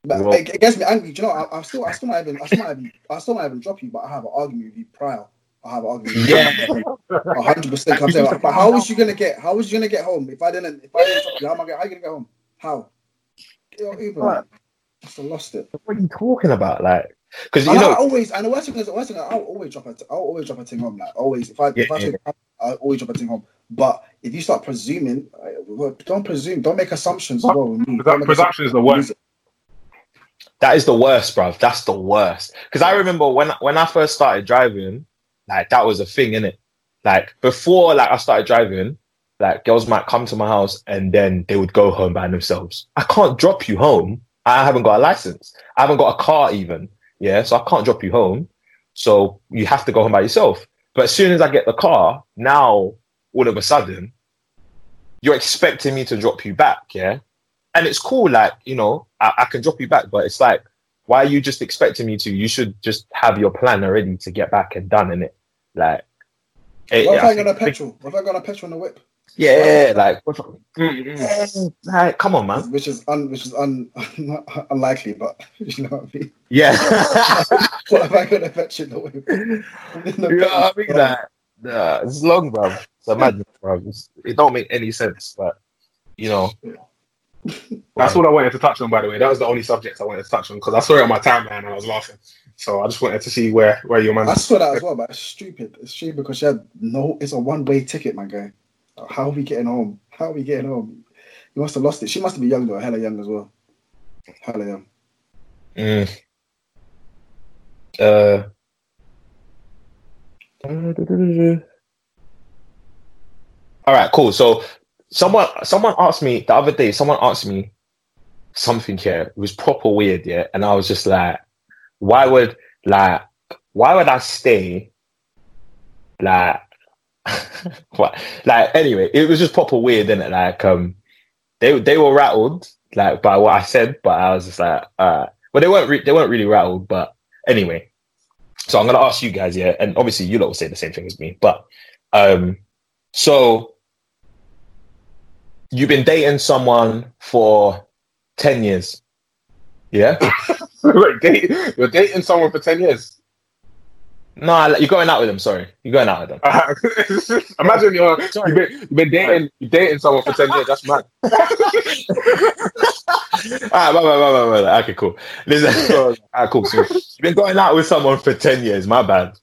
S2: But
S1: Well-
S2: it, it gets me angry. Do you know? I, I still, I still might even, I still might even, I still might even drop you, but I have an argument with you prior. I have an argument. with you.
S1: Yeah.
S2: A hundred percent. I'm saying, but how was you gonna get? How was you gonna get home if I didn't? If I didn't drop you, how am I? Gonna, how you gonna get home? How? Yo, Uber.
S1: Right.
S2: I still lost it.
S1: what are you talking about? Like, because you
S2: And I always, and the worst thing is, the worst thing, I'll always drop a, I'll always drop a thing home. Like always, if I, if I
S1: Yeah,
S2: say, I'll always drop a thing home. But if you start presuming, don't presume, don't make assumptions. as well with me. Don't make
S3: Presumption is the worst.
S1: that is the worst, bruv. That's the worst. Because I remember when when I first started driving, like that was a thing, innit? Like before, like I started driving, like girls might come to my house and then they would go home by themselves. I can't drop you home. I haven't got a license. I haven't got a car even. Yeah, so I can't drop you home. So you have to go home by yourself. But as soon as I get the car, now all of a sudden, you're expecting me to drop you back, yeah? And it's cool, like, you know, I, I can drop you back, but it's like, why are you just expecting me to? You should just have your plan already to get back and done in it. Like, it,
S2: What if
S1: I
S2: I got a petrol? What if I got a petrol in the whip?
S1: Yeah, like,
S3: Mm-mm.
S1: like, come on, man.
S2: Which is un, which is un, unlikely, but you know what I mean.
S1: Yeah.
S2: What if I got to petrol in the whip? In the
S1: you know what I mean? Like, nah, it's long, bro. It's a madness, bro. It's, it don't make any sense, but, you know.
S3: That's all I wanted to touch on, by the way. That was the only subject I wanted to touch on because I saw it on my timeline and I was laughing. So I just wanted to see where where your man.
S2: I saw that as well, but it's stupid. It's stupid because she had no. It's a one way ticket, my guy. How are we getting home? How are we getting home? You must have lost it. She must be young though, hella young as well. Hella young.
S1: Mm. Uh. All right, cool. So someone someone asked me the other day. Someone asked me something here. It was proper weird, yeah. And I was just like, why would like why would I stay like what like anyway? It was just proper weird, didn't it? Like um, they they were rattled like by what I said, but I was just like, uh, well, they weren't re- they weren't really rattled, but anyway. So I'm gonna ask you guys, yeah, and obviously you lot will say the same thing as me, but um, so you've been dating someone for ten years, yeah?
S3: Wait, date, you're dating someone for ten years.
S1: No, you're going out with them. Sorry, you're going out with them.
S3: Imagine uh, you're
S1: Sorry.
S3: you've been, you've been dating you're dating someone for ten years. That's mad.
S1: Alright, bye, bye, bye, bye, bye. Okay, cool. Listen, alright, cool. So you've been going out with someone for ten years. My bad.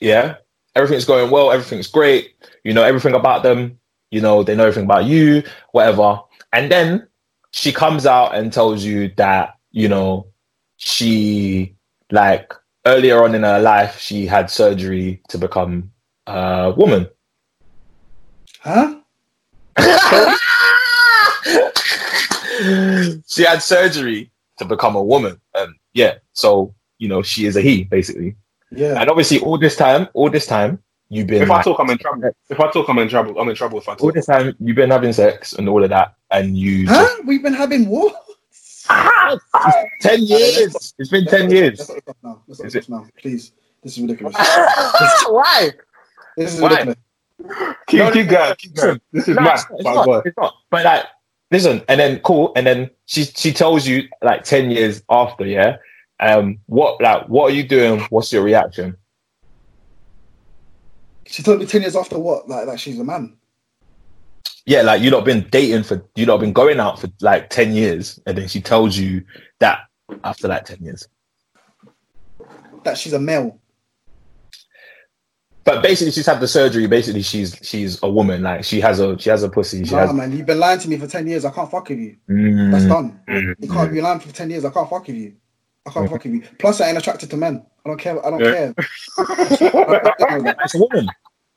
S1: Yeah, everything's going well. Everything's great. You know everything about them. You know they know everything about you. Whatever. And then she comes out and tells you that you know she like earlier on in her life she had surgery to become a woman.
S2: Huh?
S1: she had surgery to become a woman. Um, yeah, so you know she is a he basically.
S2: Yeah.
S1: And obviously, all this time, all this time, you've been
S3: If I talk, I'm in trouble. If I talk, I'm in trouble. I'm in trouble if I talk, all
S1: this time you've been having sex and all of that, and you
S2: Huh? We've been having war.
S1: Just, ten years. It's been ten years.
S2: Let's stop now.
S1: Is it-
S2: now, please. This is ridiculous.
S1: Why?
S2: This is
S1: Why?
S2: ridiculous.
S3: Keep,
S1: No,
S3: keep going. Keep going. This is
S1: No,
S3: mad.
S1: it's, it's
S3: My
S1: not,
S3: God.
S1: it's not. But like, listen, and then cool, and then she she tells you like ten years after, yeah. Um, what like what are you doing? What's your reaction?
S2: She told me ten years after what? Like, like she's a man.
S1: Yeah, like you not been dating for you not been going out for like ten years, and then she tells you that after like ten years.
S2: That she's a male.
S1: But basically, she's had the surgery. Basically, she's she's a woman. Like she has a she has a pussy. She
S2: Nah,
S1: has.
S2: man, you've been lying to me for ten years. I can't fuck with you.
S1: Mm,
S2: That's done.
S3: Mm.
S2: You can't be lying for ten years. I can't fuck with you. I can't fuck with you. Plus, I ain't attracted to men. I don't care. I don't
S3: Yeah.
S2: care.
S1: It's a woman.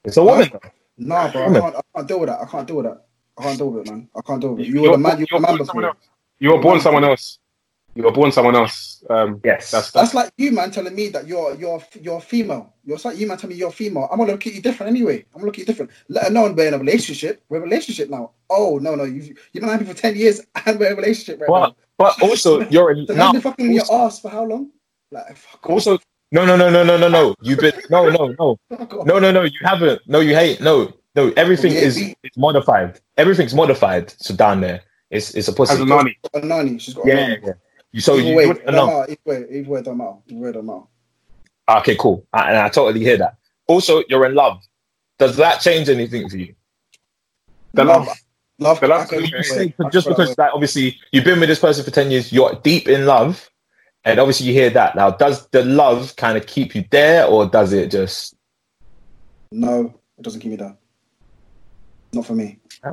S1: It's a woman.
S2: Nah, bro, I can't, I can't deal with that. I can't deal with that. I can't deal with it, man. I can't deal with it. You were the man.
S3: born-
S2: You
S3: you're
S2: were the man
S3: someone
S2: before.
S3: else. You were born someone else. You were born someone else. Um,
S1: Yes.
S3: that's
S2: That's like you, man, telling me that you're you're you're female. You're like you, man, telling me you're female. I'm gonna look at you different anyway. I'm gonna look at you different. Let alone we're in a relationship. We're in a relationship now. Oh no, no, you you've been happy for ten years and we're in a relationship right
S1: But but also you're in
S2: now. So
S1: now.
S2: you've been fucking in your ass for how long? Like fuck off.
S1: Also, no, no, no, no, no, no, no. You've been no, no, no, no, no, no. You haven't. No, you hate. No, no. Everything
S2: Yeah,
S1: is
S2: we-
S1: it's modified. Everything's modified. So down there, it's it's a pussy.
S3: as a nanny.
S2: She's got a nanny. She's got a
S1: yeah,
S2: nanny.
S1: yeah. You so
S2: Either
S1: you
S2: way,
S1: would
S2: it don't
S1: know.
S2: matter. Either way, either way, it don't matter. Either way, don't matter.
S1: Okay, cool. I, and I totally hear that. Also, you're in love. Does that change anything for you?
S3: The love.
S2: love,
S3: The love-
S2: I can-
S1: You
S2: wait,
S1: say
S2: I
S1: just because like obviously you've been with this person for 10 years, you're deep in love, and obviously you hear that. Now, does the love kind of keep you there or does it just
S2: No, it doesn't keep me there. Not for me. Ah.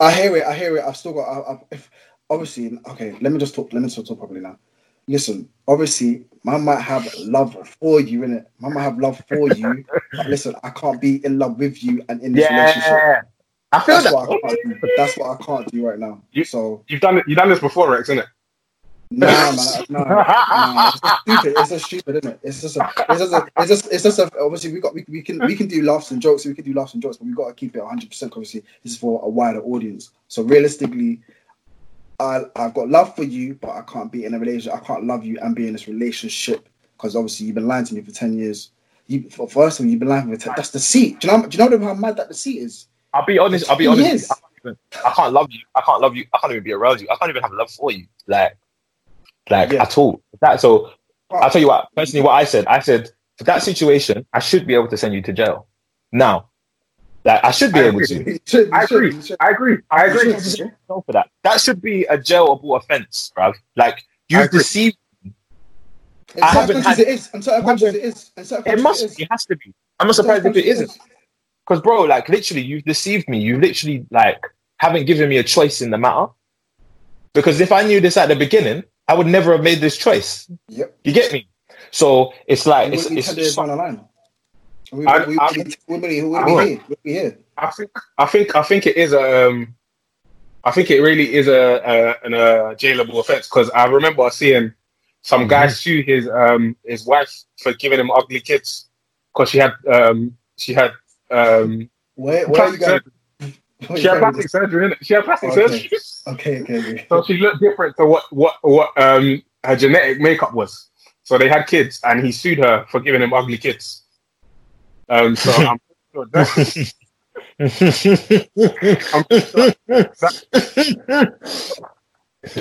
S2: I hear it. I hear it. I've still got. I, I, if obviously, okay. Let me just talk. Let me just talk properly now. Listen, obviously, man might have love for you in it. Man might have love for you. but listen, I can't be in love with you and in this relationship.
S1: I feel
S2: That's
S1: that.
S2: what I can't do. That's what I can't do right now.
S3: You-
S2: So
S3: You've done it. You've done this before, Rex, isn't it?
S2: Nah, man, no, no, it's stupid. It's just stupid, isn't it? It's just, a, it's just, a, it's just, it's just. A, obviously, we got, we, we can, we can do laughs and jokes. We can do laughs and jokes, but we got to keep it 100. percent Obviously, this is for a wider audience. So realistically, I, I've got love for you, but I can't be in a relationship. I can't love you and be in this relationship because obviously you've been lying to me for 10 years. You, for, first of all, you've been lying for 10. That's the seat. Do you know? Do you know how mad that deceit is?
S1: I'll be honest. I'll be honest. I can't, even, I can't love you. I can't love you. I can't even be around you. I can't even have love for you. Like, like
S2: Yeah.
S1: at all. That so. I'll tell you what. Personally, what I said. I said for that situation, I should be able to send you to jail. Now, like I should be
S3: I
S1: able
S3: agree.
S1: to.
S2: Should,
S3: I
S2: should,
S3: agree.
S2: should.
S3: I agree. I agree.
S2: Should.
S1: Go for that. That should be a jailable offense, bruv. Like you've deceived.
S2: In
S1: I haven't had.
S2: it is. In certain
S1: I
S2: countries it is. In certain
S1: It must.
S2: it is.
S1: It has to be. I'm not surprised if it isn't. Because, bro, like literally, you've deceived me. You literally like haven't given me a choice in the matter. Because if I knew this at the beginning, I would never have made this choice.
S2: Yep.
S1: You get me? So it's like it's, it's
S2: 10 years line. We,
S3: I-
S2: we,
S3: I-
S2: we, we, we, we,
S3: I
S2: we,
S3: would.
S2: here. Be here.
S3: I think I think I think it is a um, I think it really is a, a an a jailable offense because I remember seeing some guy sue his um his wife for giving him ugly kids because she had um she had um
S2: Where, where are you going?
S3: surgery.
S2: Where
S3: she had
S2: going
S3: plastic surgery in it. She had plastic
S2: Okay.
S3: surgery,
S2: Okay, okay, okay.
S3: so she looked different to what what what um her genetic makeup was. So they had kids, and he sued her for giving him ugly kids. Um, so I'm sure that, I'm sure that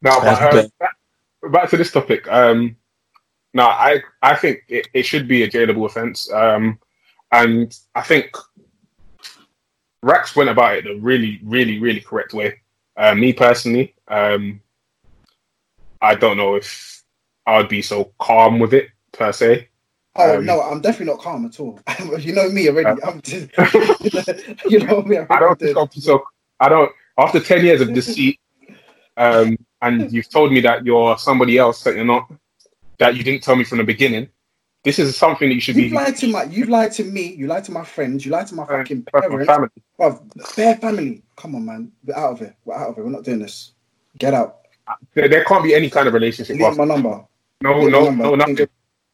S3: Now, but,
S1: That's
S3: uh, back, back to this topic. Um, no, I I think it, it should be a jailable offence, um, and I think Rax went about it the really, really, really correct way. Uh, me personally, um, I don't know if I would be so calm with it per se.
S2: Oh
S3: Um,
S2: no, I'm definitely not calm at all. you know me already. I'm just, you know me.
S3: I don't think I'll be so. I don't. After ten years of deceit, um, and you've told me that you're somebody else that you're not, that you didn't tell me from the beginning. This is something that you should be.
S2: You've
S3: be.
S2: lied to my, you lied to me. You lied to my friends. You lied to my
S3: uh,
S2: fucking parents.
S3: family.
S2: Bruv, bare family. Come on, man. We're out of it. We're out of it. We're not doing this. Get out.
S3: There, there can't be any kind of relationship.
S2: Leave my number.
S3: No,
S2: leave
S3: no,
S2: number.
S3: no, nothing.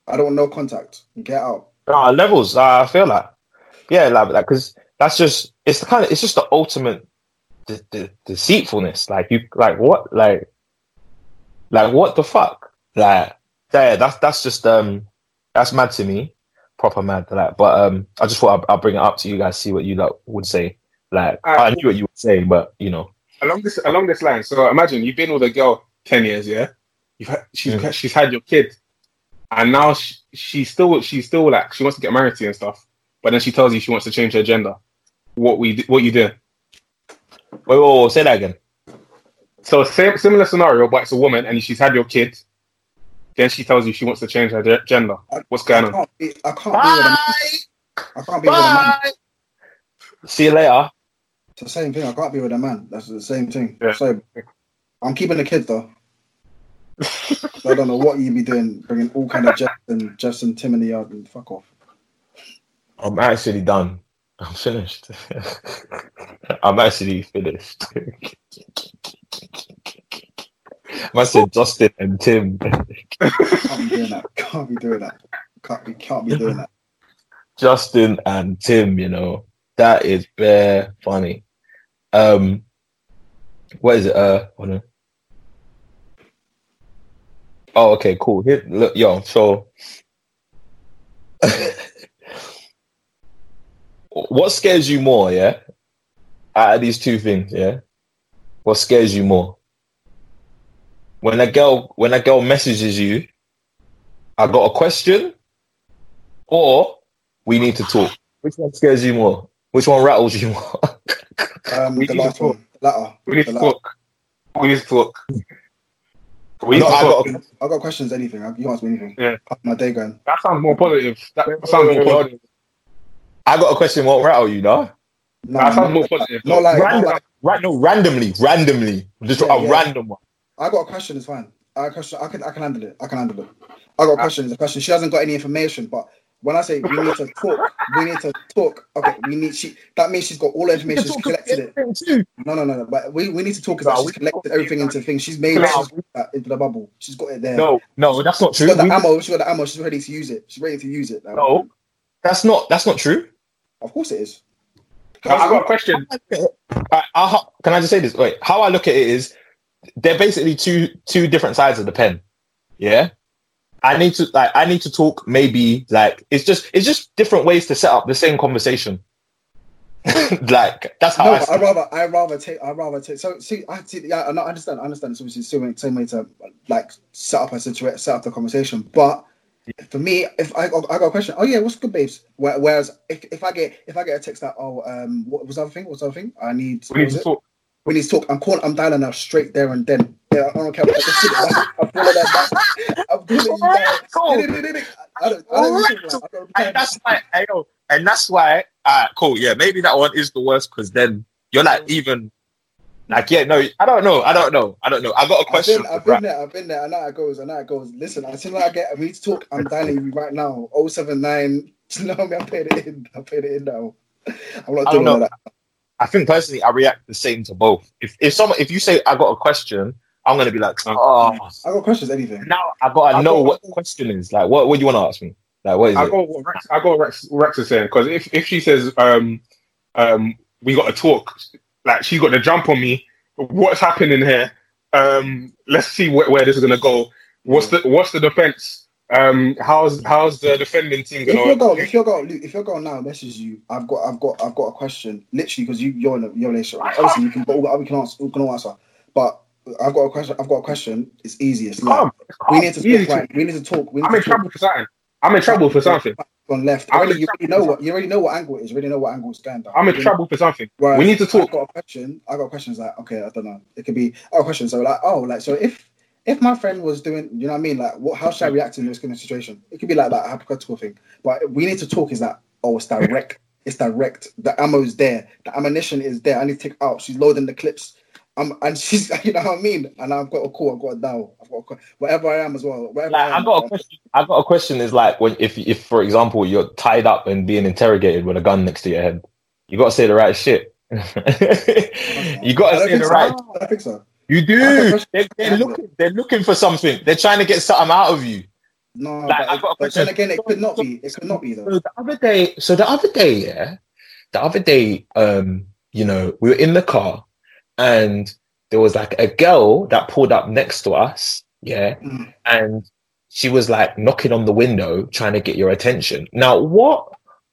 S2: I don't want no contact. Get out.
S1: Ah, levels. Uh, I feel like, yeah, like that because that's just it's the kind of it's just the ultimate de- de- deceitfulness. Like you, like what, like, like what the fuck? Like, yeah, that's that's just um, that's mad to me, proper mad. Like, but um, I just thought I'll, I'll bring it up to you guys, see what you like would say. Like,
S3: Uh,
S1: I knew what you would say, but you know,
S3: along this along this line. So imagine you've been with a girl ten years, yeah. You've had, she's
S1: Mm.
S3: she's had your kid, and now she, she's still she's still like she wants to get married to you and stuff. But then she tells you she wants to change her gender. What we what you do?
S1: wait, wait, wait, say that again.
S3: So same similar scenario, but it's a woman and she's had your kid. Then she tells you she wants to change her ge- gender. What's going
S2: I
S3: on?
S2: can't be, I can't be with a man. I can't be with a man.
S1: Bye. See you later.
S2: It's the same thing. I can't be with a man. That's the same thing.
S3: Yeah.
S2: So I'm keeping the kid though. So I don't know what you'd be doing, bringing all kind of Jeff and Jess and Tim in the yard and fuck off.
S1: I'm actually done. I'm finished. I'm actually finished. I said Justin and Tim.
S2: Can't be doing that. Can't be doing that. Can't be. Can't be doing that.
S1: Justin and Tim, you know. That is bare funny. Um what is it? Uh hold on. Oh, okay, cool. Here look yo, so what scares you more, yeah? Out of these two things, yeah? What scares you more? When a girl when a girl messages you, I got a question, or we need to talk. Which one scares you more? Which one rattles you more?
S2: Um,
S3: We
S2: the
S3: need to
S2: last one. Latter.
S3: We need
S2: The
S3: to
S2: latter.
S3: talk. We need to talk. We need
S1: No,
S3: to
S1: I
S3: talk.
S1: got
S2: I got questions. Anything? You ask me anything.
S3: Yeah.
S2: My day going?
S3: That sounds more positive. That
S1: Wait, wait,
S3: sounds
S1: wait,
S3: more
S1: wait,
S3: positive.
S1: I got a question. Won't rattle you, no?
S2: No,
S3: That sounds
S2: no,
S3: more positive.
S2: no, like, no,
S1: Random,
S2: like,
S1: right? No, randomly, randomly, just
S2: Yeah,
S1: a
S2: yeah.
S1: random one.
S2: I got a question. It's fine. I got question. I can. I can handle it. I can handle it. I got a question. It's a question. She hasn't got any information, but when I say we need to talk, we need to talk. Okay, we need. She. That means she's got all the information. She's collected it.
S1: Too.
S2: No, no, no, no. But we, we need to talk
S1: No, we-
S2: she's collected everything into things. She's made
S1: No,
S2: she's that into the bubble. She's got it there.
S1: No, no, that's not
S2: she's
S1: true.
S2: got the
S1: We-
S2: ammo. She's got the ammo. She's ready to use it. She's ready to use it. Now.
S1: no, that's not. That's not true.
S2: of course it is.
S3: I I got a question.
S1: I, I, can I just say this? Wait, how I look at it is, they're basically two two different sides of the pen. Yeah, I need to like I need to talk. Maybe like it's just it's just different ways to set up the same conversation. like that's how
S2: No,
S1: I.
S2: I
S1: it.
S2: rather I rather take I rather take. So see, I see. Yeah, I understand. I understand. It's obviously the same way, same way to like set up a situation, set up the conversation. But For me, if I, I got a question, oh yeah, what's good, babes? Whereas if, if I get if I get a text that oh um what was the other thing? What's the other thing? I need.
S3: We need to
S2: it?
S3: talk.
S2: We need to talk. I'm calling. I'm dialing now straight there and then. Yeah, I don't care. I'm calling that back. I'm calling you back. I don't. I don't think like, I don't
S1: And that's why, I know, and that's why, uh, cool, yeah, maybe that one is the worst because then you're like even, like, yeah, no, I don't know, I don't know, I don't know. I got a
S2: I've
S1: question.
S2: been, I've been there. I've been there. I know how it goes. I know how it goes. Listen, as soon as I get, we need to talk. I'm dialing you right now. 079. You know me. I paid it in. I paid it in now. I'm not doing all that.
S1: I think personally, I react the same to both. If if someone, if you say I got a question, I'm gonna be like, oh,
S2: I got questions. Anything.
S1: now I gotta
S3: I
S1: know
S3: got-
S1: what the question is. Like, what what do you want to ask me? Like, what is
S3: I
S1: it?
S3: go what Rex, I got what Rex, Rex is saying because if, if she says um um we got to talk like she got the jump on me what's happening here um let's see where, where this is gonna go what's the what's the defense um how's how's the defending team
S2: If you're
S3: gonna
S2: if you're going, Luke, if you're going now, message you. I've got, I've got, I've got a question. Literally, because you, you're in a, a relationship. Right? Obviously, you can, but we can answer, we can all answer. But I've got a question. I've got a question. It's easiest. Like,
S3: calm,
S2: we
S3: calm,
S2: need to
S3: easy
S2: talk. Right. We need to talk. Need
S3: I'm in
S2: talk
S3: trouble for something I'm in trouble for something
S2: on left.
S3: I'm
S2: Already, you already know what you already know what angle it is. You already know what angle it's going down.
S3: I'm in trouble for something
S2: Whereas
S3: we need to talk.
S2: I've got a question. I got questions like, okay, I don't know. It could be oh, a question. So like, oh, like, so if if my friend was doing, you know what I mean? Like, what? How should I react in this kind of situation? It could be like that hypothetical thing. But we need to talk. Is that oh, it's direct. it's direct. The ammo's there. The ammunition is there. I need to take out. She's loading the clips. Um, and she's, you know what I mean. And I've got a call. I've got a dial. I've got a call. whatever I am as well. Whatever
S1: Like,
S2: I
S1: I
S2: am.
S1: got a question. I got a question. Is like when if if for example you're tied up and being interrogated with a gun next to your head, you got to say the right shit. you got to say the
S2: so.
S1: right.
S2: I think so.
S1: You
S2: I got a
S1: do. They're, they're looking. They're looking for something. They're trying to get something out of you.
S2: No,
S1: Like, I
S2: but,
S1: got a
S2: but then again, it could not be. It could not be though.
S1: So the other day, so the other day, yeah, the other day, um, you know, we were in the car and there was like a girl that pulled up next to us, yeah,
S2: Mm.
S1: and she was like knocking on the window trying to get your attention. Now, what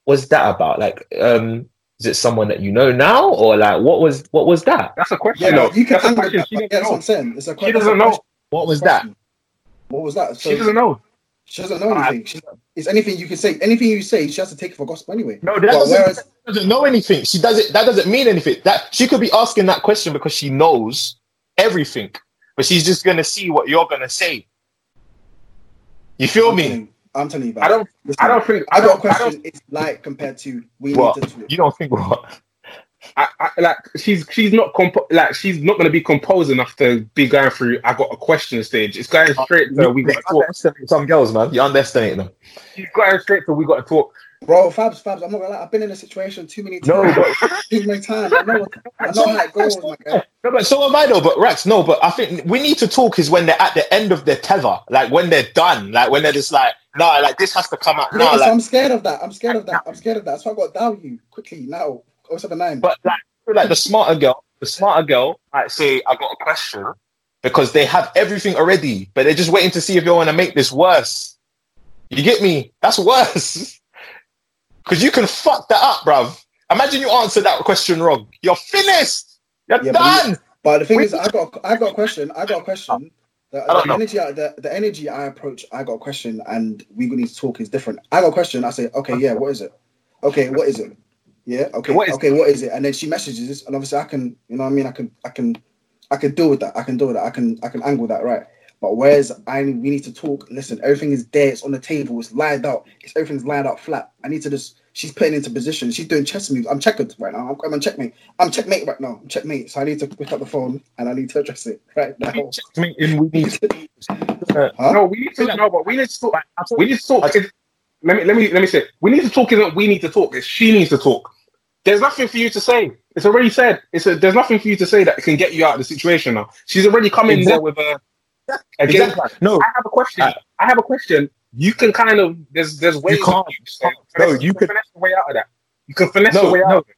S1: was that about? Like, um, is it someone that you know now, or like what was what was that?
S3: that's a question
S2: Yeah,
S3: though.
S2: but you can
S3: that's a question
S2: that.
S3: she doesn't
S2: That's what
S3: know
S2: I'm saying. It's a
S3: she doesn't know
S1: What was that?
S2: What was that? So
S3: she doesn't know
S2: She doesn't know anything. She, it's anything you can say. Anything you say, she has to take it for gospel anyway.
S1: No, that doesn't,
S2: whereas,
S1: that doesn't know anything. She doesn't. That doesn't mean anything. That she could be asking that question because she knows everything, but she's just gonna see what you're gonna say. You feel
S2: I'm
S1: me?
S2: Telling, I'm telling you, about.
S3: I don't
S2: Listen,
S3: I don't think
S2: I
S3: I
S2: got a
S3: don't I
S2: question.
S3: don't
S2: It's like compared to we
S1: What?
S2: need to talk.
S1: You don't think what?
S3: I, I, like she's she's not comp- like she's not going to be composed enough to be going through. I got a question stage. It's going straight to we got to talk.
S1: underestimate some girls, man. You underestimate them.
S3: She's going straight to we got to talk.
S2: Bro, Fabs, Fabs, I'm not gonna lie. I've been in a situation too many
S1: No,
S2: times.
S1: but
S2: too many times. I know, I know how it goes, my guy.
S1: no, but so am I though. But Rex, no, but I think we need to talk is when they're at the end of their tether, like when they're done, like when they're just like, nah, like this has to come out now. Like,
S2: I'm scared of that. I'm scared of that. I'm scared of that. Why I got to dial you quickly now. 079.
S1: But like, like the smarter girl, the smarter girl might say, "I got a question," because they have everything already, but they're just waiting to see if you want to make this worse. You get me? That's worse. Because you can fuck that up, bruv. Imagine you answer that question wrong. You're finished. You're
S2: Yeah, but
S1: done.
S2: But the thing
S1: Wait.
S2: is, I got I got a question. I got a question. The, the energy, I- the, the energy I approach, I got a question, and we need to talk is different. I got a question. I say, okay, yeah, what is it? Okay, what is it? Yeah, okay,
S1: What is
S2: okay, what is it? And then she messages, and obviously I can, you know, what I mean, I can, I can, I can deal with that. I can deal with that. I can, I can angle that right. But whereas I, we need to talk. Listen, everything is there. It's on the table. It's lined out. It's everything's lined out flat. I need to just. She's putting into position. She's doing chess moves. I'm checkered right now. I'm, I'm on checkmate. I'm checkmate right now. I'm checkmate. So I need to pick up the phone and I need to address it right now.
S1: We need to-
S2: Huh?
S3: No, we need to no, but we need to talk. We need to talk. It's- let me let me let me say. We need to talk. Isn't we need to talk? It's she needs to talk. There's nothing for you to say. It's already said. It's a, there's nothing for you to say that can get you out of the situation now. She's already come in there with a, a game
S1: Exactly. No,
S3: I have a question.
S1: Uh,
S3: I have a question. You can kind of there's there's ways You
S1: can't.
S3: of you saying-
S1: No,
S3: finesse-
S1: you could-
S3: finesse the way out of that. You can finesse
S1: No,
S3: the way out.
S1: no.
S3: of it.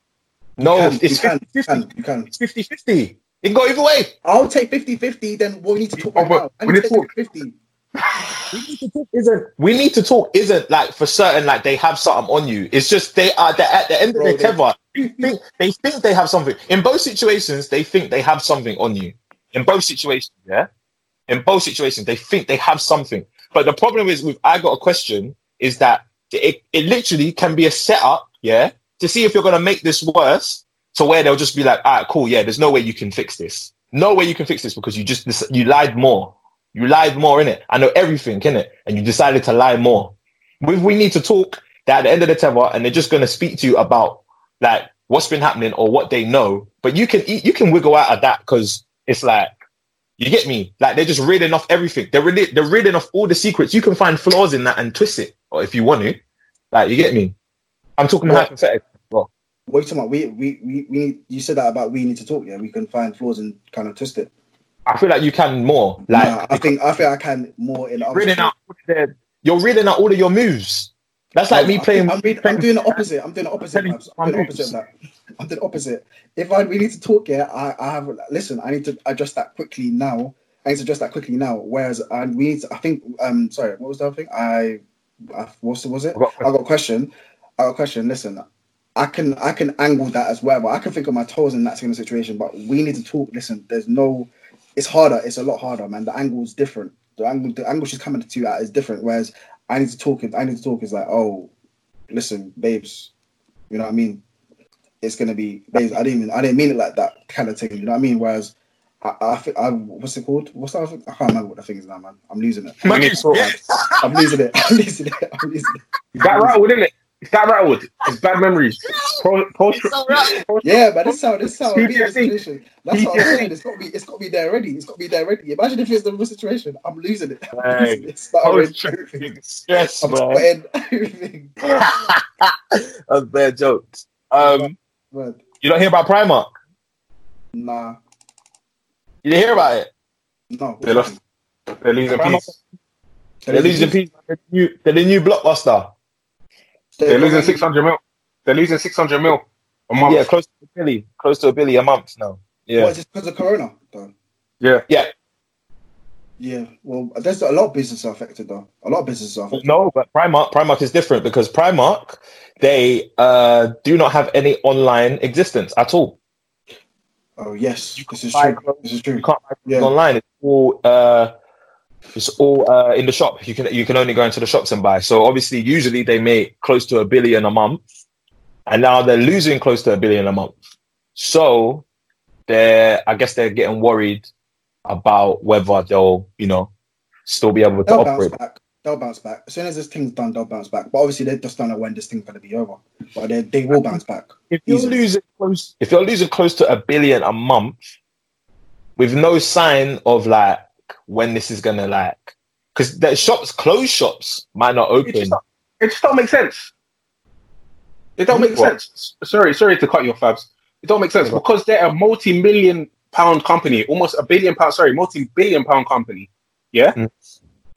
S1: no,
S2: You can,
S1: it's 50
S2: you
S1: 50.
S2: can, you can.
S1: It's 50 50. It can go either way.
S2: I'll take 50 50, then we need to talk
S3: Oh,
S2: right
S3: but
S2: now. I
S3: we
S2: need
S3: need
S2: to
S3: to
S2: take 50.
S1: We need to talk isn't we need to talk isn't like for certain like they have something on you. It's just they are they're at the end of
S2: Bro,
S1: their tether. They think they think they have something. In both situations, they think they have something on you. In both situations, yeah. In both situations, they think they have something. But the problem is with I got a question is that it, it literally can be a setup, yeah, to see if you're gonna make this worse to where they'll just be like, all right, cool, yeah, there's no way you can fix this. No way you can fix this because you just you lied more. You lied more in it. I know everything in it, and you decided to lie more. If we need to talk, that at the end of the tether, and they're just gonna speak to you about like what's been happening or what they know. But you can you can wiggle out of that because it's like you get me. Like they're just reading off everything. They're really they're reading off all the secrets. You can find flaws in that and twist it, or if you want to. Like you get me. I'm talking
S2: What?
S1: hypothetical. Well,
S2: What are you talking about? We, we, we, we need, you said that about we need to talk, yeah? We can find flaws and kind of twist it.
S1: I feel like you can more. Like
S2: Nah, I think I think I can more in
S1: reading out all of their- you're reading out all of your moves. That's like me
S2: I'm-
S1: playing.
S2: I'm, read, I'm doing the opposite. I'm doing the opposite. I'm doing the opposite of that. I'm the opposite. If I we need to talk, yeah, I, I have listen. I need to address that quickly now. I need to address that quickly now. Whereas I we need. To, I think. Um. Sorry. What was the other thing? I. I what's was it?
S1: I've got
S2: I got a question. I got a question. Listen. I can I can angle that as well. But I can think of my toes in that kind of situation. But we need to talk. Listen. There's no. It's harder. It's a lot harder, man. The angle's different. The angle. The angle she's coming to you at is different. Whereas I need to talk. I need to talk. Is like, oh, listen, babes, you know what I mean? It's gonna be babes. I didn't even I didn't mean it like that kind of thing. You know what I mean? Whereas I, I think I what's it called? What's that? I can't remember what the thing is now, man. I'm losing it.
S1: Man,
S3: need to talk.
S2: I'm losing it. I'm losing it. I'm losing it.
S3: It's that rattled, isn't it? It's that rattled. It's bad memories. Pro, post, post,
S2: Yeah, but that's how that's how I mean the
S3: PTSD.
S2: situation. That's what I'm saying. It's got to be it's got to be there already. It's got to be there already. Imagine if it's the real situation. I'm losing it. I'm losing it. Stuttering,
S1: Post-
S2: everything.
S1: Yes,
S2: I'm
S1: man.
S2: everything.
S1: That's bad jokes. Um,
S2: But
S1: you don't hear about Primark?
S2: nah,
S1: You didn't hear about it?
S2: no.
S3: They lost. They're losing peace.
S1: They're losing peace. They're the new, they're the new blockbuster.
S3: They're losing 600 mil. They're losing 600 mil a month.
S1: Yeah, close to a billy, close to a billy a month now. Yeah,
S2: What is it because of Corona? Though?
S3: yeah.
S1: yeah.
S2: Yeah, well, there's a lot of businesses affected though. A lot of businesses are affected.
S1: No, but Primark, Primark is different because Primark, they uh, do not have any online existence at all.
S2: Oh yes,
S1: You
S2: this is true.
S1: clothes-
S2: This is true.
S1: You can't buy
S2: Yeah.
S1: online. It's all uh, it's all uh, in the shop. You can you can only go into the shops and buy. So obviously, usually they make close to a billion a month, and now they're losing close to a billion a month. So they're I guess they're getting worried about whether they'll you know still be able to
S2: They'll bounce
S1: operate.
S2: back. They'll bounce back as soon as this thing's done. They'll bounce back. But obviously, they just don't know when this thing's going to be over. But they they will bounce back.
S1: if you're
S2: Easily.
S1: losing close if you're losing close to a billion a month with no sign of like when this is gonna like because the shops closed shops might not
S3: It
S1: open
S3: just, it just don't make sense. It don't make
S1: What?
S3: sense. Sorry, sorry to cut you off, Fabs. It don't make sense because they're a multi-million pound company, almost a billion pound. Sorry, multi-billion pound company. Yeah,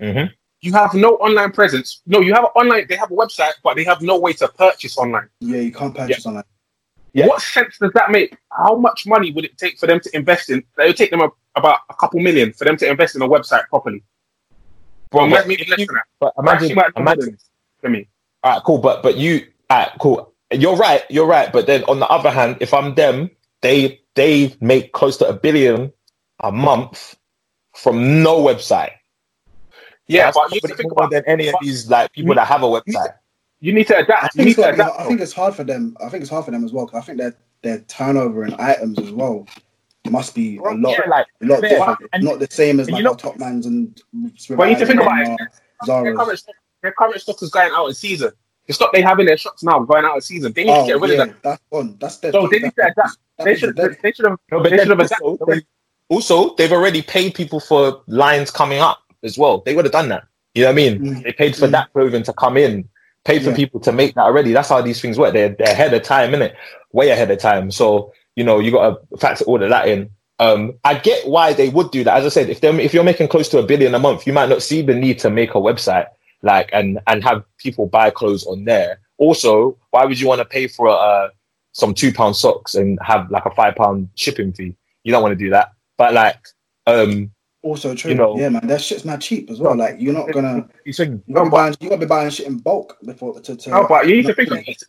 S1: Mhm.
S3: you have no online presence. No, you have an online. They have a website, but they have no way to purchase online.
S2: Yeah, you can't purchase on that.
S1: Yeah.
S3: What sense does that make? How much money would it take for them to invest in? It would take them a, about a couple million for them to invest in a website properly. Well,
S1: but
S3: maybe less
S1: you-
S3: than that.
S1: but
S3: Actually,
S1: imagine
S3: might be more
S1: imagine
S3: for me.
S1: all right cool but but you all right cool you're right you're right but then on the other hand if i'm them they they make close to a billion a month from no website
S3: Yeah,
S1: That's
S3: but you need to think about
S1: than any of these like people that have a website
S3: You need to
S2: I
S3: adapt. You
S2: think,
S3: need
S2: it's
S3: to
S2: gotta be-
S3: adapt.
S2: I think it's hard for them. I think it's hard for them as well because I think their their turnover in items as well must be a lot,
S1: yeah, like
S2: a lot
S1: yeah,
S2: different.
S1: and-
S2: Not the same as like
S3: you know-
S2: Topmans and.
S3: But you need to think about it. Their
S2: Zara's.
S3: current, their current stock is going out of season. They stop they having their shots now going out of season. They need
S2: Oh
S3: to get rid
S2: yeah,
S3: of that.
S2: that's one. That's dead.
S3: So they need to adapt. They should.
S2: dead.
S3: They should have.
S1: No, but
S3: They should have
S1: also,
S3: adapted.
S1: they- also, they've already paid people for lines coming up as well. They would have done that. You know what I mean?
S2: Mm.
S1: They paid for
S2: Mm.
S1: that proven to come in, paid for
S2: Yeah.
S1: people to make that already. That's how these things work. They're, they're ahead of time, innit? Way ahead of time. So, you know, you got to factor all of that in. Um, I get why they would do that. As I said, if they're if you're making close to a billion a month, you might not see the need to make a website like and and have people buy clothes on there. Also, why would you want to pay for uh some two pound socks and have like a five pound shipping fee? You don't want to do that. But like, um,
S2: Also true.
S1: You know-
S2: yeah, man, that shit's not cheap as well. Like you're not gonna.
S1: you think
S2: You gotta, be buying, you gotta be buying shit in bulk before to. to
S3: No, but you need to think. About it.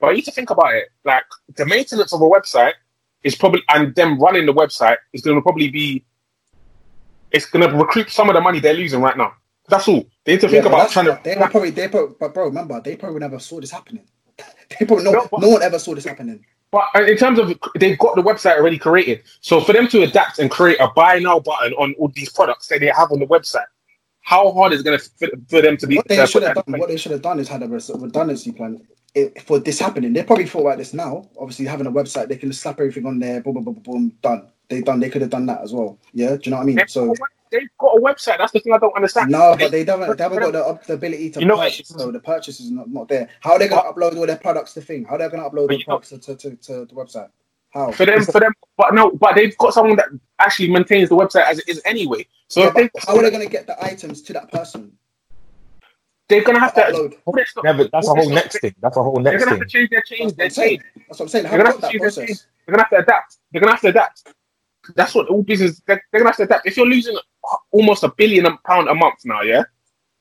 S3: But you need to think about it. Like the maintenance of a website is probably, and them running the website is going to probably be. It's going to recoup some of the money they're losing right now. That's all. They need to think about trying to.
S2: They probably, they probably, but bro, remember, they probably never saw this happening. They probably no,
S3: No, but-
S2: no one ever saw this happening.
S3: But uh, in terms of they've got the website already created, so for them to adapt and create a buy now button on all these products that they have on the website, how hard is it going to for, for them to be?
S2: What they should have done, what they should have done is had a redundancy plan it, for this happening. They probably thought about this now. Obviously, having a website, they can slap everything on there. Boom, boom, boom, boom, boom, done. They done. They could have done that as well. Yeah, do you know what I mean? So
S3: they've got a website. That's the thing I don't understand.
S2: no, but they haven't. They haven't got the, the ability to
S1: You know what?
S2: purchase. So the purchase is not, not there. How are they going to upload all their products to thing? How are they going to upload
S1: But
S2: the products to, to, to, to the website? How?
S3: for them, for them, but no, but they've got someone that actually maintains the website as it is anyway. So
S2: Yeah,
S3: they,
S2: how are they going to get the items to that person?
S3: they're gonna have to.
S2: Upload.
S3: all
S1: Yeah, but that's a whole next thing. That's a whole next thing.
S3: They're gonna have to change their change.
S2: That's
S3: Their
S2: what I'm saying.
S3: change.
S2: That's what I'm saying. How
S3: They're gonna have to
S2: that
S3: change their
S2: process?
S3: They're gonna have to adapt. They're gonna have to adapt. That's what all business. They're, they're gonna have to adapt. If you're losing almost a billion pound a month now, yeah,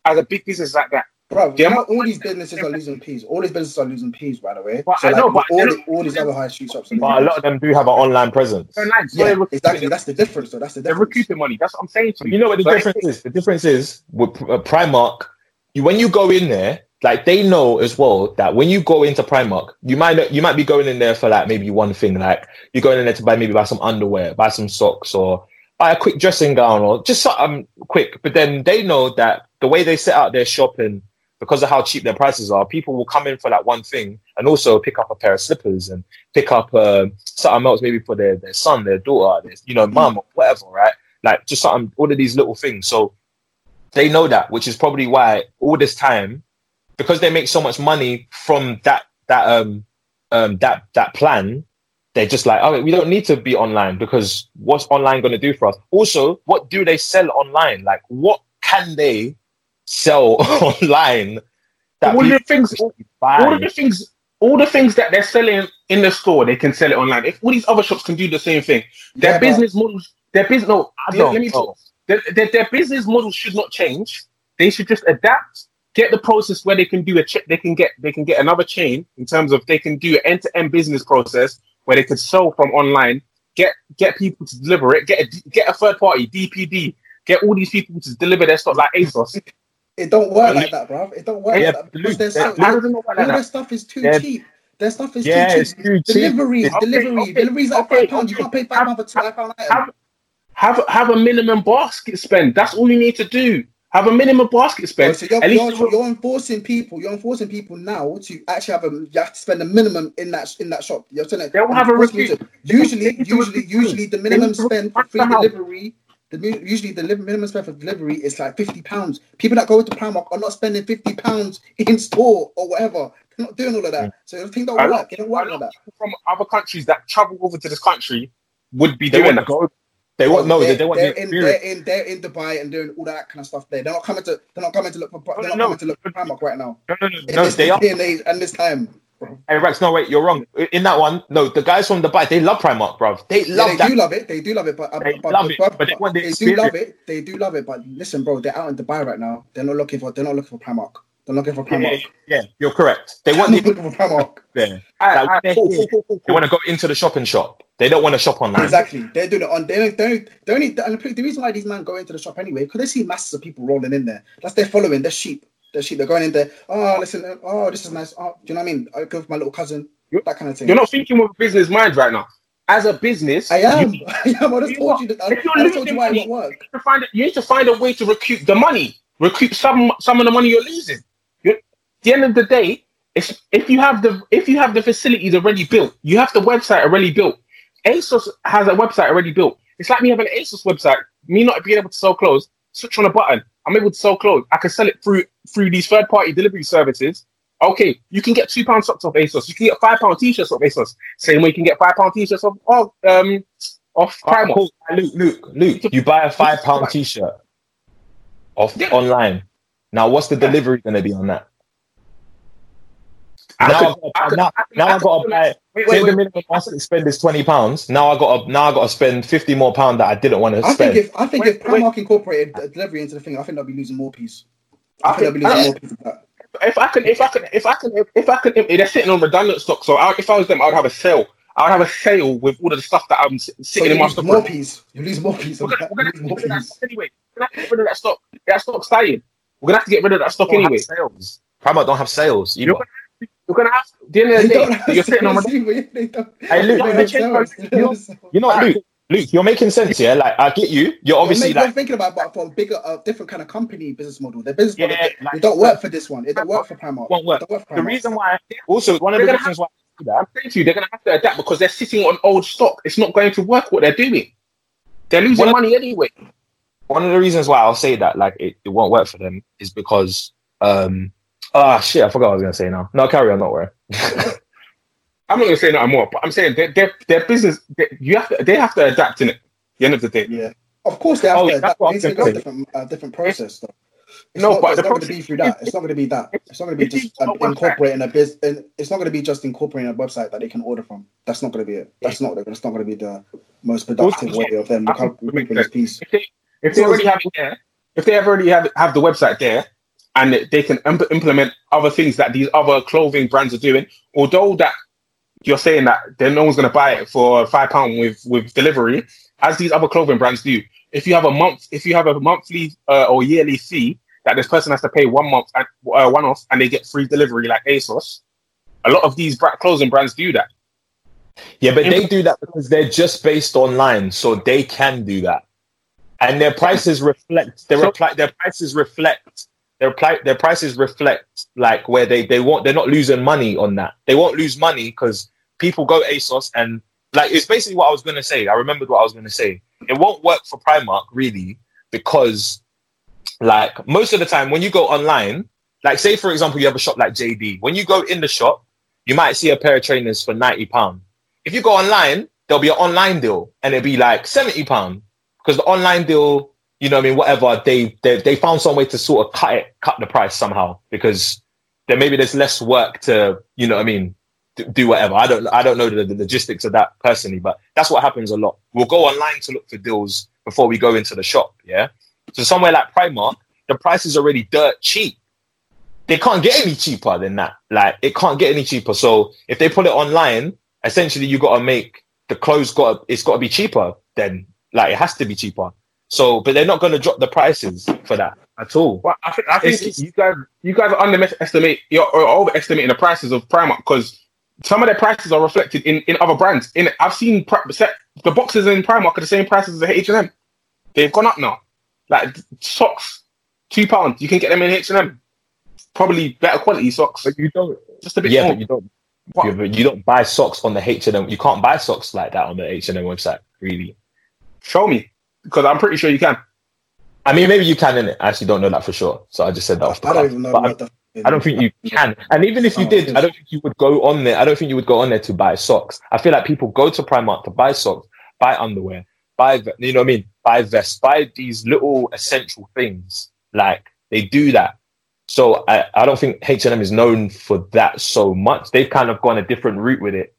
S3: as a big business like that,
S2: Bro,
S3: Yeah,
S2: you all these businesses are losing peas. All these businesses are losing peas, by the way.
S3: But
S2: so
S3: I
S2: like,
S3: know, but
S2: all, the, all these other high street shops.
S1: But a lot of them do have an online presence.
S3: they're. So
S2: yeah, exactly. That's the difference, though. That's the
S3: They're
S2: difference.
S3: recouping money. That's what I'm saying to you.
S1: You know what the
S3: So
S1: difference is? The difference is with uh, Primark. You when you go in there, like they know as well that when you go into Primark, you might you might be going in there for like maybe one thing, like you're going in there to buy maybe buy some underwear, buy some socks, or buy a quick dressing gown, or just something quick. But then they know that the way they set out their shopping, because of how cheap their prices are, people will come in for that one thing and also pick up a pair of slippers and pick up uh, something else maybe for their, their son, their daughter, their, you know, mum or whatever, right? Like just something, all of these little things. So they know that, which is probably why all this time, because they make so much money from that that um um that that plan, they're just like, oh, we don't need to be online because what's online going to do for us? Also, what do they sell online? Like, what can they sell online that
S3: all the things, all,
S1: buy?
S3: all the things, all the things that they're selling in the store, they can sell it online. If all these other shops can do the same thing, their
S2: Yeah,
S3: business models, their business. No, let- me talk. Their, their, their business model should not change. They should just adapt. Get the process where they can do a check. They can get they can get another chain in terms of they can do an end to end business process where they can sell from online. Get get people to deliver it. Get a, get a third party DPD. Get all these people to deliver their stuff like ASOS.
S2: It don't work like that, bro. It don't work
S1: Yeah,
S2: like that because
S1: Luke,
S2: there's
S1: that-
S2: so,
S3: How does it not work
S2: all
S3: like
S2: their stuff is too
S1: Yeah.
S2: cheap. Their stuff is
S1: Yeah,
S2: too cheap.
S1: too cheap.
S2: Delivery,
S3: Okay,
S2: delivery,
S3: okay,
S2: deliveries like
S3: okay,
S2: five pounds. You can't pay five pounds for two.
S3: Have have have a minimum basket spend. That's all you need to do. Have a minimum basket
S2: Bro,
S3: spend.
S2: so you're,
S3: At least
S2: you're, you're enforcing people. You're enforcing people now to actually have a. You have to spend a minimum in that in that shop. You're telling.
S3: They will have a
S2: enforcing
S3: recruit.
S2: Usually,
S3: They need to
S2: usually, usually the minimum spend for free delivery. The usually the minimum spend for delivery is like fifty pounds. People that go to Primark are not spending fifty pounds in store or whatever. They're not doing all of that. So the thing don't
S3: I know-
S2: work. It don't work
S3: I know
S2: like that.
S3: people from other countries that travel over to this country would be
S1: They
S3: doing that.
S1: go. They want no.
S2: they're,
S1: They, they want
S2: they're
S1: the
S2: in, they're in they're in Dubai and doing all that kind of stuff there. They're not coming to they're not coming to look for they're not
S1: No,
S2: coming to look for Primark right now.
S1: No, no, no,
S2: In
S1: no.
S2: this
S1: They are.
S2: day and age and this time.
S1: Hey Rex, no wait, you're wrong. In that one, no, the guys from Dubai, they love Primark, bruv. They
S2: Yeah,
S1: love
S2: they
S1: that.
S2: do love it. They do love it, but, uh,
S1: They
S2: but,
S1: love it, but they want the
S2: do love it. They do love it, but listen, bro, they're out in Dubai right now. They're not looking for. They're not looking for Primark. They're looking for
S1: Yeah,
S2: Primark.
S1: yeah, you're correct. They
S2: They're
S1: want
S2: not
S1: the
S2: looking for Primark.
S1: there.
S3: Alright,
S1: Like,
S3: alright,
S1: they're
S3: cool, cool, cool, cool,
S1: They want to go into the shop and shop. They don't want to shop online.
S2: Exactly. They're doing it on. They don't. They don't. They only. And the reason why these men go into the shop anyway, because they see masses of people rolling in there. That's their following. They're sheep. They're sheep. They're going in there. Oh, listen. Oh, this is nice. Oh, do you know what I mean? I go with my little cousin. That kind of thing.
S3: You're not thinking with a business mind right now. As a business,
S2: I am.
S3: You,
S2: I am. I just
S3: You
S2: told
S3: are-
S2: you that. I,
S3: if you're
S2: I told
S3: losing
S2: you why
S3: money-
S2: won't work.
S3: need to find you need to find a way to recoup the money, recoup some some of the money you're losing. You're, at the end of the day, if if you have the if you have the facilities already built, you have the website already built. ASOS has a website already built. It's like me having an ASOS website. Me not being able to sell clothes. Switch on a button. I'm able to sell clothes. I can sell it through through these third party delivery services. Okay, you can get two pound socks off ASOS. You can get five pound t-shirts off ASOS. Same way you can get five pound t-shirts off off um off Primark.
S1: cool. Luke, Luke, Luke, you buy a five pound t-shirt off
S3: Yeah.
S1: online. Now, what's the delivery going to be on that?
S3: I
S1: now, I gotta,
S3: could-
S1: now,
S3: I could-
S1: now
S3: I
S1: I got to buy.
S3: Wait,
S1: Say
S3: wait,
S1: the
S3: wait.
S1: minimum basket spend is twenty pounds. Now I got to now I got to spend fifty more pound that I didn't want to
S2: I think
S1: spend.
S2: if I think
S3: Wait,
S2: if Primark incorporated a delivery into the thing, I think they'll be losing more piece. I
S3: I
S2: think they'll be
S3: think-
S2: losing
S3: I-
S2: more piece of that.
S3: If I can, if I can, if I can, if, if I can, if they're sitting on redundant stock. So I, if I was them, I would have a sale. I would have a sale with all of the stuff that I'm s-
S2: So
S3: sitting
S2: you
S3: in my
S2: lose
S3: stock.
S2: more
S3: room.
S2: piece. You lose more piece.
S3: We're gonna, we're gonna
S2: more
S3: get rid of
S2: piece.
S3: that anyway. We're gonna get rid of that stock. That stock's dying. We're gonna have to get rid of that stock anyway.
S1: sales. Primark don't have sales.
S3: You're
S1: either.
S3: Gonna, you're gonna have. At the end of the
S2: don't
S3: day,
S2: have
S3: you're sitting on.
S2: sales either, they don't-
S1: Hey, Luke, you're
S2: don't
S1: making-
S2: have sales. They don't have sales.
S1: You know what, Luke? Luke, you're making sense, yeah. Like I get you. You're obviously
S2: you're, make-
S1: like
S2: you're thinking about but for a bigger, uh, different kind of company business model. Their business
S1: Yeah,
S2: model,
S1: like-
S2: it don't work for this one. It don't work for Primark.
S1: won't work.
S2: Work for
S1: the reason why. Also, one of the
S3: gonna
S1: reasons why. I do
S3: I'm saying to you, they're gonna have to adapt because they're sitting on old stock. It's not going to work what they're doing. They're losing
S1: What-
S3: money anyway.
S1: One of the reasons why I'll say that like it, it won't work for them is because um ah shit I forgot what I was gonna say now. No, carry on, not worry.
S3: I'm not gonna say nothing more, but I'm saying their their, their business. They, you have to. They have to adapt in it. The end of the day.
S2: Yeah, of course they have
S1: Oh,
S2: to.
S1: yeah, that's
S2: adapt.
S1: what I
S2: They to go
S1: say.
S2: different, uh, different process. Though. It's
S3: No,
S2: not,
S3: but
S2: it's
S3: the
S2: not going to be through that. It's not going to be that. It's not going to be just
S3: go
S2: um, incorporating a business. and It's not going to be just incorporating a website that they can order from. That's not going to be it. That's not. That's not going to be the most productive
S3: Also,
S2: way of them
S3: I think it makes
S2: recouping this piece.
S3: If they if they already have it there, if they have already have have the website there, and they can imp- implement other things that these other clothing brands are doing, although that you're saying that then no one's going to buy it for five pound with with delivery, as these other clothing brands do. If you have a month, if you have a monthly uh, or yearly fee that this person has to pay one month and uh, one off, and they get free delivery like ASOS, a lot of these bra- clothing brands do that.
S1: Yeah, but they do that because they're just based online, so they can do that, and their prices reflect. Their
S3: So-
S1: reply, their prices reflect. Their pli- their prices reflect like where they they won't. They're not losing money on that. They won't lose money because people go ASOS and like it's basically what I was gonna say. I remembered what I was gonna say. It won't work for Primark really because like most of the time when you go online, like say for example you have a shop like JD. When you go in the shop, you might see a pair of trainers for ninety pound. If you go online, there'll be an online deal and it'll be like seventy pound because the online deal, you know, I mean, whatever they they they found some way to sort of cut it, cut the price somehow because then maybe there's less work to, you know, I mean, do whatever. I don't I don't know the, the logistics of that personally, but that's what happens a lot. We'll go online to look for deals before we go into the shop. Yeah. So somewhere like Primark, the price is already dirt cheap. They can't get any cheaper than that. Like it can't get any cheaper. So if they put it online, essentially you got to make the clothes got it's got to be cheaper. Then like it has to be cheaper. So, but they're not going to drop the prices for that at all.
S3: Well, I think, I think
S1: It's-
S3: you guys you guys are underestimate you're or overestimating the prices of Primark because some of their prices are reflected in, in other brands. In I've seen set- the boxes in Primark are the same prices as the H and M. They've gone up now. Like socks, two pounds. You can get them in H and M. Probably better quality socks.
S1: But you don't.
S3: Just a bit
S1: Yeah,
S3: more.
S1: but you don't.
S3: What?
S1: Yeah, but you don't buy socks on the H and M. You can't buy socks like that on the H and M website. Really.
S3: Show me because I'm pretty sure you can.
S1: I mean, maybe you can in it. I actually don't know that for sure. So I just said that off the
S2: I don't even know
S1: But
S2: what the.
S1: I don't think you can. And even if you
S2: Oh,
S1: did. I don't think you would go on there. I don't think you would go on there to buy socks. I feel like people go to Primark to buy socks, buy underwear, buy, you know what I mean? Buy vests, buy these little essential things. Like they do that. So I, I don't think H&M is known for that so much. They've kind of gone a different route with it.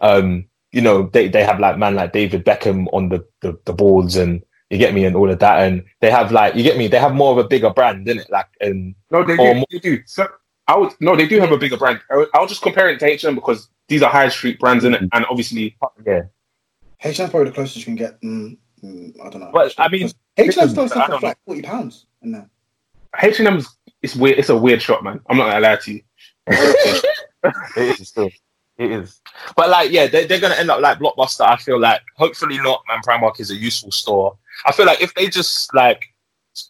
S1: Um, you know, they, they have like man like David Beckham on the, the, the boards and you get me and all of that. And they have like, you get me, they have more of a bigger brand, in it? Like, and
S3: No, they do.
S1: more-
S3: They do. So I would no, they do have a bigger brand. I would- I'll just compare it to H and M because these are high street brands in it, and obviously
S1: yeah.
S2: H&M's probably the closest you can get. Mm, mm, I don't know.
S1: But I mean,
S2: H&M's done
S3: I
S2: stuff for like forty pounds in there.
S3: H and M's it's weird. It's a weird shop, man. I'm not gonna lie to you.
S1: it is still. It is. But like, yeah, they, they're gonna end up like Blockbuster. I feel like hopefully not. Man, Primark is a useful store. I feel like if they just like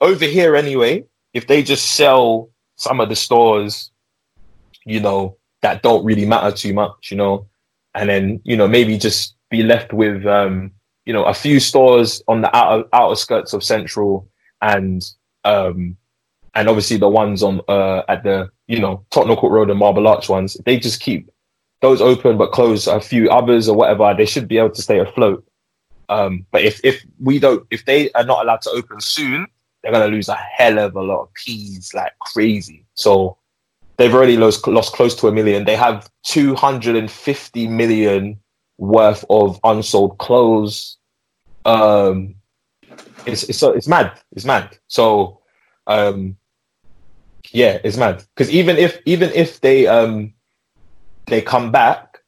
S1: over here anyway, if they just sell some of the stores, you know, that don't really matter too much, you know, and then you know maybe just be left with um, you know a few stores on the outer outer skirts of Central and um and obviously the ones on uh at the you know Tottenham Court Road and Marble Arch ones, they just keep those open but close a few others or whatever, they should be able to stay afloat. Um, but if if we don't, if they are not allowed to open soon, they're gonna lose a hell of a lot of peas like crazy. So they've already lost lost close to a million. They have two hundred and fifty million worth of unsold clothes. Um, it's it's it's mad. It's mad. So um, yeah, it's mad because even if even if they um they come back,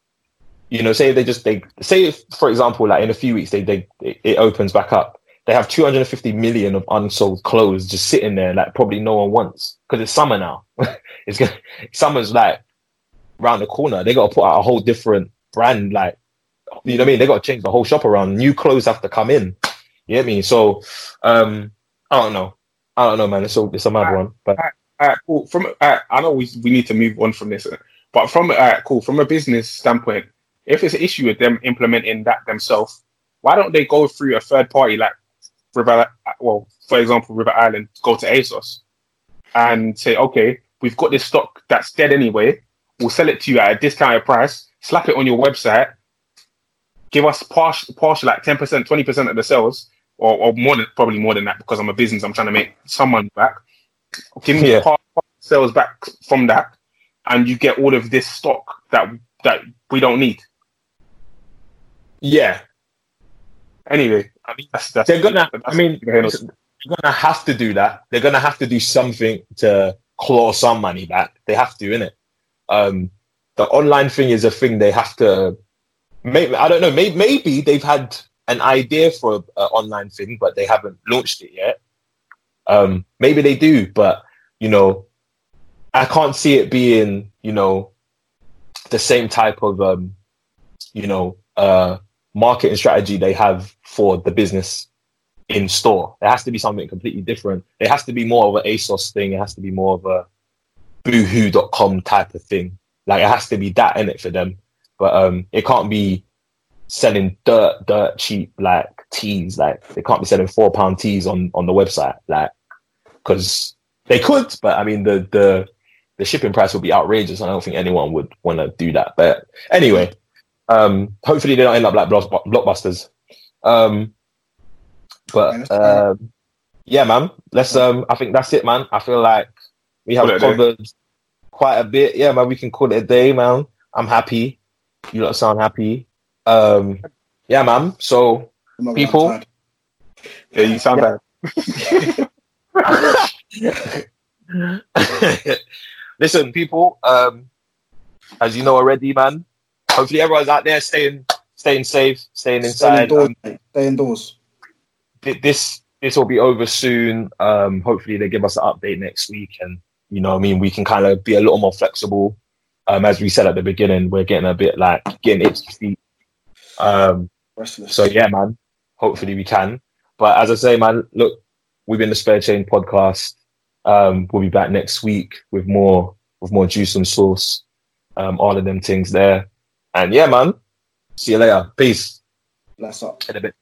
S1: you know, say they just they say if, for example, like in a few weeks they they it opens back up, they have 250 million of unsold clothes just sitting there, like probably no one wants because it's summer now. it's gonna summer's like round the corner. They got to put out a whole different brand, like you know what I mean. They got to change the whole shop around. New clothes have to come in. You get me? So, um, I don't know. I don't know, man. It's a it's a mad one, but
S3: Alright, cool. From uh, I know we we need to move on from this, but from uh, cool from a business standpoint, if it's an issue with them implementing that themselves, why don't they go through a third party like River? Well, for example, River Island, go to ASOS and say, okay, we've got this stock that's dead anyway. We'll sell it to you at a discounted price. Slap it on your website. Give us partial, partial like ten percent, twenty percent of the sales, or, or more than probably more than that because I'm a business. I'm trying to make someone back. Give me
S1: Yeah.
S3: part, part sales back from that, and you get all of this stock that that we don't need.
S1: yeah,
S3: Anyway,
S1: I mean,
S3: that's that's.
S1: they're gonna. I mean, they're gonna have to do that. They're gonna have to do something to claw some money back. They have to, innit? Um, the online thing is a thing they have to. Maybe I don't know. Maybe maybe they've had an idea for an online thing, but they haven't launched it yet. Um, maybe they do, but you know, I can't see it being you know the same type of um, you know uh, marketing strategy they have for the business in store. There has to be something completely different. It has to be more of an ASOS thing. It has to be more of a boohoo.com type of thing. Like it has to be that in it for them. But um it can't be selling dirt, dirt cheap like tees. Like they can't be selling four pound tees on on the website. Like because they could, but I mean the the the shipping price would be outrageous. I don't think anyone would want to do that. But anyway, um hopefully they don't end up like blockbusters. Um but um yeah, man. Let's um I think that's it, man. I feel like we have
S3: Call day.
S1: covered quite a bit. Yeah, man, we can call it a day, man. I'm happy. You lot sound happy. Um yeah, man. So people-
S3: yeah, you sound bad.
S1: listen, people, um as you know already, man. Hopefully everyone's out there staying staying safe, staying
S2: Stay
S1: inside.
S2: indoors,
S1: Um.
S2: Stay indoors.
S1: this this will be over soon. Um, hopefully they give us an update next week, and you know, what I mean, we can kind of be a little more flexible. Um, as we said at the beginning, we're getting a bit like getting itchy feet. Um,
S2: Restless.
S1: so yeah, man. Hopefully we can. But as I say, man, look, we've been the Spare Change podcast. Um, we'll be back next week with more with more juice and sauce. Um, all of them things there. And yeah, man. See you later. Peace.
S2: Bless up.
S1: In a bit.